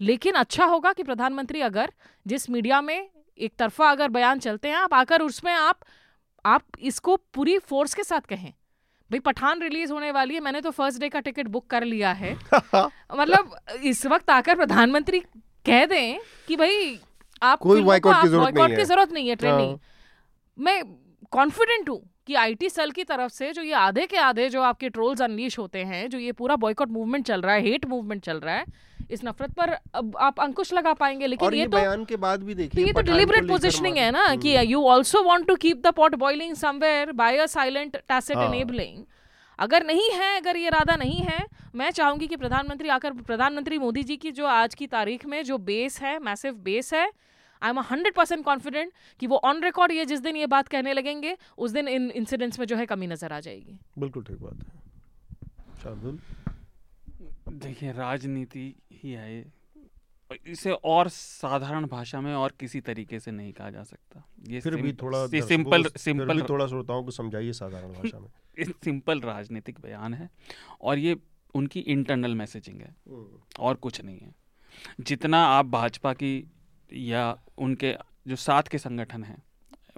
लेकिन अच्छा होगा कि प्रधानमंत्री अगर जिस मीडिया में एक तरफा अगर बयान चलते हैं आप आकर उसमें आप आप इसको पूरी फोर्स के साथ कहें भाई पठान रिलीज़ होने वाली है मैंने तो फ़र्स्ट डे का टिकट बुक कर लिया है मतलब इस वक्त आकर प्रधानमंत्री कह दें कि भाई आप कोई फ़िल्मों की ज़रूरत नहीं है। नहीं है ट्रेनिंग। मैं कॉन्फिडेंट हूँ कि आईटी सेल की तरफ़ से जो ये आधे के आधे जो आपके ट्रोल्स अनलीश होते हैं जो ये पूरा बॉयकॉट मूवमेंट चल रहा है हेट मूवमेंट चल रहा है इस नफरत पर अब आप अंकुश लगा पाएँगे लेकिन ये ये तो बयान के बाद भी तो देखिए ये तो डिलिबरेट पोजिशनिंग है ना कि हम्म। You also want to keep the pot boiling somewhere by a silent tacit. Enabling अगर नहीं है अगर ये इरादा नहीं है मैं चाहूँगी कि प्रधानमंत्री आकर प्रधानमंत्री मोदी जी की जो आज की तारीख में जो बेस है मैसिव बेस है I am hundred percent confident कि वो ऑन रिकॉर्ड ये जिस दिन ये बात कहने लगेंगे उस दिन इन इंसिडेंट्स में जो है कमी नज़र आ जाएगी बिल्कुल ठीक बात है शार्दुल देखिए राजनीति ही है। ये इसे और साधारण भाषा में और किसी तरीके से नहीं कहा जा सकता। ये फिर भी थोड़ा सिंपल फिर सिंपल भी थोड़ा श्रोताओं को समझाइए साधारण भाषा में। सिंपल राजनीतिक बयान है और ये उनकी इंटरनल मैसेजिंग है और कुछ नहीं है। जितना आप भाजपा की या उनके जो साथ के संगठन हैं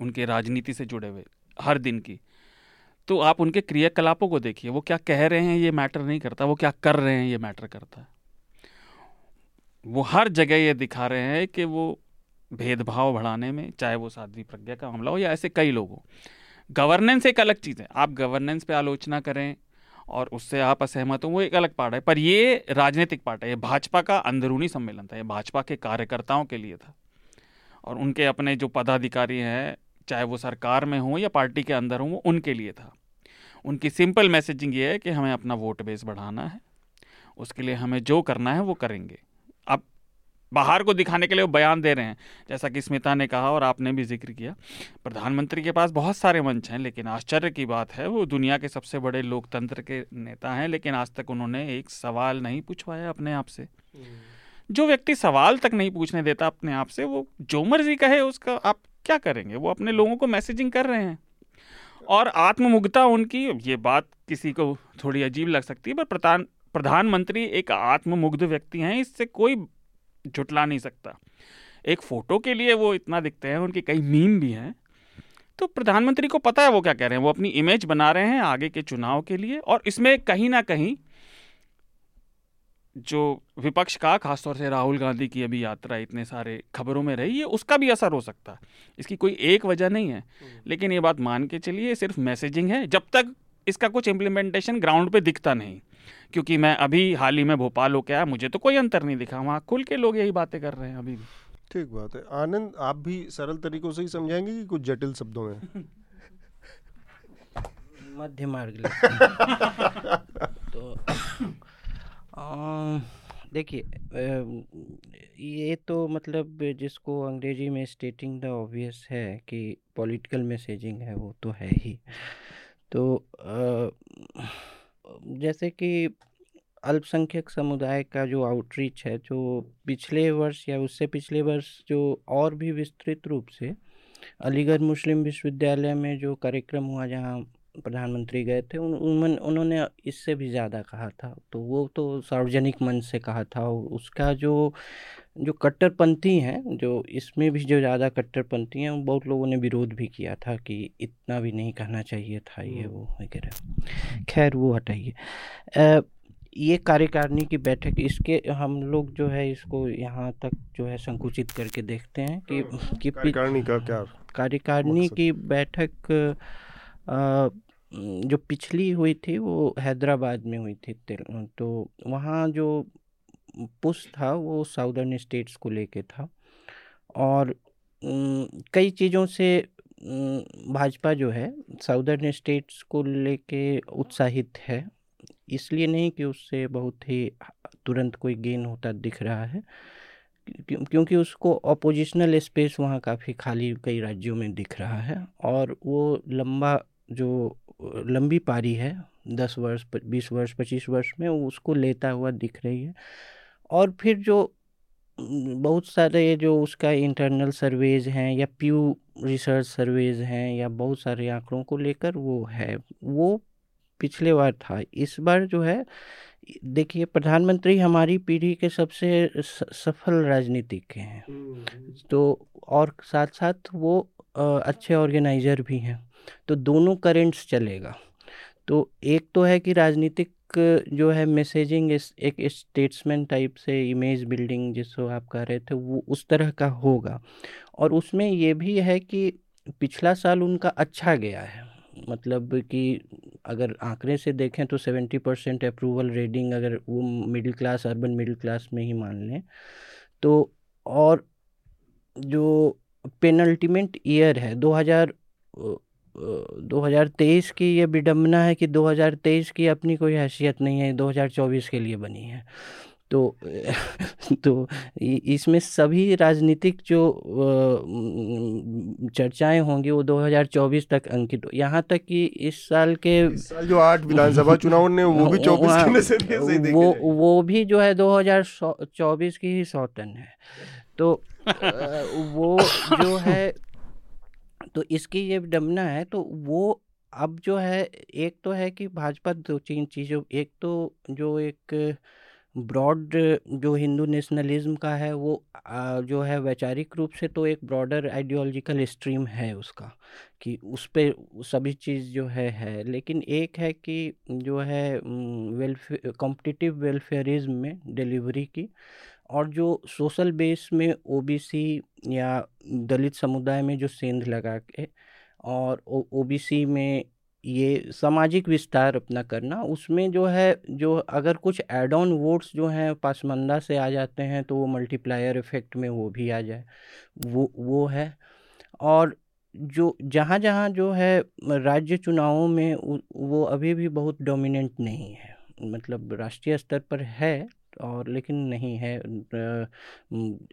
उनके राजनीति से जुड़े हुए हर दिन की तो आप उनके क्रियाकलापों को देखिए। वो क्या कह रहे हैं ये मैटर नहीं करता, वो क्या कर रहे हैं ये मैटर करता है। वो हर जगह ये दिखा रहे हैं कि वो भेदभाव बढ़ाने में, चाहे वो साध्वी प्रज्ञा का मामला हो या ऐसे कई लोग। हो गवर्नेंस एक अलग चीज़ है। आप गवर्नेंस पे आलोचना करें और उससे आप असहमत हो, वो एक अलग पार्ट है। पर ये राजनीतिक पार्ट है। ये भाजपा का अंदरूनी सम्मेलन था। ये भाजपा के कार्यकर्ताओं के लिए था। और उनके अपने जो पदाधिकारी हैं चाहे वो सरकार में हों या पार्टी के अंदर हों वो उनके लिए था। उनकी सिंपल मैसेजिंग ये है कि हमें अपना वोट बेस बढ़ाना है। उसके लिए हमें जो करना है वो करेंगे। अब बाहर को दिखाने के लिए वो बयान दे रहे हैं जैसा कि स्मिता ने कहा और आपने भी ज़िक्र किया। प्रधानमंत्री के पास बहुत सारे मंच हैं लेकिन आश्चर्य की बात है वो दुनिया के सबसे बड़े लोकतंत्र के नेता हैं लेकिन आज तक उन्होंने एक सवाल नहीं पूछवाया अपने आप से। जो व्यक्ति सवाल तक नहीं पूछने देता अपने आप से वो जो मर्ज़ी कहे उसका आप क्या करेंगे? वो अपने लोगों को मैसेजिंग कर रहे हैं। और आत्ममुग्धता उनकी, ये बात किसी को थोड़ी अजीब लग सकती है, पर प्रधान प्रधानमंत्री एक आत्ममुग्ध व्यक्ति हैं, इससे कोई जुटला नहीं सकता। एक फ़ोटो के लिए वो इतना दिखते हैं, उनके कई मीम भी हैं। तो प्रधानमंत्री को पता है वो क्या कह रहे हैं? वो अपनी इमेज बना रहे हैं आगे के चुनाव के लिए, और इसमें कहीं ना कहीं जो विपक्ष का खासतौर से राहुल गांधी की अभी यात्रा इतने सारे खबरों में रही है उसका भी असर हो सकता है। इसकी कोई एक वजह नहीं है। लेकिन ये बात मान के चलिए सिर्फ़ मैसेजिंग है। जब तक इसका कुछ इम्प्लीमेंटेशन ग्राउंड पे दिखता नहीं क्योंकि मैं अभी हाल ही में भोपाल होके आया मुझे तो कोई अंतर नहीं दिखा। वहाँ खुल के लोग यही बातें कर रहे हैं अभी भी। ठीक बात है। आनंद आप भी सरल तरीकों से ही समझाएँगे कि कुछ जटिल शब्दों में? मध्य मार्ग तो देखिए ये तो मतलब जिसको अंग्रेज़ी में स्टेटिंग द ऑब्वियस है कि पॉलिटिकल मैसेजिंग है वो तो है ही। तो अ, जैसे कि अल्पसंख्यक समुदाय का जो आउटरीच है जो पिछले वर्ष या उससे पिछले वर्ष जो और भी विस्तृत रूप से अलीगढ़ मुस्लिम विश्वविद्यालय में जो कार्यक्रम हुआ जहाँ प्रधानमंत्री गए थे उन, उन, उन्होंने इससे भी ज़्यादा कहा था। तो वो तो सार्वजनिक मंच से कहा था और उसका जो जो कट्टरपंथी हैं जो इसमें भी जो ज़्यादा कट्टरपंथी हैं बहुत लोगों ने विरोध भी किया था कि इतना भी नहीं कहना चाहिए था ये वो वगैरह। खैर वो हटाइए। ये कार्यकारिणी की बैठक इसके हम लोग जो है इसको यहाँ तक जो है संकुचित करके देखते हैं कि कि कार्यकारिणी का क्या कार्यकारिणी की बैठक अ, जो पिछली हुई थी वो हैदराबाद में हुई थी तो वहाँ जो पुश था वो साउदर्न स्टेट्स को लेके था। और कई चीज़ों से भाजपा जो है साउदर्न स्टेट्स को लेके उत्साहित है। इसलिए नहीं कि उससे बहुत ही तुरंत कोई गेन होता दिख रहा है क्योंकि उसको अपोजिशनल स्पेस वहाँ काफ़ी खाली कई राज्यों में दिख रहा है। और वो लंबा जो लंबी पारी है दस वर्ष बीस वर्ष पच्चीस वर्ष में उसको लेता हुआ दिख रही है। और फिर जो बहुत सारे जो उसका इंटरनल सर्वेज हैं या प्यू रिसर्च सर्वेज हैं या बहुत सारे आंकड़ों को लेकर वो है। वो पिछले बार था। इस बार जो है देखिए प्रधानमंत्री हमारी पीढ़ी के सबसे सफल राजनीतिक हैं। तो और साथ साथ वो अच्छे ऑर्गेनाइजर भी हैं। तो दोनों करेंट्स चलेगा। तो एक तो है कि राजनीतिक जो है मैसेजिंग इस एक स्टेट्समैन टाइप से इमेज बिल्डिंग जिसको आप कह रहे थे वो उस तरह का होगा। और उसमें ये भी है कि पिछला साल उनका अच्छा गया है। मतलब कि अगर आंकड़े से देखें तो सेवेंटी परसेंट अप्रूवल रेटिंग अगर वो middle class urban middle class में ही मान लें तो और जो पेनल्टीमेंट ईयर है 2000 अ, अ, 2023 की ये विडम्बना है कि 2023 की अपनी कोई हैसियत नहीं है 2024 के लिए बनी है। तो तो इसमें सभी राजनीतिक जो चर्चाएँ होंगी वो 2024 तक अंकित हो। यहाँ तक कि इस साल के इस साल जो आठ विधानसभा चुनाव ने वो भी चौबीस वहाँ- के से वो वो भी जो है 2024 की ही सौतन है। तो वो जो है तो इसकी ये विडम्बना है तो वो अब जो है, एक तो है कि भाजपा दो तीन चीज़ों, एक तो जो एक ब्रॉड जो हिंदू नेशनलिज्म का है, वो जो है वैचारिक रूप से तो एक ब्रॉडर आइडियोलॉजिकल स्ट्रीम है उसका, कि उस पर सभी चीज़ जो है है। लेकिन एक है कि जो है वेलफेयर कॉम्पिटिटिव वेलफेयरिज्म में डिलीवरी की और जो सोशल बेस में ओबीसी या दलित समुदाय में जो सेंध लगा के और ओबीसी में ये सामाजिक विस्तार अपना करना, उसमें जो है, जो अगर कुछ एड ऑन वोट्स जो हैं पासमंदा से आ जाते हैं तो वो मल्टीप्लायर इफ़ेक्ट में वो भी आ जाए, वो वो है। और जो जहाँ जहाँ जो है राज्य चुनावों में वो अभी भी बहुत डोमिनेंट नहीं है मतलब राष्ट्रीय स्तर पर है और लेकिन नहीं है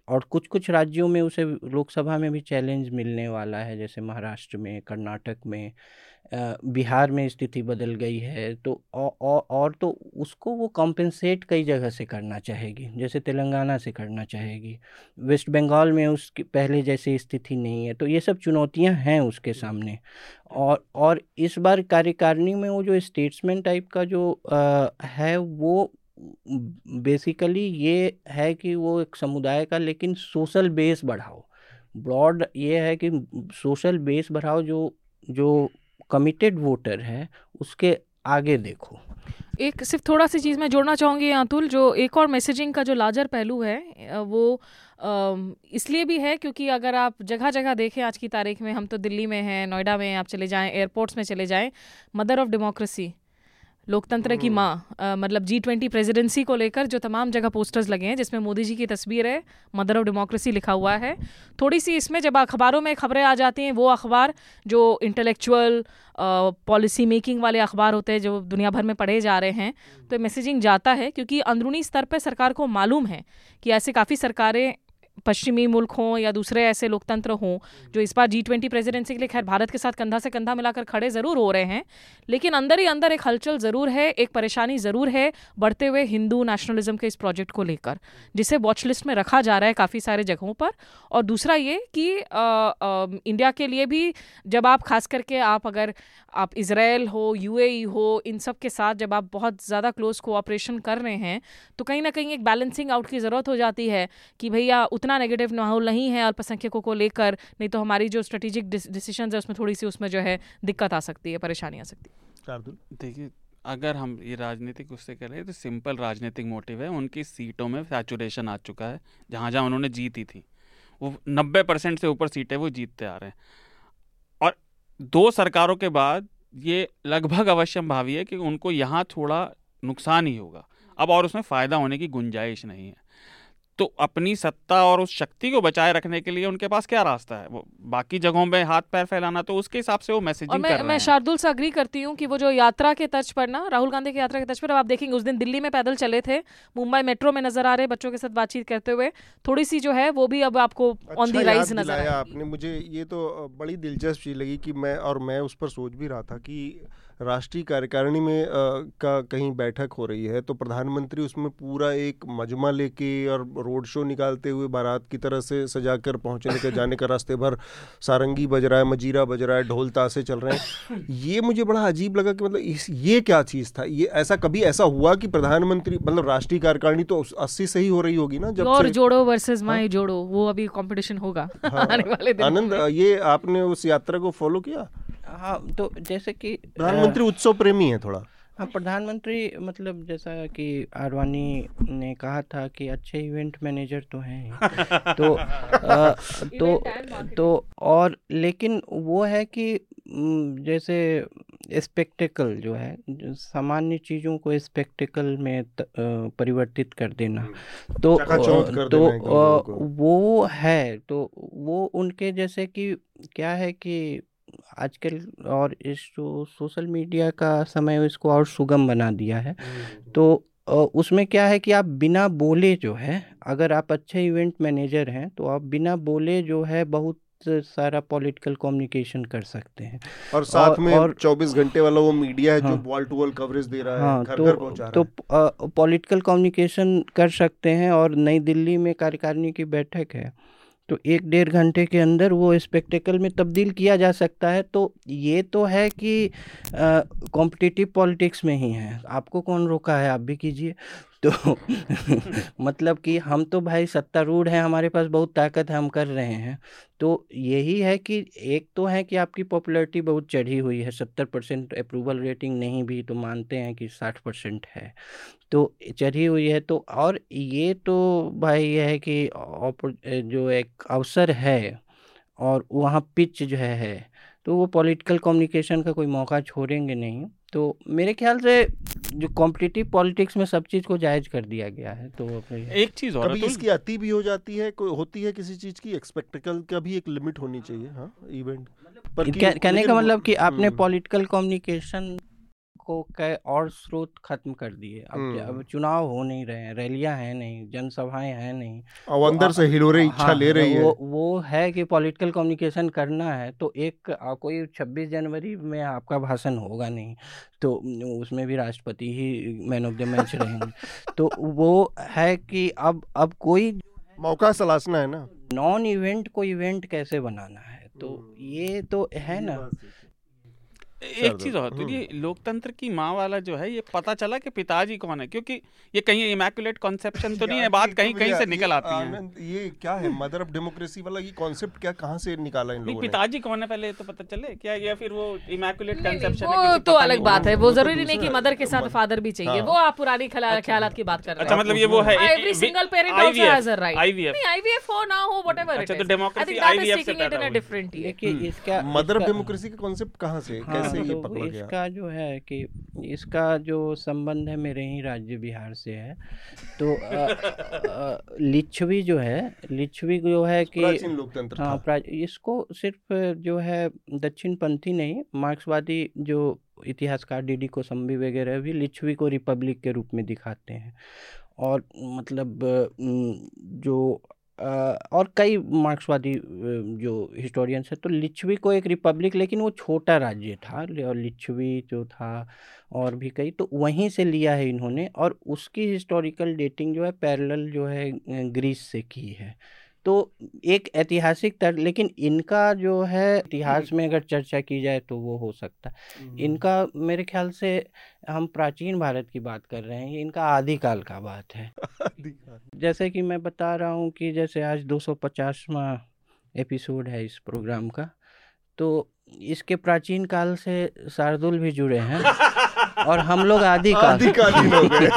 और कुछ कुछ राज्यों में उसे लोकसभा में भी चैलेंज मिलने वाला है जैसे महाराष्ट्र में कर्नाटक में बिहार में स्थिति बदल गई है तो औ, औ, और तो उसको वो कॉम्पेंसेट कई जगह से करना चाहेगी जैसे तेलंगाना से करना चाहेगी वेस्ट बंगाल में उसकी पहले जैसी स्थिति नहीं है तो ये सब चुनौतियाँ हैं उसके सामने। और और इस बार कार्यकारिणी में वो जो स्टेट्समैन टाइप का जो अ, है वो बेसिकली ये है कि वो एक समुदाय का, लेकिन सोशल बेस बढ़ाओ। ब्रॉड ये है कि सोशल बेस बढ़ाओ जो जो कमिटेड वोटर है, उसके आगे देखो। एक सिर्फ़ थोड़ा सी चीज़ मैं जोड़ना चाहूँगी अतुल, जो एक और मैसेजिंग का जो लार्जर पहलू है वो इसलिए भी है क्योंकि अगर आप जगह जगह देखें आज की तारीख में, हम तो दिल्ली में हैं, नोएडा में आप चले जाएँ एयरपोर्ट्स में चले जाएँ मदर ऑफ़ डेमोक्रेसी लोकतंत्र की माँ मतलब जी ट्वेंटी प्रेजिडेंसी को लेकर जो तमाम जगह पोस्टर्स लगे हैं जिसमें मोदी जी की तस्वीर है मदर ऑफ़ डेमोक्रेसी लिखा हुआ है। थोड़ी सी इसमें जब अखबारों में खबरें आ जाती हैं वो अखबार जो इंटेलेक्चुअल पॉलिसी मेकिंग वाले अखबार होते हैं जो दुनिया भर में पढ़े जा रहे हैं तो मैसेजिंग जाता है क्योंकि अंदरूनी स्तर पर सरकार को मालूम है कि ऐसे काफ़ी सरकारें पश्चिमी मुल्क हों या दूसरे ऐसे लोकतंत्र हों जो इस बार जी ट्वेंटी प्रेसिडेंसी के लिए खैर भारत के साथ कंधा से कंधा मिलाकर खड़े ज़रूर हो रहे हैं लेकिन अंदर ही अंदर एक हलचल ज़रूर है एक परेशानी ज़रूर है बढ़ते हुए हिंदू नेशनलिज्म के इस प्रोजेक्ट को लेकर जिसे वॉच लिस्ट में रखा जा रहा है काफ़ी सारे जगहों पर। और दूसरा ये कि अ, अ, इंडिया के लिए भी जब आप खास करके आप अगर आप इसराइल हो यूएई हो इन सब के साथ जब आप बहुत ज़्यादा क्लोज कोऑपरेशन कर रहे हैं तो कहीं ना कहीं एक बैलेंसिंग आउट की ज़रूरत हो जाती है कि भैया उतना नेगेटिव माहौल नहीं है अल्पसंख्यकों को लेकर नहीं तो हमारी जो स्ट्रेटेजिक डिसीज़न है उसमें थोड़ी सी उसमें जो है दिक्कत आ सकती है परेशानी आ सकती है। देखिए अगर हम ये राजनीतिक उससे करें तो सिंपल राजनीतिक मोटिव है उनकी सीटों में सैचुरेशन आ चुका है जहाँ जहाँ उन्होंने जीती थी। वो नब्बे परसेंट से ऊपर सीटें वो जीतते आ रहे हैं। और दो सरकारों के बाद ये लगभग अवश्य भावी है कि उनको यहाँ थोड़ा नुकसान ही होगा। अब और उसमें फ़ायदा होने की गुंजाइश नहीं है। तो अपनी सत्ता और उस शक्ति को बचाए रखने के लिए उनके पास क्या रास्ता है? वो बाकी जगहों में हाथ पैर फैलाना तो उसके हिसाब से वो मैसेजिंग और मैं कर रहे मैं शार्दुल से अग्री करती हूँ कि वो जो यात्रा के तर्ज पर ना राहुल गांधी की यात्रा के तर्ज पर अब आप देखेंगे उस दिन दिल्ली में पैदल चले थे मुंबई मेट्रो में नज़र आ रहे बच्चों के साथ बातचीत करते हुए। थोड़ी सी जो है वो भी अब आपको ऑन दी राइज नज़र आए आपने मुझे ये तो बड़ी दिलचस्प चीज़ लगी कि मैं और मैं उस पर सोच भी रहा था कि राष्ट्रीय कार्यकारिणी में अ, का कहीं बैठक हो रही है तो प्रधानमंत्री उसमें पूरा एक मजमा लेके और रोड शो निकालते हुए बारात की तरह से सजा कर पहुँचने के जाने का रास्ते भर सारंगी बज रहा है मजीरा बज रहा है ढोल तासे चल रहे हैं। ये मुझे बड़ा अजीब लगा कि मतलब इस ये क्या चीज़ था? ये ऐसा कभी ऐसा हुआ कि प्रधानमंत्री मतलब राष्ट्रीय कार्यकारिणी तो अस्सी से ही हो रही होगी ना जब और जोड़ो वर्सेस माई जोड़ो वो अभी कंपटीशन होगा हाँ, आने वाले दिन आनंद ये आपने उस यात्रा को फॉलो किया? हाँ तो जैसे कि प्रधानमंत्री उत्सव प्रेमी है थोड़ा। हाँ प्रधानमंत्री मतलब जैसा कि आडवाणी ने कहा था कि अच्छे इवेंट मैनेजर तो हैं तो अ, तो तो और लेकिन वो है कि जैसे स्पेक्टिकल जो है सामान्य चीज़ों को स्पेक्टिकल में त, अ, परिवर्तित कर देना। तो कर तो देना लोगों वो है तो वो उनके जैसे कि क्या है कि आजकल और इस जो सोशल मीडिया का समय है, इसको और सुगम बना दिया है। तो अ, उसमें क्या है कि आप बिना बोले जो है अगर आप अच्छे इवेंट मैनेजर हैं तो आप बिना बोले जो है बहुत सारा पॉलिटिकल कम्युनिकेशन कर सकते हैं। और साथ और- में और- 24 घंटे वाला वो मीडिया है हाँ, जो। वॉल टू वॉल कवरेज दे रहा है हाँ घर तो घर पहुँचा रहा तो पॉलिटिकल कम्युनिकेशन कर सकते हैं और नई दिल्ली में कार्यकारिणी की बैठक है। तो एक डेढ़ घंटे के अंदर वो स्पेक्टेकल में तब्दील किया जा सकता है। तो ये तो है कि कॉम्पिटिटिव पॉलिटिक्स में ही है। आपको कौन रोका है? आप भी कीजिए। तो मतलब कि हम तो भाई सत्तारूढ़ हैं हमारे पास बहुत ताकत है हम कर रहे हैं। तो यही है कि एक तो है कि आपकी पॉपुलैरिटी बहुत चढ़ी हुई है सत्तर परसेंट अप्रूवल रेटिंग नहीं भी तो मानते हैं कि साठ परसेंट है। तो चढ़ी हुई है तो और ये तो भाई यह है कि जो एक अवसर है और वहाँ पिच जो है है तो वो पॉलिटिकल कम्युनिकेशन का कोई मौका छोड़ेंगे नहीं। तो मेरे ख्याल से जो कॉम्पिटिटिव पॉलिटिक्स में सब चीज़ को जायज़ कर दिया गया है तो अपने- एक चीज़ और कभी तो... इसकी अति भी हो जाती है कोई होती है किसी चीज़ की एक्सपेक्टिकल का भी एक लिमिट होनी चाहिए हाँ इवेंट पर कहने का मतलब कि आपने हम्म, पॉलिटिकल कम्युनिकेशन को कै और स्रोत खत्म कर दिए। अब हम्म। अब चुनाव हो नहीं रहे हैं रैलियाँ हैं नहीं जनसभाएँ हैं नहीं और वो अंदर तो से हिलोरे इच्छा हाँ, ले रही है। वो वो है कि पॉलिटिकल कम्युनिकेशन करना है तो एक कोई छब्बीस जनवरी में आपका भाषण होगा नहीं तो उसमें भी राष्ट्रपति ही मैन ऑफ़ द मैच रहेंगे। तो वो है कि अब अब कोई मौका सलासना है ना। नॉन इवेंट को इवेंट कैसे बनाना है? तो हम्म, ये तो है ना। एक चीज़ और तो हम्म। ये लोकतंत्र की माँ वाला जो है ये पता चला कि पिताजी कौन है क्योंकि ये कहीं इमेकुलेट कॉन्सेप्शन तो नहीं है बात कहीं कहीं से निकल आती है। ये क्या है मदर ऑफ़ डेमोक्रेसी वाला ये कॉन्सेप्ट क्या कहाँ से निकाला इन लोगों ने? पिताजी कौन है पहले तो पता चले? क्या या फिर वो इमैकुलेट नहीं, वो तो अलग बात है वो ज़रूरी नहीं की मदर के साथ फादर भी चाहिए हाँ। वो आप पुरानी ख्यालात की बात कर रहे अच्छा हैं मतलब ये वो है every single parent also has a right IVF नहीं आईवीएफ हो ना हो व्हाटएवर अच्छा, it is I democracy think that IVF is से टेकिंग इट इन पैदा हुई। डिफरेंट इसका मदर ऑफ़ डेमोक्रेसी का कॉन्सेप्ट कहाँ से? हाँ, कैसे ये तो पकड़ा गया। इसका जो है कि इसका जो संबंध है मेरे ही राज्य बिहार से है। तो लिच्छवी जो है लिच्छवी जो है कि लोकतंत्र हाँ इसको सिर्फ़ जो है दक्षिण पंथी नहीं मार्क्सवादी जो इतिहासकार डी डी कोसम्बी वगैरह भी लिच्छवी को रिपब्लिक के रूप में दिखाते हैं। और मतलब जो और कई मार्क्सवादी जो हिस्टोरियंस है तो लिच्छवी को एक रिपब्लिक, लेकिन वो छोटा राज्य था और लिच्छवी जो था, और भी कई तो वहीं से लिया है इन्होंने, और उसकी हिस्टोरिकल डेटिंग जो है, पैरेलल जो है ग्रीस से की है। तो एक ऐतिहासिक तर लेकिन इनका जो है इतिहास में अगर चर्चा की जाए तो वो हो सकता है। इनका मेरे ख्याल से हम प्राचीन भारत की बात कर रहे हैं ये इनका आदिकाल का बात है। जैसे कि मैं बता रहा हूँ कि जैसे आज 250वां एपिसोड है इस प्रोग्राम का तो इसके प्राचीन काल से शार्दुल भी जुड़े हैं। और हम लोग आदि का। हो। गए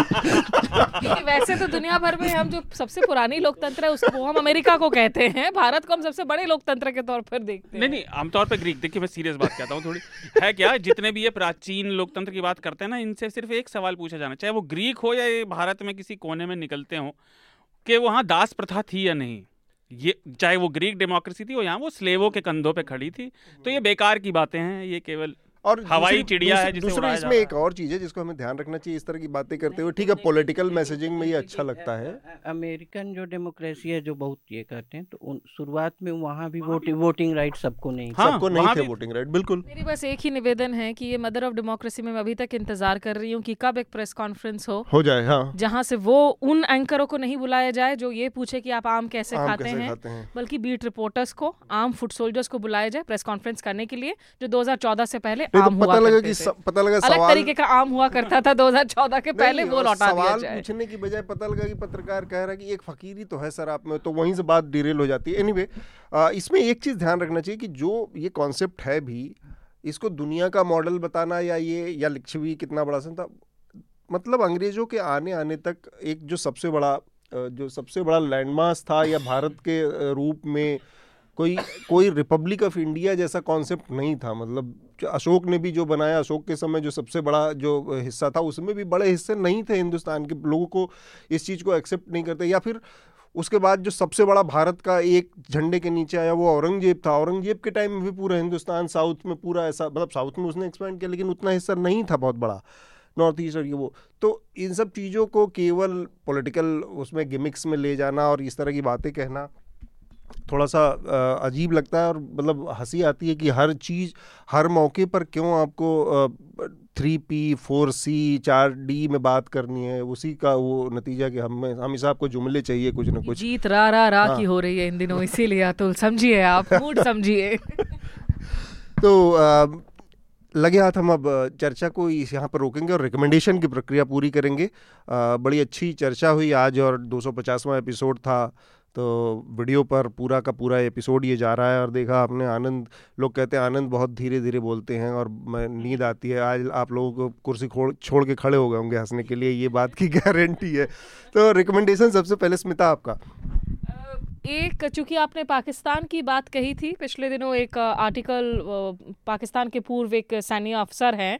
वैसे तो दुनिया भर में हम जो सबसे पुरानी लोकतंत्र है उसको हम अमेरिका को कहते हैं। भारत को हम सबसे बड़े लोकतंत्र के तौर पर देखते हैं। नहीं नहीं आमतौर पर ग्रीक देखिए मैं सीरियस बात कहता हूँ थोड़ी। है क्या जितने भी ये प्राचीन लोकतंत्र की बात करते हैं ना इनसे सिर्फ़ एक सवाल पूछा जाना चाहे वो ग्रीक हो या ये भारत में किसी कोने में निकलते हो कि वहाँ दास प्रथा थी या नहीं? ये चाहे वो ग्रीक डेमोक्रेसी थी और यहाँ वो स्लेवों के कंधों पे खड़ी थी तो ये बेकार की बातें हैं ये केवल और हवाई चिड़िया है दूसरी- जिसे दूसरी उड़ाया इसमें एक और चीज़ है जिसको हमें ध्यान रखना चाहिए इस तरह की बातें करते हुए। ठीक है पॉलिटिकल मैसेजिंग में ये अच्छा लगता है। अमेरिकन जो डेमोक्रेसी है जो बहुत ये करते हैं तो उन शुरुआत में वहाँ भी वोटिंग राइट सबको नहीं हाँ, सबको नहीं थे वोटिंग राइट बिल्कुल। मेरी बस एक ही निवेदन है की ये मदर ऑफ़ डेमोक्रेसी में अभी तक इंतज़ार कर रही हूँ की कब एक प्रेस कॉन्फ्रेंस हो। हो जाए हाँ। जहाँ से वो उन एंकरों को नहीं बुलाया जाए जो ये पूछे की आप आम कैसे खाते हैं बल्कि बीट रिपोर्टर्स को आम फुट सोल्जर्स को बुलाया जाए प्रेस कॉन्फ्रेंस करने के लिए जो 2014 से पहले आम तो पता लगा कि पता लगा अलग तरीके का आम हुआ करता था 2014 के पहले वो लौटा दिया सवाल जाए। पूछने की बजाय पता लगा कि पत्रकार कह रहा है कि एक फकीरी तो है सर आप में तो वहीं से बात डिरेल हो जाती है। एनीवे इसमें एक चीज़ ध्यान रखना चाहिए कि जो ये कॉन्सेप्ट है भी इसको दुनिया का मॉडल बताना या ये या लिच्छवी कितना बड़ा सन था मतलब अंग्रेज़ों के आने आने तक एक जो सबसे बड़ा जो सबसे बड़ा लैंडमार्क था या भारत के रूप में कोई कोई रिपब्लिक ऑफ़ इंडिया जैसा कॉन्सेप्ट नहीं था मतलब अशोक ने भी जो बनाया, अशोक के समय जो सबसे बड़ा जो हिस्सा था, उसमें भी बड़े हिस्से नहीं थे हिंदुस्तान के। लोगों को इस चीज़ को एक्सेप्ट नहीं करते। या फिर उसके बाद जो सबसे बड़ा भारत का एक झंडे के नीचे आया, वो औरंगज़ेब था। औरंगज़ेब के टाइम में भी पूरा हिंदुस्तान साउथ में पूरा ऐसा मतलब साउथ में उसने एक्सपेंड किया, लेकिन उतना हिस्सा नहीं था बहुत बड़ा। नॉर्थ ईस्ट और ये वो। तो इन सब चीज़ों को केवल पॉलिटिकल उसमें गिमिक्स में ले जाना और इस तरह की बातें कहना थोड़ा सा अजीब लगता है और मतलब हँसी आती है कि हर चीज़ हर मौके पर क्यों आपको थ्री पी फोर सी चार डी में बात करनी है? उसी का वो नतीजा कि हमें हमेशा आपको जुमले चाहिए कुछ ना कुछ। जीत रा रा रा हाँ। की हो। रही है इन दिनों इसीलिए अतुल समझिए आप मूड समझिए। तो अ, लगे हाथ हम अब चर्चा को इस यहाँ पर रोकेंगे और रिकमेंडेशन की प्रक्रिया पूरी करेंगे। अ, बड़ी अच्छी चर्चा हुई आज और 250वां एपिसोड था। तो वीडियो पर पूरा का पूरा एपिसोड ये जा रहा है और देखा आपने आनंद, लोग कहते हैं आनंद बहुत धीरे धीरे बोलते हैं और नींद आती है। आज आप लोगों को कुर्सी खोड़ छोड़ के खड़े हो गए होंगे हंसने के लिए, ये बात की गारंटी है। तो रिकमेंडेशन सबसे पहले स्मिता आपका। एक, चूँकि आपने पाकिस्तान की बात कही थी, पिछले दिनों एक आर्टिकल पाकिस्तान के पूर्व एक सैन्य अफसर हैं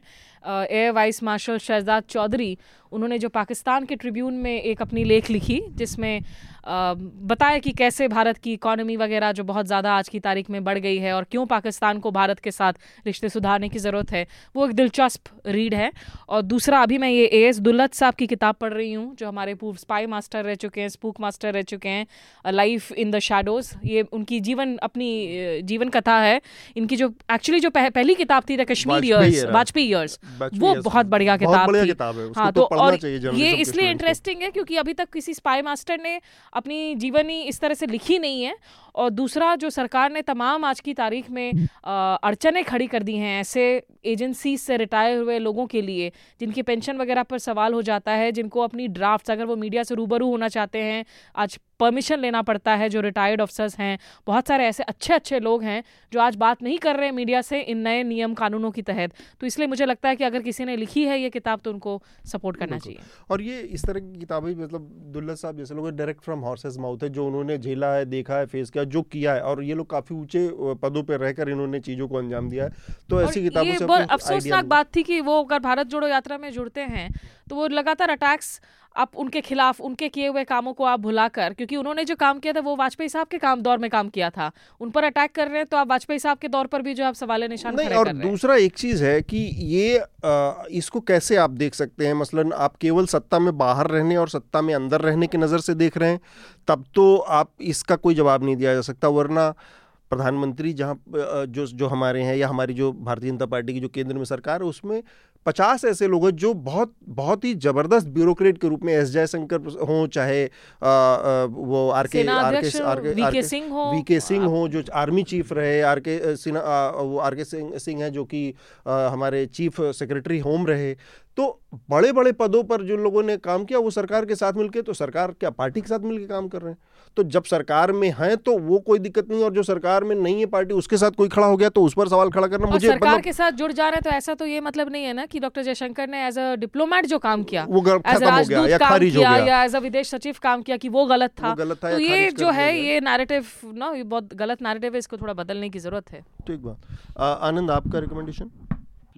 air vice marshal Shahzad Chaudhry. उन्होंने जो पाकिस्तान के ट्रिब्यून में एक अपनी लेख लिखी, जिसमें बताया कि कैसे भारत की इकॉनमी वगैरह जो बहुत ज़्यादा आज की तारीख में बढ़ गई है और क्यों पाकिस्तान को भारत के साथ रिश्ते सुधारने की ज़रूरत है वो एक दिलचस्प रीड है। और दूसरा अभी मैं ये ए एस दुल्लत साहब की किताब पढ़ रही हूँ जो हमारे पूर्व स्पाई मास्टर रह चुके हैं स्पूक मास्टर रह चुके हैं लाइफ इन द शैडोज ये उनकी जीवन अपनी जीवन कथा है। इनकी जो एक्चुअली जो पह, पहली किताब थी the Kashmir years Vajpayee years वो बहुत बढ़िया किताब थी। है हाँ तो तो और ये इसलिए इंटरेस्टिंग है क्योंकि अभी तक किसी स्पाई मास्टर ने अपनी जीवनी इस तरह से लिखी नहीं है और दूसरा जो सरकार ने तमाम आज की तारीख में अड़चने खड़ी कर दी हैं ऐसे एजेंसी से रिटायर हुए लोगों के लिए, जिनकी पेंशन वगैरह पर सवाल हो जाता है, जिनको अपनी ड्राफ्ट अगर वो मीडिया से रूबरू होना चाहते हैं, आज परमिशन लेना पड़ता है जो रिटायर्ड ऑफिसर्स हैं बहुत सारे ऐसे अच्छे अच्छे लोग हैं जो आज बात नहीं कर रहे हैं मीडिया से इन नए नियम कानूनों के तहत। तो इसलिए मुझे लगता है कि अगर किसी ने लिखी है ये किताब तो उनको सपोर्ट करना चाहिए। और ये इस तरह की किताबें मतलब दुल्ला साहब जैसे लोग डायरेक्ट फ्रॉम हॉर्सेस माउथ है जो उन्होंने झेला है देखा है फेस किया जो किया है और ये लोग काफ़ी ऊँचे पदों पर रहकर इन्होंने चीज़ों को अंजाम दिया है। तो ऐसी किताबों से अफसोसनाक बात थी कि वो अगर भारत जोड़ो यात्रा में जुड़ते हैं तो वो लगातार अटैक्स आप उनके खिलाफ उनके किए हुए कामों को आप भुलाकर क्योंकि उन्होंने जो काम किया था वो वाजपेयी साहब के काम दौर में काम किया था। उन पर अटैक कर रहे हैं तो आप वाजपेयी साहब के दौर पर भी जो आप सवाल निशान नहीं और कर रहे हैं। दूसरा एक चीज़ है कि ये अ, इसको कैसे आप देख सकते हैं? मसलन आप केवल सत्ता में बाहर रहने और सत्ता में अंदर रहने की नज़र से देख रहे हैं तब तो आप इसका कोई जवाब नहीं दिया जा सकता। वरना प्रधानमंत्री जहाँ जो जो हमारे हैं या हमारी जो भारतीय जनता पार्टी की जो केंद्र में सरकार है उसमें पचास ऐसे लोग हैं जो बहुत बहुत ही ज़बरदस्त ब्यूरोक्रेट के रूप में एस जयशंकर हों चाहे अ, अ, वो आर के आर के आर के सिंह हो। वी के सिंह हो जो आर्मी चीफ रहे आर के सिन्हा वो आर के सिंह सिंह हैं जो कि हमारे चीफ सेक्रेटरी होम रहे। तो बड़े बड़े पदों पर जो लोगों ने काम किया वो सरकार के साथ मिलके तो सरकार क्या पार्टी के साथ मिलकर काम कर रहे हैं? तो जब सरकार में है तो वो कोई दिक्कत नहीं और जो सरकार में नहीं है पार्टी उसके साथ कोई खड़ा हो गया तो उस पर सवाल खड़ा करना मुझे सरकार मतलब के साथ जुड़ जा रहे हैं तो ऐसा तो ये मतलब नहीं है ना कि डॉक्टर जयशंकर ने एज अ डिप्लोमेट जो काम किया वो एज खत्म हो गया या खारिज हो गया। या एज अ विदेश सचिव काम किया कि वो गलत था। गलत था तो ये जो है ये नैरेटिव ना ये बहुत गलत नैरेटिव है इसको थोड़ा बदलने की ज़रूरत है। ठीक बात। आनंद आपका रिकमेंडेशन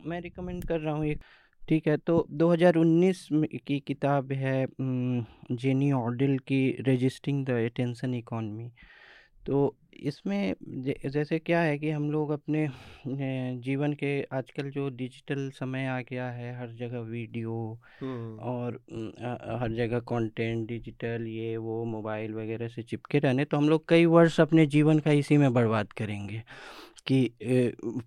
मैं रिकमेंड कर रहा हूँ एक ठीक है तो 2019 में की किताब है जेनी ऑडिल की रजिस्टिंग द अटेंशन इकॉनमी तो इसमें जैसे क्या है कि हम लोग अपने जीवन के आजकल जो डिजिटल समय आ गया है हर जगह वीडियो और हर जगह कंटेंट डिजिटल ये वो मोबाइल वगैरह से चिपके रहने तो हम लोग कई वर्ष अपने जीवन का इसी में बर्बाद करेंगे कि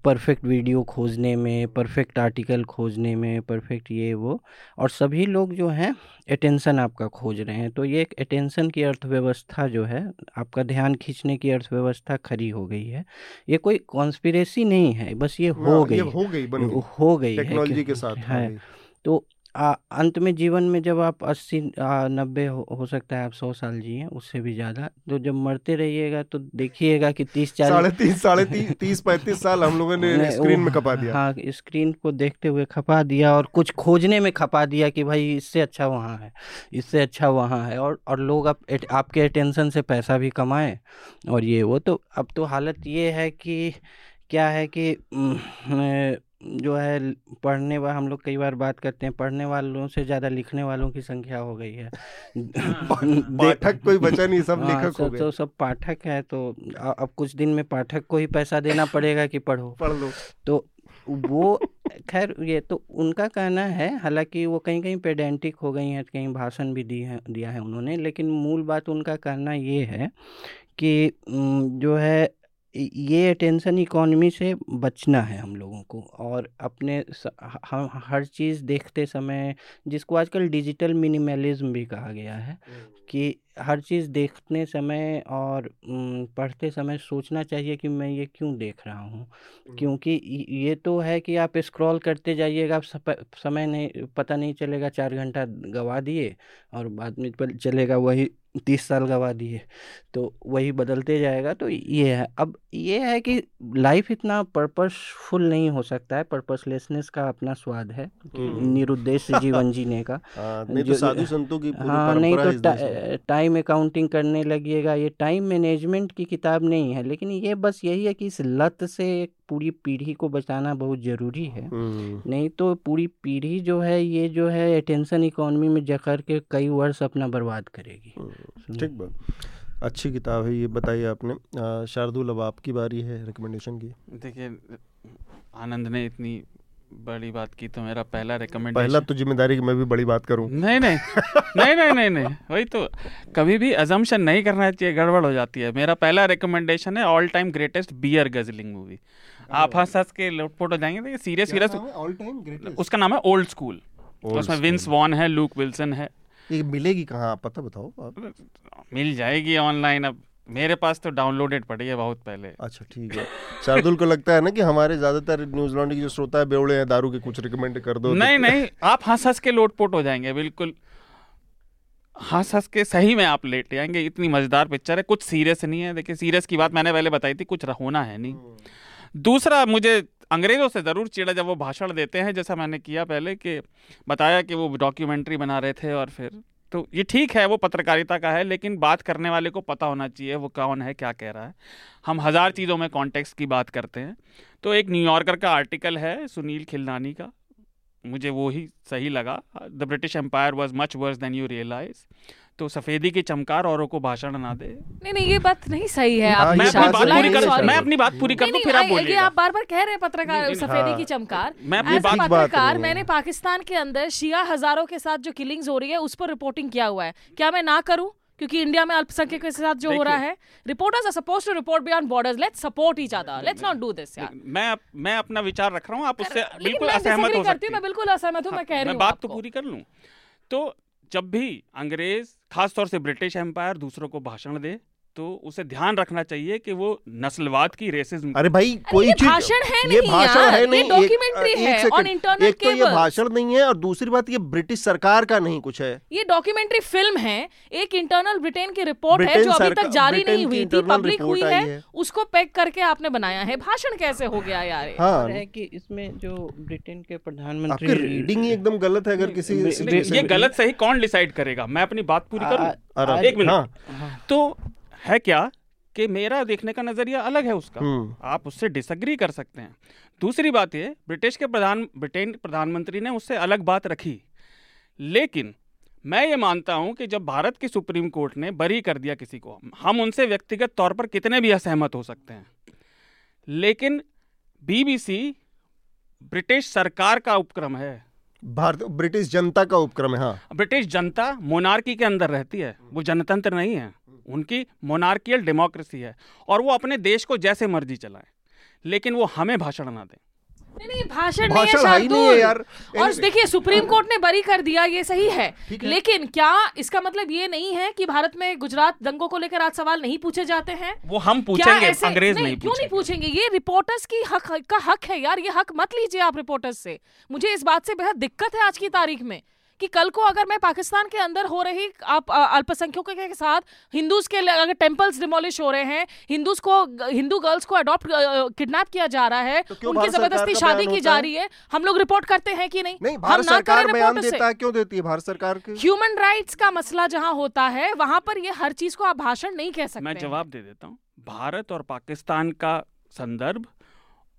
परफेक्ट वीडियो खोजने में परफेक्ट आर्टिकल खोजने में परफेक्ट ये वो और सभी लोग जो हैं अटेंशन आपका खोज रहे हैं। तो ये एक अटेंशन की अर्थव्यवस्था जो है आपका ध्यान खींचने की अर्थव्यवस्था खड़ी हो गई है। ये कोई कॉन्स्पिरेसी नहीं है बस ये हो हाँ, गई हो गई हो। गई टेक्नोलॉजी के साथ है गई। तो आ, अंत में जीवन में जब आप अस्सी नब्बे हो, हो सकता है आप सौ साल जिए उससे भी ज़्यादा तो जब मरते रहिएगा तो देखिएगा कि तीस साढ़े चालीस तीस साढ़े तीस तीस पैंतीस साल हम लोगों ने स्क्रीन में खपा दिया। हाँ स्क्रीन को देखते हुए खपा दिया और कुछ खोजने में खपा दिया कि भाई इससे अच्छा वहाँ है इससे अच्छा वहाँ है और और लोग आप एट- आपके अटेंशन से पैसा भी कमाएँ और ये वो तो अब तो हालत ये है कि क्या है कि जो है पढ़ने वा हम लोग कई बार बात करते हैं पढ़ने वालों से ज़्यादा लिखने वालों की संख्या हो गई है। पाठक कोई बचा नहीं सब हाँ, लेखक हो गए। तो सब पाठक है तो अब कुछ दिन में पाठक को ही पैसा देना पड़ेगा कि पढ़ो। पढ़ लो। तो वो खैर ये तो उनका कहना है हालाँकि वो कहीं कहीं पेडेंटिक हो गई हैं कहीं भाषण भी दी है दिया है उन्होंने लेकिन मूल बात उनका कहना ये है कि जो है ये अटेंशन इकोनॉमी से बचना है हम लोगों को और अपने स, ह- हम हर चीज़ देखते समय जिसको आजकल डिजिटल मिनिमलिज्म भी कहा गया है। कि हर चीज़ देखने समय और उम, पढ़ते समय सोचना चाहिए कि मैं ये क्यों देख रहा हूँ क्योंकि य- ये तो है कि आप स्क्रॉल करते जाइएगा आप सप- समय नहीं पता नहीं चलेगा चार घंटा गवा दिए और बाद में पल- चलेगा वही तीस साल गवा दिए तो वही बदलते जाएगा तो ये है अब ये है कि लाइफ इतना पर्पसफुल नहीं हो सकता है पर्पसलेसनेस का अपना स्वाद है कि हम्म। निरुद्देश्य जीवन जीने का हाँ, नहीं तो जो- साधु संतों की पूरी हाँ नहीं परंपरा तो इस देश में। टा, टाइम अकाउंटिंग करने लगिएगा ये टाइम मैनेजमेंट की किताब नहीं है लेकिन ये बस यही है कि इस लत से एक पूरी पीढ़ी को बचाना बहुत ज़रूरी है। हम्म, नहीं तो पूरी पीढ़ी जो है ये जो है अटेंशन इकोनॉमी में जकड़ के कई वर्ष अपना बर्बाद करेगी। हम्म, ठीक बात। अच्छी किताब है ये बताइए आपने। शार्दुल अब आपकी बारी है रिकमेंडेशन की। देखिए आनंद ने इतनी बड़ी बात की तो मेरा पहला रिकमेंडेशन पहला तो ज़िम्मेदारी कि मैं भी बड़ी बात करूँ। नहीं नहीं। नहीं नहीं नहीं नहीं। वही तो। कभी भी अजम्पशन नहीं करना चाहिए गड़बड़ हो जाती है। मेरा पहला रिकमेंडेशन है all time greatest beer guzzling movie आप हंस हंस के लोटपोट हो जाएँगे देखिए serious serious all time greatest उसका नाम है ओल्ड स्कूल उसमें विंस वॉन है लूक विल्सन है। ये मिलेगी कहाँ? पता बताओ मिल जाएगी ऑनलाइन अब। मेरे पास तो डाउनलोडेड पड़ी है बहुत पहले। अच्छा ठीक है। शार्दुल को लगता है ना कि हमारे ज़्यादातर न्यूज़ लॉन्ड्री के जो श्रोता है बेवड़े हैं दारू के कुछ रिकमेंड कर दो। नहीं नहीं आप हंस हंस के लोटपोट हो जाएँगे बिल्कुल। हंस हंस के सही में आप लेट जाएँगे इतनी मज़ेदार पिक्चर है कुछ सीरियस नहीं है। देखिए सीरियस की बात मैंने पहले बताई थी कुछ होना है नहीं। दूसरा मुझे अंग्रेज़ों से ज़रूर चिड़ा जब वो भाषण देते हैं जैसा मैंने किया पहले कि बताया कि वो डॉक्यूमेंट्री बना रहे थे और फिर तो ये ठीक है, वो पत्रकारिता का है, लेकिन बात करने वाले को पता होना चाहिए, वो कौन है, क्या कह रहा है। हम हज़ार चीज़ों में कॉन्टेक्स की बात करते हैं। तो एक न्यूयॉर्कर का आर्टिकल है, सुनील खिलनानी का। मुझे वो ही सही लगा। The British empire was much worse than you realise तो सफ़ेदी की चमकार औरों को भाषण ना दे। नहीं नहीं ये बात नहीं सही है हाँ, आप मैं अपनी बात पूरी कर। मैं अपनी बात पूरी कर दूँ फिर आप बोलिएगा। आप बार बार कह रहे हैं पत्रकार सफेदी हाँ। की चमकार। मैं अपनी बात- पत्रकार मैंने पाकिस्तान के अंदर शिया हज़ारों के साथ जो किलिंग्स हो रही है उस पर रिपोर्टिंग किया हुआ है। क्या मैं ना करूँ? क्योंकि इंडिया में अल्पसंख्यक के साथ जो हो रहा है reporters are supposed to report beyond borders let's support each other let's not do this यार। मैं मैं अपना विचार रख रहा हूँ आप उससे बिल्कुल असहमत हो सकती हूँ मैं बिल्कुल असहमत हूँ मैं कह रही हूँ मैं बात तो पूरी कर लूँ। तो जब भी अंग्रेज़ खास तौर से ब्रिटिश एम्पायर दूसरों को भाषण दे तो उसे ध्यान रखना चाहिए कि वो नस्लवाद की रेसिज्म अरे भाई कोई चीज़ भाषण है ये भाषण है नहीं एक- documentary एक है on internal एक तो ये भाषण नहीं है और दूसरी बात ये ब्रिटिश सरकार का नहीं कुछ है। ये डॉक्यूमेंट्री फ़िल्म है एक इंटरनल ब्रिटेन की रिपोर्ट है जो अभी तक जारी नहीं हुई थी पब्लिक हुई है है। उसको पैक करके आपने बनाया है। भाषण कैसे हो गया यार ये? हाँ। है कि इसमें जो ब्रिटेन के आपकी प्रधानमंत्री रीडिंग ही एकदम गलत है अगर किसी ये गलत सही कौन डिसाइड करेगा? मैं अपनी बात पूरी करूँ? एक मिनट। हाँ, तो है क्या कि मेरा देखने का नज़रिया अलग है उसका? हम्म, आप उससे डिसग्री कर सकते हैं। दूसरी बात ये ब्रिटिश के प्रधान ब्रिटेन प्रधानमंत्री ने उससे अलग बात रखी। लेकिन मैं ये मानता हूँ कि जब भारत की सुप्रीम कोर्ट ने बरी कर दिया किसी को हम उनसे व्यक्तिगत तौर पर कितने भी असहमत हो सकते हैं। लेकिन बीबीसी ब्रिटिश सरकार का उपक्रम है। भारत ब्रिटिश जनता का उपक्रम है हाँ। ब्रिटिश जनता मोनार्की के अंदर रहती है। वो जनतंत्र नहीं है। उनकी मोनार्कियल डेमोक्रेसी है और वो अपने देश को जैसे मर्ज़ी चलाए लेकिन वो हमें भाषण ना दें। नहीं नहीं भाषण नहीं है भाषण नहीं है शार्दुल। यार। और देखिए सुप्रीम कोर्ट ने बरी कर दिया ये सही है। है। लेकिन क्या इसका मतलब ये नहीं है कि भारत में गुजरात दंगों को लेकर आज सवाल नहीं पूछे जाते हैं? वो हम पूछेंगे ऐसे अंग्रेज़ नहीं, नहीं क्यों नहीं पूछेंगे? ये रिपोर्टर्स की हक का हक है यार ये हक मत लीजिए आप रिपोर्टर्स से। मुझे इस बात से बेहद दिक्कत है आज की तारीख में। कि कल को अगर मैं पाकिस्तान के अंदर हो रही आप अल्पसंख्यकों के साथ हिंदूज के अगर टेम्पल्स डिमोलिश हो रहे हैं हिंदूज को हिंदू गर्ल्स को अडॉप्ट किडनैप किया जा रहा है तो उनकी ज़बरदस्ती शादी की जा रही है। हम लोग रिपोर्ट करते हैं कि नहीं? नहीं हम ना सरकार करें बयान से। देता है क्यों देती है भारत सरकार के? ह्यूमन राइट्स का मसला जहाँ होता है वहाँ पर ये हर चीज़ को आप भाषण नहीं कह सकते। मैं जवाब दे देता हूँ। भारत और पाकिस्तान का संदर्भ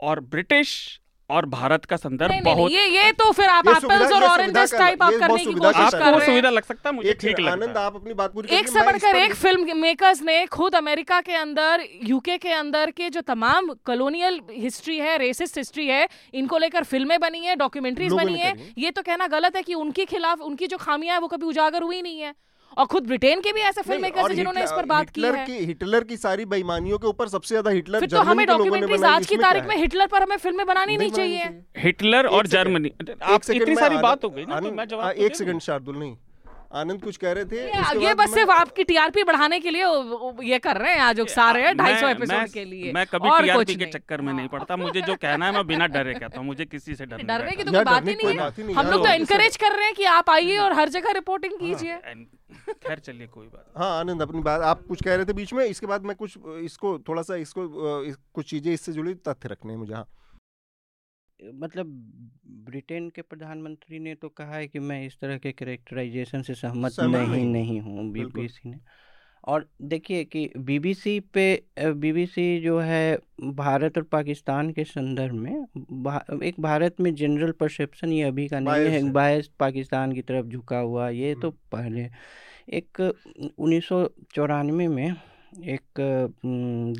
और ब्रिटिश और भारत का संदर्भ बहुत ये ये तो फिर आप एप्पल्स और ऑरेंजेस टाइप कर- आप करने की कोशिश कर। रहे हैं सुविधा लग सकता है मुझे एक ठीक लगता है। आप अपनी बात पूरी एक से बढ़कर एक फ़िल्म मेकर्स ने खुद अमेरिका के अंदर यूके के अंदर के जो तमाम कॉलोनियल हिस्ट्री है रेसिस्ट हिस्ट्री है इनको लेकर फ़िल्में बनी है डॉक्यूमेंट्रीज बनी है। ये तो कहना गलत है कि उनके खिलाफ उनकी जो खामियाँ है वो कभी उजागर हुई नहीं है। और खुद ब्रिटेन के भी ऐसे फ़िल्म हैं जिन्होंने इस पर बात की हिटलर है। की हिटलर की सारी बेईमानियों के ऊपर सबसे ज़्यादा हिटलर फिर तो हमें डॉक्यूमेंट्रीज आज की तारीख में हिटलर पर हमें फ़िल्में बनानी नहीं चाहिए। हिटलर और जर्मनी। आप इतनी सारी बात हो गई ना तो मैं जवाब तो एक सेकंड शार्दुल नहीं। आनंद कुछ कह रहे थे ये बस सिर्फ़ आपकी टीआरपी बढ़ाने के लिए ये कर रहे हैं आज उकसा रहे हैं ढाई सौ एपिसोड के लिए। मैं कभी टीआरपी के चक्कर में नहीं पड़ता मुझे जो कहना है मैं बिना डरे कहता हूँ मुझे किसी से डर नहीं डरने की तो कोई बात ही नहीं है। हम लोग तो इनकरेज कर रहे हैं कि आप आइए और हर जगह रिपोर्टिंग कीजिए। खैर चलिए कोई बात हाँ आनंद अपनी बात आप कुछ कह रहे थे बीच में इसके बाद मैं कुछ इसको थोड़ा सा इसको कुछ चीज़ें इससे जुड़ी तथ्य रखने हैं मुझे हाँ। मतलब ब्रिटेन के प्रधानमंत्री ने तो कहा है कि मैं इस तरह के करेक्टराइजेशन से सहमत नहीं नहीं हूँ। बीबीसी ने और देखिए कि बीबीसी पे बीबीसी जो है भारत और पाकिस्तान के संदर्भ में भा, एक भारत में जनरल परसेप्शन ये अभी का नहीं है। बायस पाकिस्तान की तरफ़ झुका हुआ ये तो पहले एक उन्नीस में एक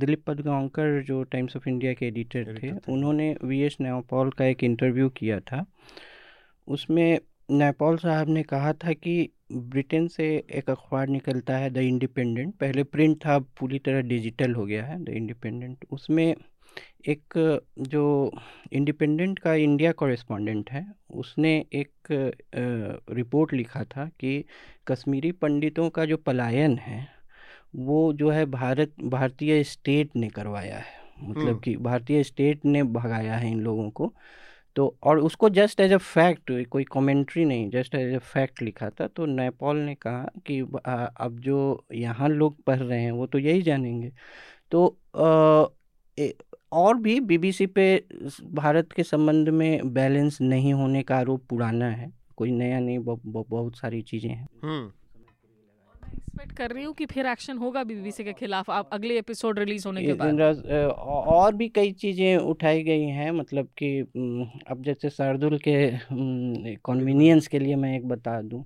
दिलीप पदगांवकर जो टाइम्स ऑफ़ इंडिया के एडिटर थे थे। उन्होंने वी एस न्यायपॉल का एक इंटरव्यू किया था। उसमें न्यायपॉल साहब ने कहा था कि ब्रिटेन से एक अखबार निकलता है द इंडिपेंडेंट। पहले प्रिंट था पूरी तरह डिजिटल हो गया है द इंडिपेंडेंट। उसमें एक जो इंडिपेंडेंट का इंडिया कॉरेस्पॉन्डेंट है उसने एक रिपोर्ट लिखा था कि कश्मीरी पंडितों का जो पलायन है वो जो है भारत भारतीय स्टेट ने करवाया है। मतलब हम्म। कि भारतीय स्टेट ने भगाया है इन लोगों को। तो और उसको जस्ट एज अ फैक्ट कोई कमेंट्री नहीं जस्ट एज अ फैक्ट लिखा था। तो नेपाल ने कहा कि अब जो यहाँ लोग पढ़ रहे हैं वो तो यही जानेंगे। तो आ, ए, और भी बीबीसी पे भारत के संबंध में बैलेंस नहीं होने का आरोप पुराना है। कोई नया नहीं बहु, बहु, बहुत सारी चीज़ें हैं। हम्म। एक्सपेक्ट कर रही हूँ कि फिर एक्शन होगा बीबीसी के खिलाफ आप अगले एपिसोड रिलीज़ होने के बाद और भी कई चीज़ें उठाई गई हैं मतलब कि अब जैसे शार्दुल के कन्वीनियंस के लिए मैं एक बता दूँ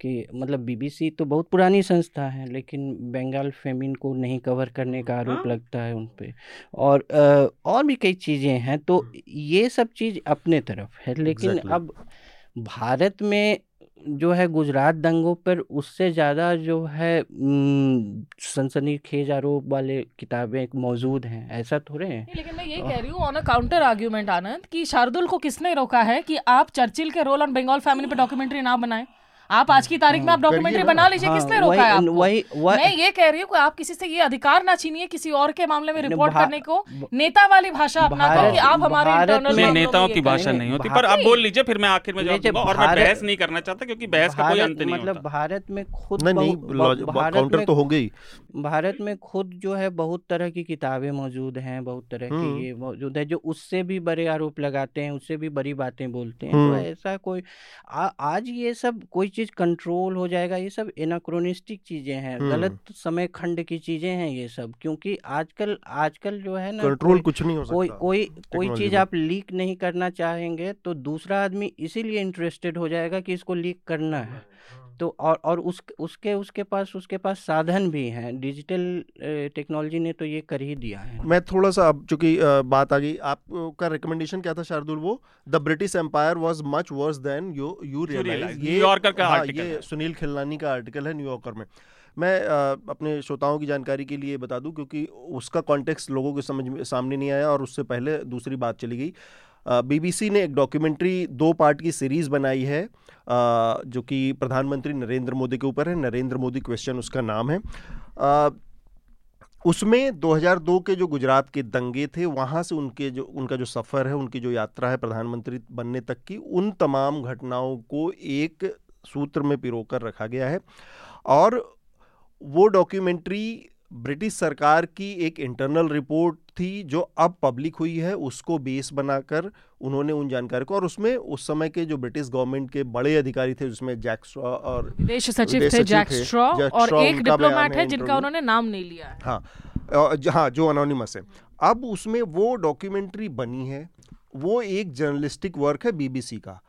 कि मतलब बीबीसी तो बहुत पुरानी संस्था है लेकिन बंगाल फेमिन को नहीं कवर करने का आरोप हाँ। लगता है उन पे और और भी कई चीज़ें हैं तो ये सब चीज़ अपने तरफ़ है लेकिन Exactly. अब भारत में जो है गुजरात दंगों पर उससे ज़्यादा जो है सनसनी खेज आरोप वाले किताबें मौजूद हैं ऐसा थोड़े हैं? लेकिन मैं ये कह रही हूँ on a counter argument Anand कि शार्दुल को किसने रोका है कि आप चर्चिल के रोल ऑन बंगाल फैमिली पर डॉक्यूमेंट्री ना बनाएँ? आप आज की तारीख में आप डॉक्यूमेंट्री बना लीजिए हाँ, किसने रोका है वही- आपको? मैं ये कह रही हूँ आप किसी से ये अधिकार ना छीनिए किसी और के मामले में रिपोर्ट करने को। नेता वाली भाषा अपना कि आप हमारे इंटरनल नेताओं की भाषा नहीं, होती पर आप बोल लीजिए फिर मैं आखिर में जवाब और मैं बहस नहीं करना चाहता क्योंकि बहस का कोई अंत नहीं मतलब भारत में खुद नहीं काउंटर तो हो गई। भारत में खुद जो है बहुत तरह की किताबें मौजूद हैं बहुत तरह हम्म। की ये मौजूद है जो उससे भी बड़े आरोप लगाते हैं उससे भी बड़ी बातें बोलते हैं तो हम्म। ऐसा कोई आ, आज ये सब कोई चीज़ कंट्रोल हो जाएगा ये सब एनाक्रोनिस्टिक चीज़ें हैं हम्म। गलत समय खंड की चीज़ें हैं ये सब क्योंकि आजकल आजकल जो है ना कंट्रोल कुछ नहीं हो सकता कोई कोई कोई चीज़ आप लीक नहीं करना चाहेंगे तो दूसरा आदमी इसीलिए इंटरेस्टेड हो जाएगा कि इसको लीक करना है तो और और उस उसके उसके पास उसके पास साधन भी हैं। डिजिटल टेक्नोलॉजी ने तो ये कर ही दिया है। मैं थोड़ा सा अब चूँकि बात आ गई आपका रिकमेंडेशन क्या था शार्दुल वो? The British Empire was much worse than you you. Realise New Yorker का हाँ, आर्टिकल ये सुनील खिलनानी का आर्टिकल है न्यूयॉर्कर में। मैं अपने श्रोताओं की जानकारी के लिए बता दूँ क्योंकि उसका कॉन्टेक्स्ट लोगों के समझ में सामने नहीं आया और उससे पहले दूसरी बात चली गई। बीबीसी ने एक डॉक्यूमेंट्री दो पार्ट की सीरीज़ बनाई है। जो कि प्रधानमंत्री नरेंद्र मोदी के ऊपर है। नरेंद्र मोदी क्वेश्चन उसका नाम है। उसमें 2002 के जो गुजरात के दंगे थे, वहाँ से उनके जो, उनका जो सफ़र है, उनकी जो यात्रा है प्रधानमंत्री बनने तक की, उन तमाम घटनाओं को एक सूत्र में पिरोकर रखा गया है। और वो डॉक्यूमेंट्री ब्रिटिश सरकार की एक इंटरनल रिपोर्ट थी जो अब पब्लिक हुई है उसको बेस बनाकर उन्होंने उन जानकारी को और उसमें उस समय के जो ब्रिटिश गवर्नमेंट के बड़े अधिकारी थे जिसमें जैक्स्ट्रॉ और विदेश सचिव थे जैक स्ट्रॉ और एक डिप्लोमेट है है जिनका उन्होंने नाम नहीं लिया है। हाँ हाँ जो अनोनिमस है। अब उसमें वो डॉक्यूमेंट्री बनी है वो एक जर्नलिस्टिक वर्क है बीबीसी का।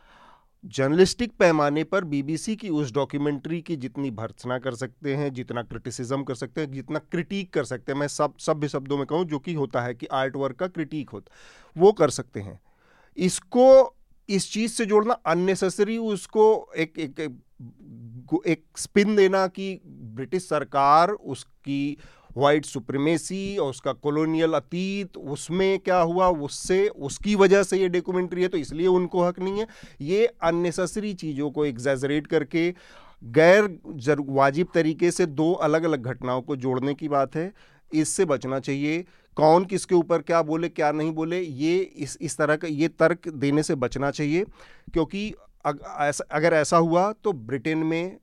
जर्नलिस्टिक पैमाने पर बीबीसी की उस डॉक्यूमेंट्री की जितनी भर्सना कर सकते हैं जितना क्रिटिसिज्म कर सकते हैं जितना क्रिटिक कर सकते हैं मैं सब सभ्य शब्दों में कहूँ जो कि होता है कि आर्ट वर्क का क्रिटिक होता वो कर सकते हैं। इसको इस चीज़ से जोड़ना अननेसेसरी उसको एक एक एक, एक स्पिन देना कि ब्रिटिश सरकार उसकी वाइट सुप्रीमेसी और उसका कॉलोनियल अतीत उसमें क्या हुआ? उससे उसकी वजह से ये डॉक्यूमेंट्री है तो इसलिए उनको हक नहीं है। ये अननेसेसरी चीज़ों को एग्जैजरेट करके गैर वाजिब तरीके से दो अलग अलग घटनाओं को जोड़ने की बात है। इससे बचना चाहिए। कौन किसके ऊपर क्या बोले क्या नहीं बोले ये इस इस तरह का ये तर्क देने से बचना चाहिए। क्योंकि अग, अगर ऐसा हुआ तो ब्रिटेन में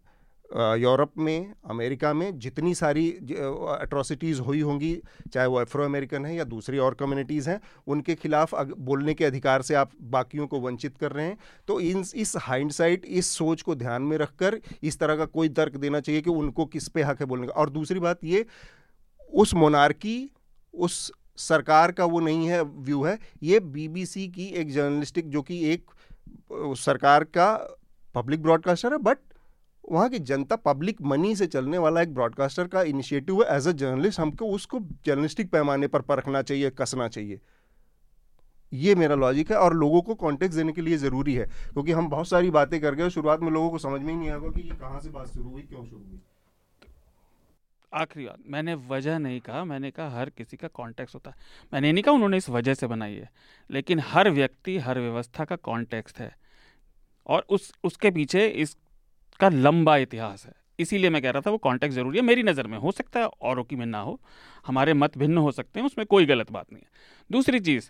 यूरोप में अमेरिका में जितनी सारी अट्रॉसिटीज़ हुई होंगी चाहे वो एफ्रो अमेरिकन है या दूसरी और कम्युनिटीज़ हैं उनके खिलाफ अग, बोलने के अधिकार से आप बाकियों को वंचित कर रहे हैं। तो इन इस हाइंडसाइट इस सोच को ध्यान में रखकर इस तरह का कोई तर्क देना चाहिए कि उनको किस पे हक है बोलने का। और दूसरी बात ये उस मोनार्की उस सरकार का वो नहीं है व्यू है ये बीबीसी की एक जर्नलिस्टिक जो कि एक सरकार का पब्लिक ब्रॉडकास्टर है बट वहाँ की जनता पब्लिक मनी से चलने वाला एक ब्रॉडकास्टर का इनिशिएटिव है एज अ जर्नलिस्ट हमको उसको जर्नलिस्टिक पैमाने पर परखना चाहिए, कसना चाहिए। ये मेरा लॉजिक है और लोगों को कॉन्टेक्स्ट देने के लिए ज़रूरी है, क्योंकि हम बहुत सारी बातें कर गए शुरुआत में लोगों को समझ में ही नहीं आएगा कि ये कहाँ से बात शुरू हुई, क्यों शुरू हुई। आखिरी बात, मैंने वजह नहीं कहा, मैंने कहा हर किसी का कॉन्टेक्स्ट होता है। मैंने नहीं कहा उन्होंने इस वजह से बनाई है, लेकिन हर व्यक्ति, हर व्यवस्था का कॉन्टेक्स्ट है। और उस, उसके पीछे इसका लंबा इतिहास है। इसीलिए मैं कह रहा था वो कॉन्टेक्ट ज़रूरी है। मेरी नज़र में हो सकता है औरों की में ना हो। हमारे मत भिन्न हो सकते हैं उसमें कोई गलत बात नहीं है। दूसरी चीज़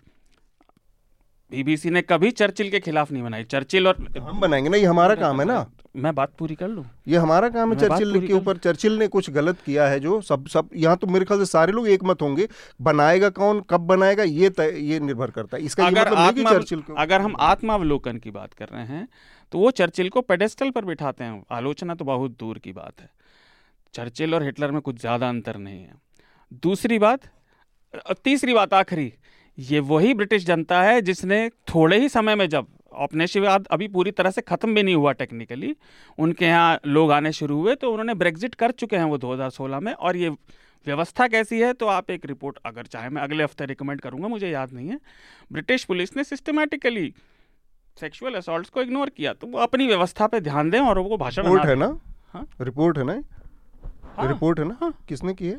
बीबीसी ने कभी चर्चिल के खिलाफ नहीं बनाई। चर्चिल और हम बनाएँगे ना ये हमारा काम है ना। मैं बात पूरी कर लूँ? ये हमारा काम है चर्चिल के ऊपर। चर्चिल ने कुछ गलत किया है जो सब सब यहाँ तो मेरे ख्याल से सारे लोग एक मत होंगे। बनाएगा कौन कब बनाएगा ये ये निर्भर करता है। इसका अगर मतलब कि आत्मा को अगर हम आत्मावलोकन की बात कर रहे हैं तो वो चर्चिल को पेडेस्टल पर बिठाते हैं। आलोचना तो बहुत दूर की बात है। चर्चिल और हिटलर में कुछ ज़्यादा अंतर नहीं है। दूसरी बात तीसरी बात आखिरी, ये वही ब्रिटिश जनता है जिसने थोड़े ही समय में जब औपनिवेशवाद अभी पूरी तरह से ख़त्म भी नहीं हुआ टेक्निकली उनके यहाँ लोग आने शुरू हुए तो उन्होंने ब्रेग्जिट कर चुके हैं वो 2016 में। और ये व्यवस्था कैसी है तो आप एक रिपोर्ट अगर चाहे, मैं अगले हफ़्ते रिकमेंड करूँगा, मुझे याद नहीं है। ब्रिटिश पुलिस ने सिस्टमैटिकली सेक्सुअल असॉल्ट्स को इग्नोर किया तो वो अपनी व्यवस्था पे ध्यान दें और वो भाषण रिपोर्ट है ना? हाँ? रिपोर्ट है ना? हाँ, रिपोर्ट है ना? हाँ। किसने की है?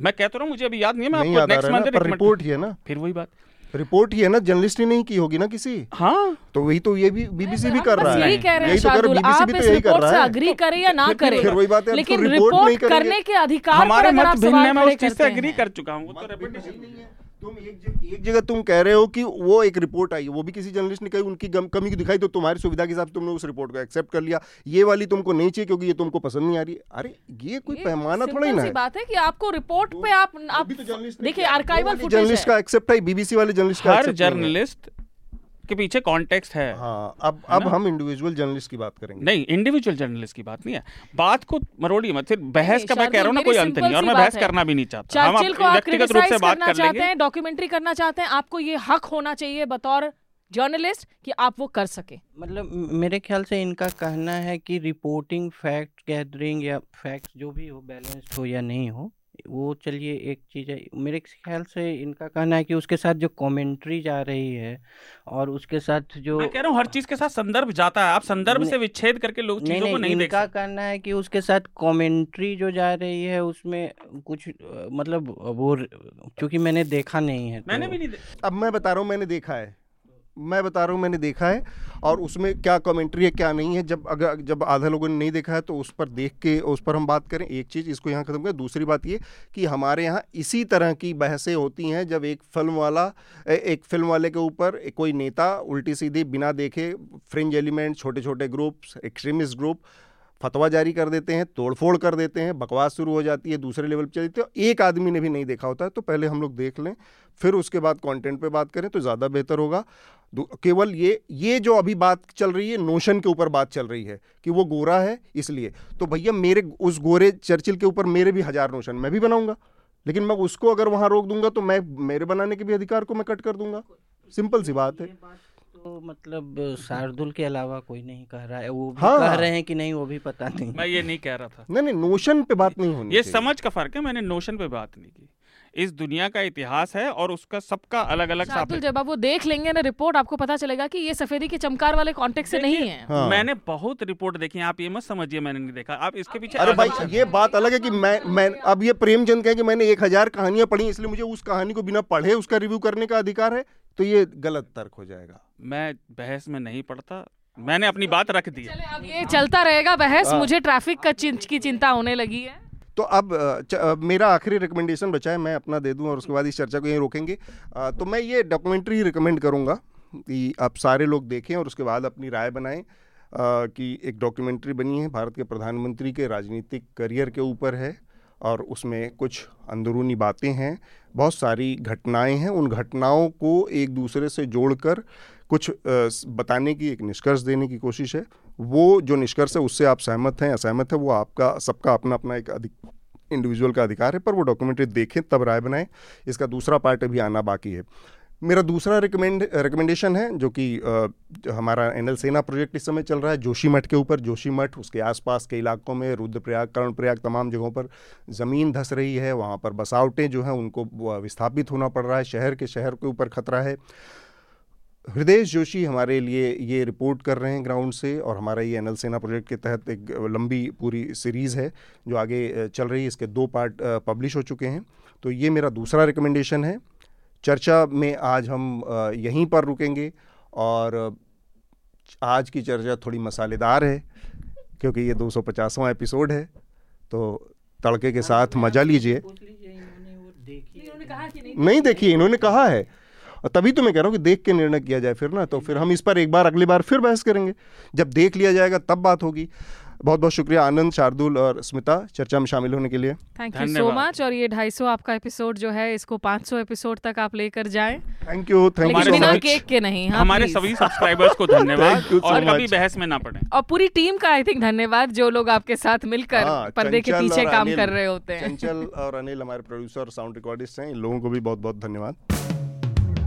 मैं कहता रहा हूँ मुझे अभी याद नहीं है मैं नहीं आपको नेक्स्ट मंथ रिपोर्ट ही है ना। फिर वही बात। रिपोर्ट ही है ना जर्नलिस्ट ही नहीं की होगी ना किसी। हाँ। तो वही तो ये भी बीबीसी भी कर रहा है। यही कह रहे हैं यही तो शार्दुल बीबीसी आप भी तो यही कर रहा है। अग्री करें या ना करें? फिर वही बात है, लेकिन तो रिपोर्ट नहीं। करने के अधिकार हमारे मत भिन्न है मैं उस चीज़ से हैं। कर चुका हूँ वो तो repetition- तुम एक जगह एक जगह तुम कह रहे हो कि वो एक रिपोर्ट आई वो भी किसी जर्नलिस्ट ने कही उनकी गम, कमी की दिखाई तो तुम्हारी सुविधा के हिसाब से तुमने उस रिपोर्ट को एक्सेप्ट कर लिया। ये वाली तुमको नहीं चाहिए क्योंकि ये तुमको पसंद नहीं आ रही। अरे ये कोई ये पैमाना थोड़ा ही ना है। बात है कि आपको रिपोर्ट पे आप आप तो ने देखिए आर्काइवल जर्नलिस्ट का एक्सेप्ट है बीबीसी वाले जर्नलिस्ट का। जर्नलिस्ट के पीछे कॉन्टेक्स्ट है। हाँ अब अब हम इंडिविजुअल जर्नलिस्ट की बात करेंगे। नहीं इंडिविजुअल जर्नलिस्ट की बात नहीं है। बात को मरोड़िए मत फिर बहस का मैं कह रहा हूँ ना कोई अंत नहीं और मैं बहस करना भी नहीं चाहता। हम व्यक्तिगत रूप से बात कर लेंगे। डॉक्यूमेंट्री करना चाहते हैं आपको ये हक होना चाहिए बतौर जर्नलिस्ट कि आप वो कर सके। मतलब मेरे ख्याल से इनका कहना है कि रिपोर्टिंग फैक्ट गैदरिंग या फैक्ट जो भी हो बैलेंस्ड हो या नहीं हो वो चलिए एक चीज़ है मेरे ख्याल से इनका कहना है कि उसके साथ जो कमेंट्री जा रही है और उसके साथ जो मैं कह रहा हूँ हर चीज़ के साथ संदर्भ जाता है। आप संदर्भ से विच्छेद करके लोग नहीं चीज़ों को नहीं इनका कहना है कि उसके साथ कमेंट्री जो जा रही है उसमें कुछ मतलब वो क्योंकि मैंने देखा नहीं है मैंने तो- भी नहीं दे- अब मैं बता रहा हूँ मैंने देखा है। मैं बता रहा हूँ, मैंने देखा है और उसमें क्या कमेंट्री है, क्या नहीं है, जब अगर, जब आधा लोगों ने नहीं देखा है तो उस पर देख के, उस पर हम बात करें। एक चीज़ इसको यहाँ खत्म करें, दूसरी बात ये कि हमारे यहाँ इसी तरह की बहसें होती हैं, जब एक फ़िल्म वाला एक फ़िल्म वाले के ऊपर कोई नेता उल्टी सीधी बिना देखे फ्रिंज एलिमेंट छोटे छोटे ग्रुप्स एक्सट्रीमिस्ट ग्रुप फतवा जारी कर देते हैं, तोड़फोड़ कर देते हैं, बकवास शुरू हो जाती है, दूसरे लेवल पर चलती है एक आदमी ने भी नहीं देखा होता है तो पहले हम लोग देख लें, फिर उसके बाद कंटेंट पे बात करें तो ज़्यादा बेहतर होगा। केवल ये ये जो अभी बात चल रही है नोशन के ऊपर बात चल रही है कि वो गोरा है इसलिए। तो भैया मेरे उस गोरे चर्चिल के ऊपर मेरे भी हज़ार नोशन मैं भी बनाऊँगा। लेकिन मैं उसको अगर वहाँ रोक दूँगा तो मैं मेरे बनाने के भी अधिकार को मैं कट कर दूँगा। सिंपल सी बात है। तो मतलब शार्दुल के अलावा कोई नहीं कह रहा है। वो भी हाँ। कह रहे हैं कि नहीं वो भी पता नहीं। मैं ये नहीं कह रहा था। नहीं नहीं नोशन पे बात नहीं होनी ये समझ का फ़र्क है मैंने नोशन पे बात नहीं की। इस दुनिया का इतिहास है और उसका सबका अलग अलग शार्दुल जब आप वो देख लेंगे ना रिपोर्ट आपको पता चलेगा कि ये सफेदी के चमकार वाले कॉन्टेक्ट से नहीं है। हाँ। मैंने बहुत रिपोर्ट देखी है, आप ये मत समझिए मैंने नहीं देखा। आप इसके पीछे अरे भाई ये बात अलग है कि मैं मैं अब ये प्रेमचंद कहे कि मैंने एक हज़ार कहानियाँ पढ़ी इसलिए मुझे उस कहानी को बिना पढ़े उसका रिव्यू करने का अधिकार है तो ये गलत तर्क हो जाएगा। मैं बहस में नहीं पढ़ता मैंने अपनी बात रख दी चले अब ये चलता रहेगा बहस हाँ। मुझे ट्रैफ़िक का की चिंता होने लगी है। तो अब च- मेरा आखिरी रिकमेंडेशन बचा है, मैं अपना दे दूँ और उसके बाद इस चर्चा को यहीं रोकेंगे। तो मैं ये डॉक्यूमेंट्री रिकमेंड करूँगा कि आप सारे लोग देखें और उसके बाद अपनी राय बनाएँ कि एक डॉक्यूमेंट्री बनी है, भारत के प्रधानमंत्री के राजनीतिक करियर के ऊपर है और उसमें कुछ अंदरूनी बातें हैं, बहुत सारी घटनाएँ हैं, उन घटनाओं को एक दूसरे से जोड़कर कुछ बताने की, एक निष्कर्ष देने की कोशिश है। वो जो निष्कर्ष है, उससे आप सहमत हैं, असहमत है, वो आपका, सबका अपना अपना एक अधिक इंडिविजुअल का अधिकार है, पर वो डॉक्यूमेंट्री देखें, तब राय बनाएँ। इसका दूसरा पार्ट अभी आना बाकी है। मेरा दूसरा रिकमेंड रिकमेंडेशन है, जो कि हमारा एनएल सेना प्रोजेक्ट इस समय चल रहा है, जोशी मठ के ऊपर। जोशी मठ, उसके आसपास के इलाकों में, रुद्रप्रयाग, कर्णप्रयाग, तमाम जगहों पर ज़मीन धस रही है। वहाँ पर बसावटें जो हैं, उनको विस्थापित होना पड़ रहा है। शहर के शहर के ऊपर खतरा है। हृदय जोशी हमारे लिए ये रिपोर्ट कर रहे हैं ग्राउंड से और हमारा ये एनएल सेना प्रोजेक्ट के तहत एक लंबी पूरी सीरीज़ है जो आगे चल रही है। इसके दो पार्ट पब्लिश हो चुके हैं। तो ये मेरा दूसरा रिकमेंडेशन है। चर्चा में आज हम यहीं पर रुकेंगे और आज की चर्चा थोड़ी मसालेदार है क्योंकि ये 250वां एपिसोड है। तो तड़के के साथ मज़ा लीजिए। पूछ लीजिए इन्होंने वो देखी उन्होंने कहा कि नहीं नहीं देखिए इन्होंने कहा है। और तभी तो मैं कह रहा हूँ कि देख के निर्णय किया जाए फिर ना तो फिर हम इस पर एक बार अगली बार फिर बहस करेंगे। जब देख लिया जाएगा तब बात होगी। बहुत बहुत शुक्रिया आनंद शार्दुल और स्मिता चर्चा में शामिल होने के लिए। थैंक यू सो मच और ये ढाई सौ आपका एपिसोड जो है इसको 500 एपिसोड तक आप लेकर जाए। थैंक यू थैंक यू हमारे बिना केक के नहीं हाँ हमारे सभी सब्सक्राइबर्स को धन्यवाद। So और कभी बहस में ना पड़े। और पूरी टीम का आई थिंक धन्यवाद जो लोग आपके साथ मिलकर हाँ, पर्दे के पीछे काम कर रहे होते हैं। चंचल और अनिल हमारे प्रोड्यूसर साउंड रिकॉर्डिस्ट हैं इन लोगों को भी बहुत बहुत धन्यवाद।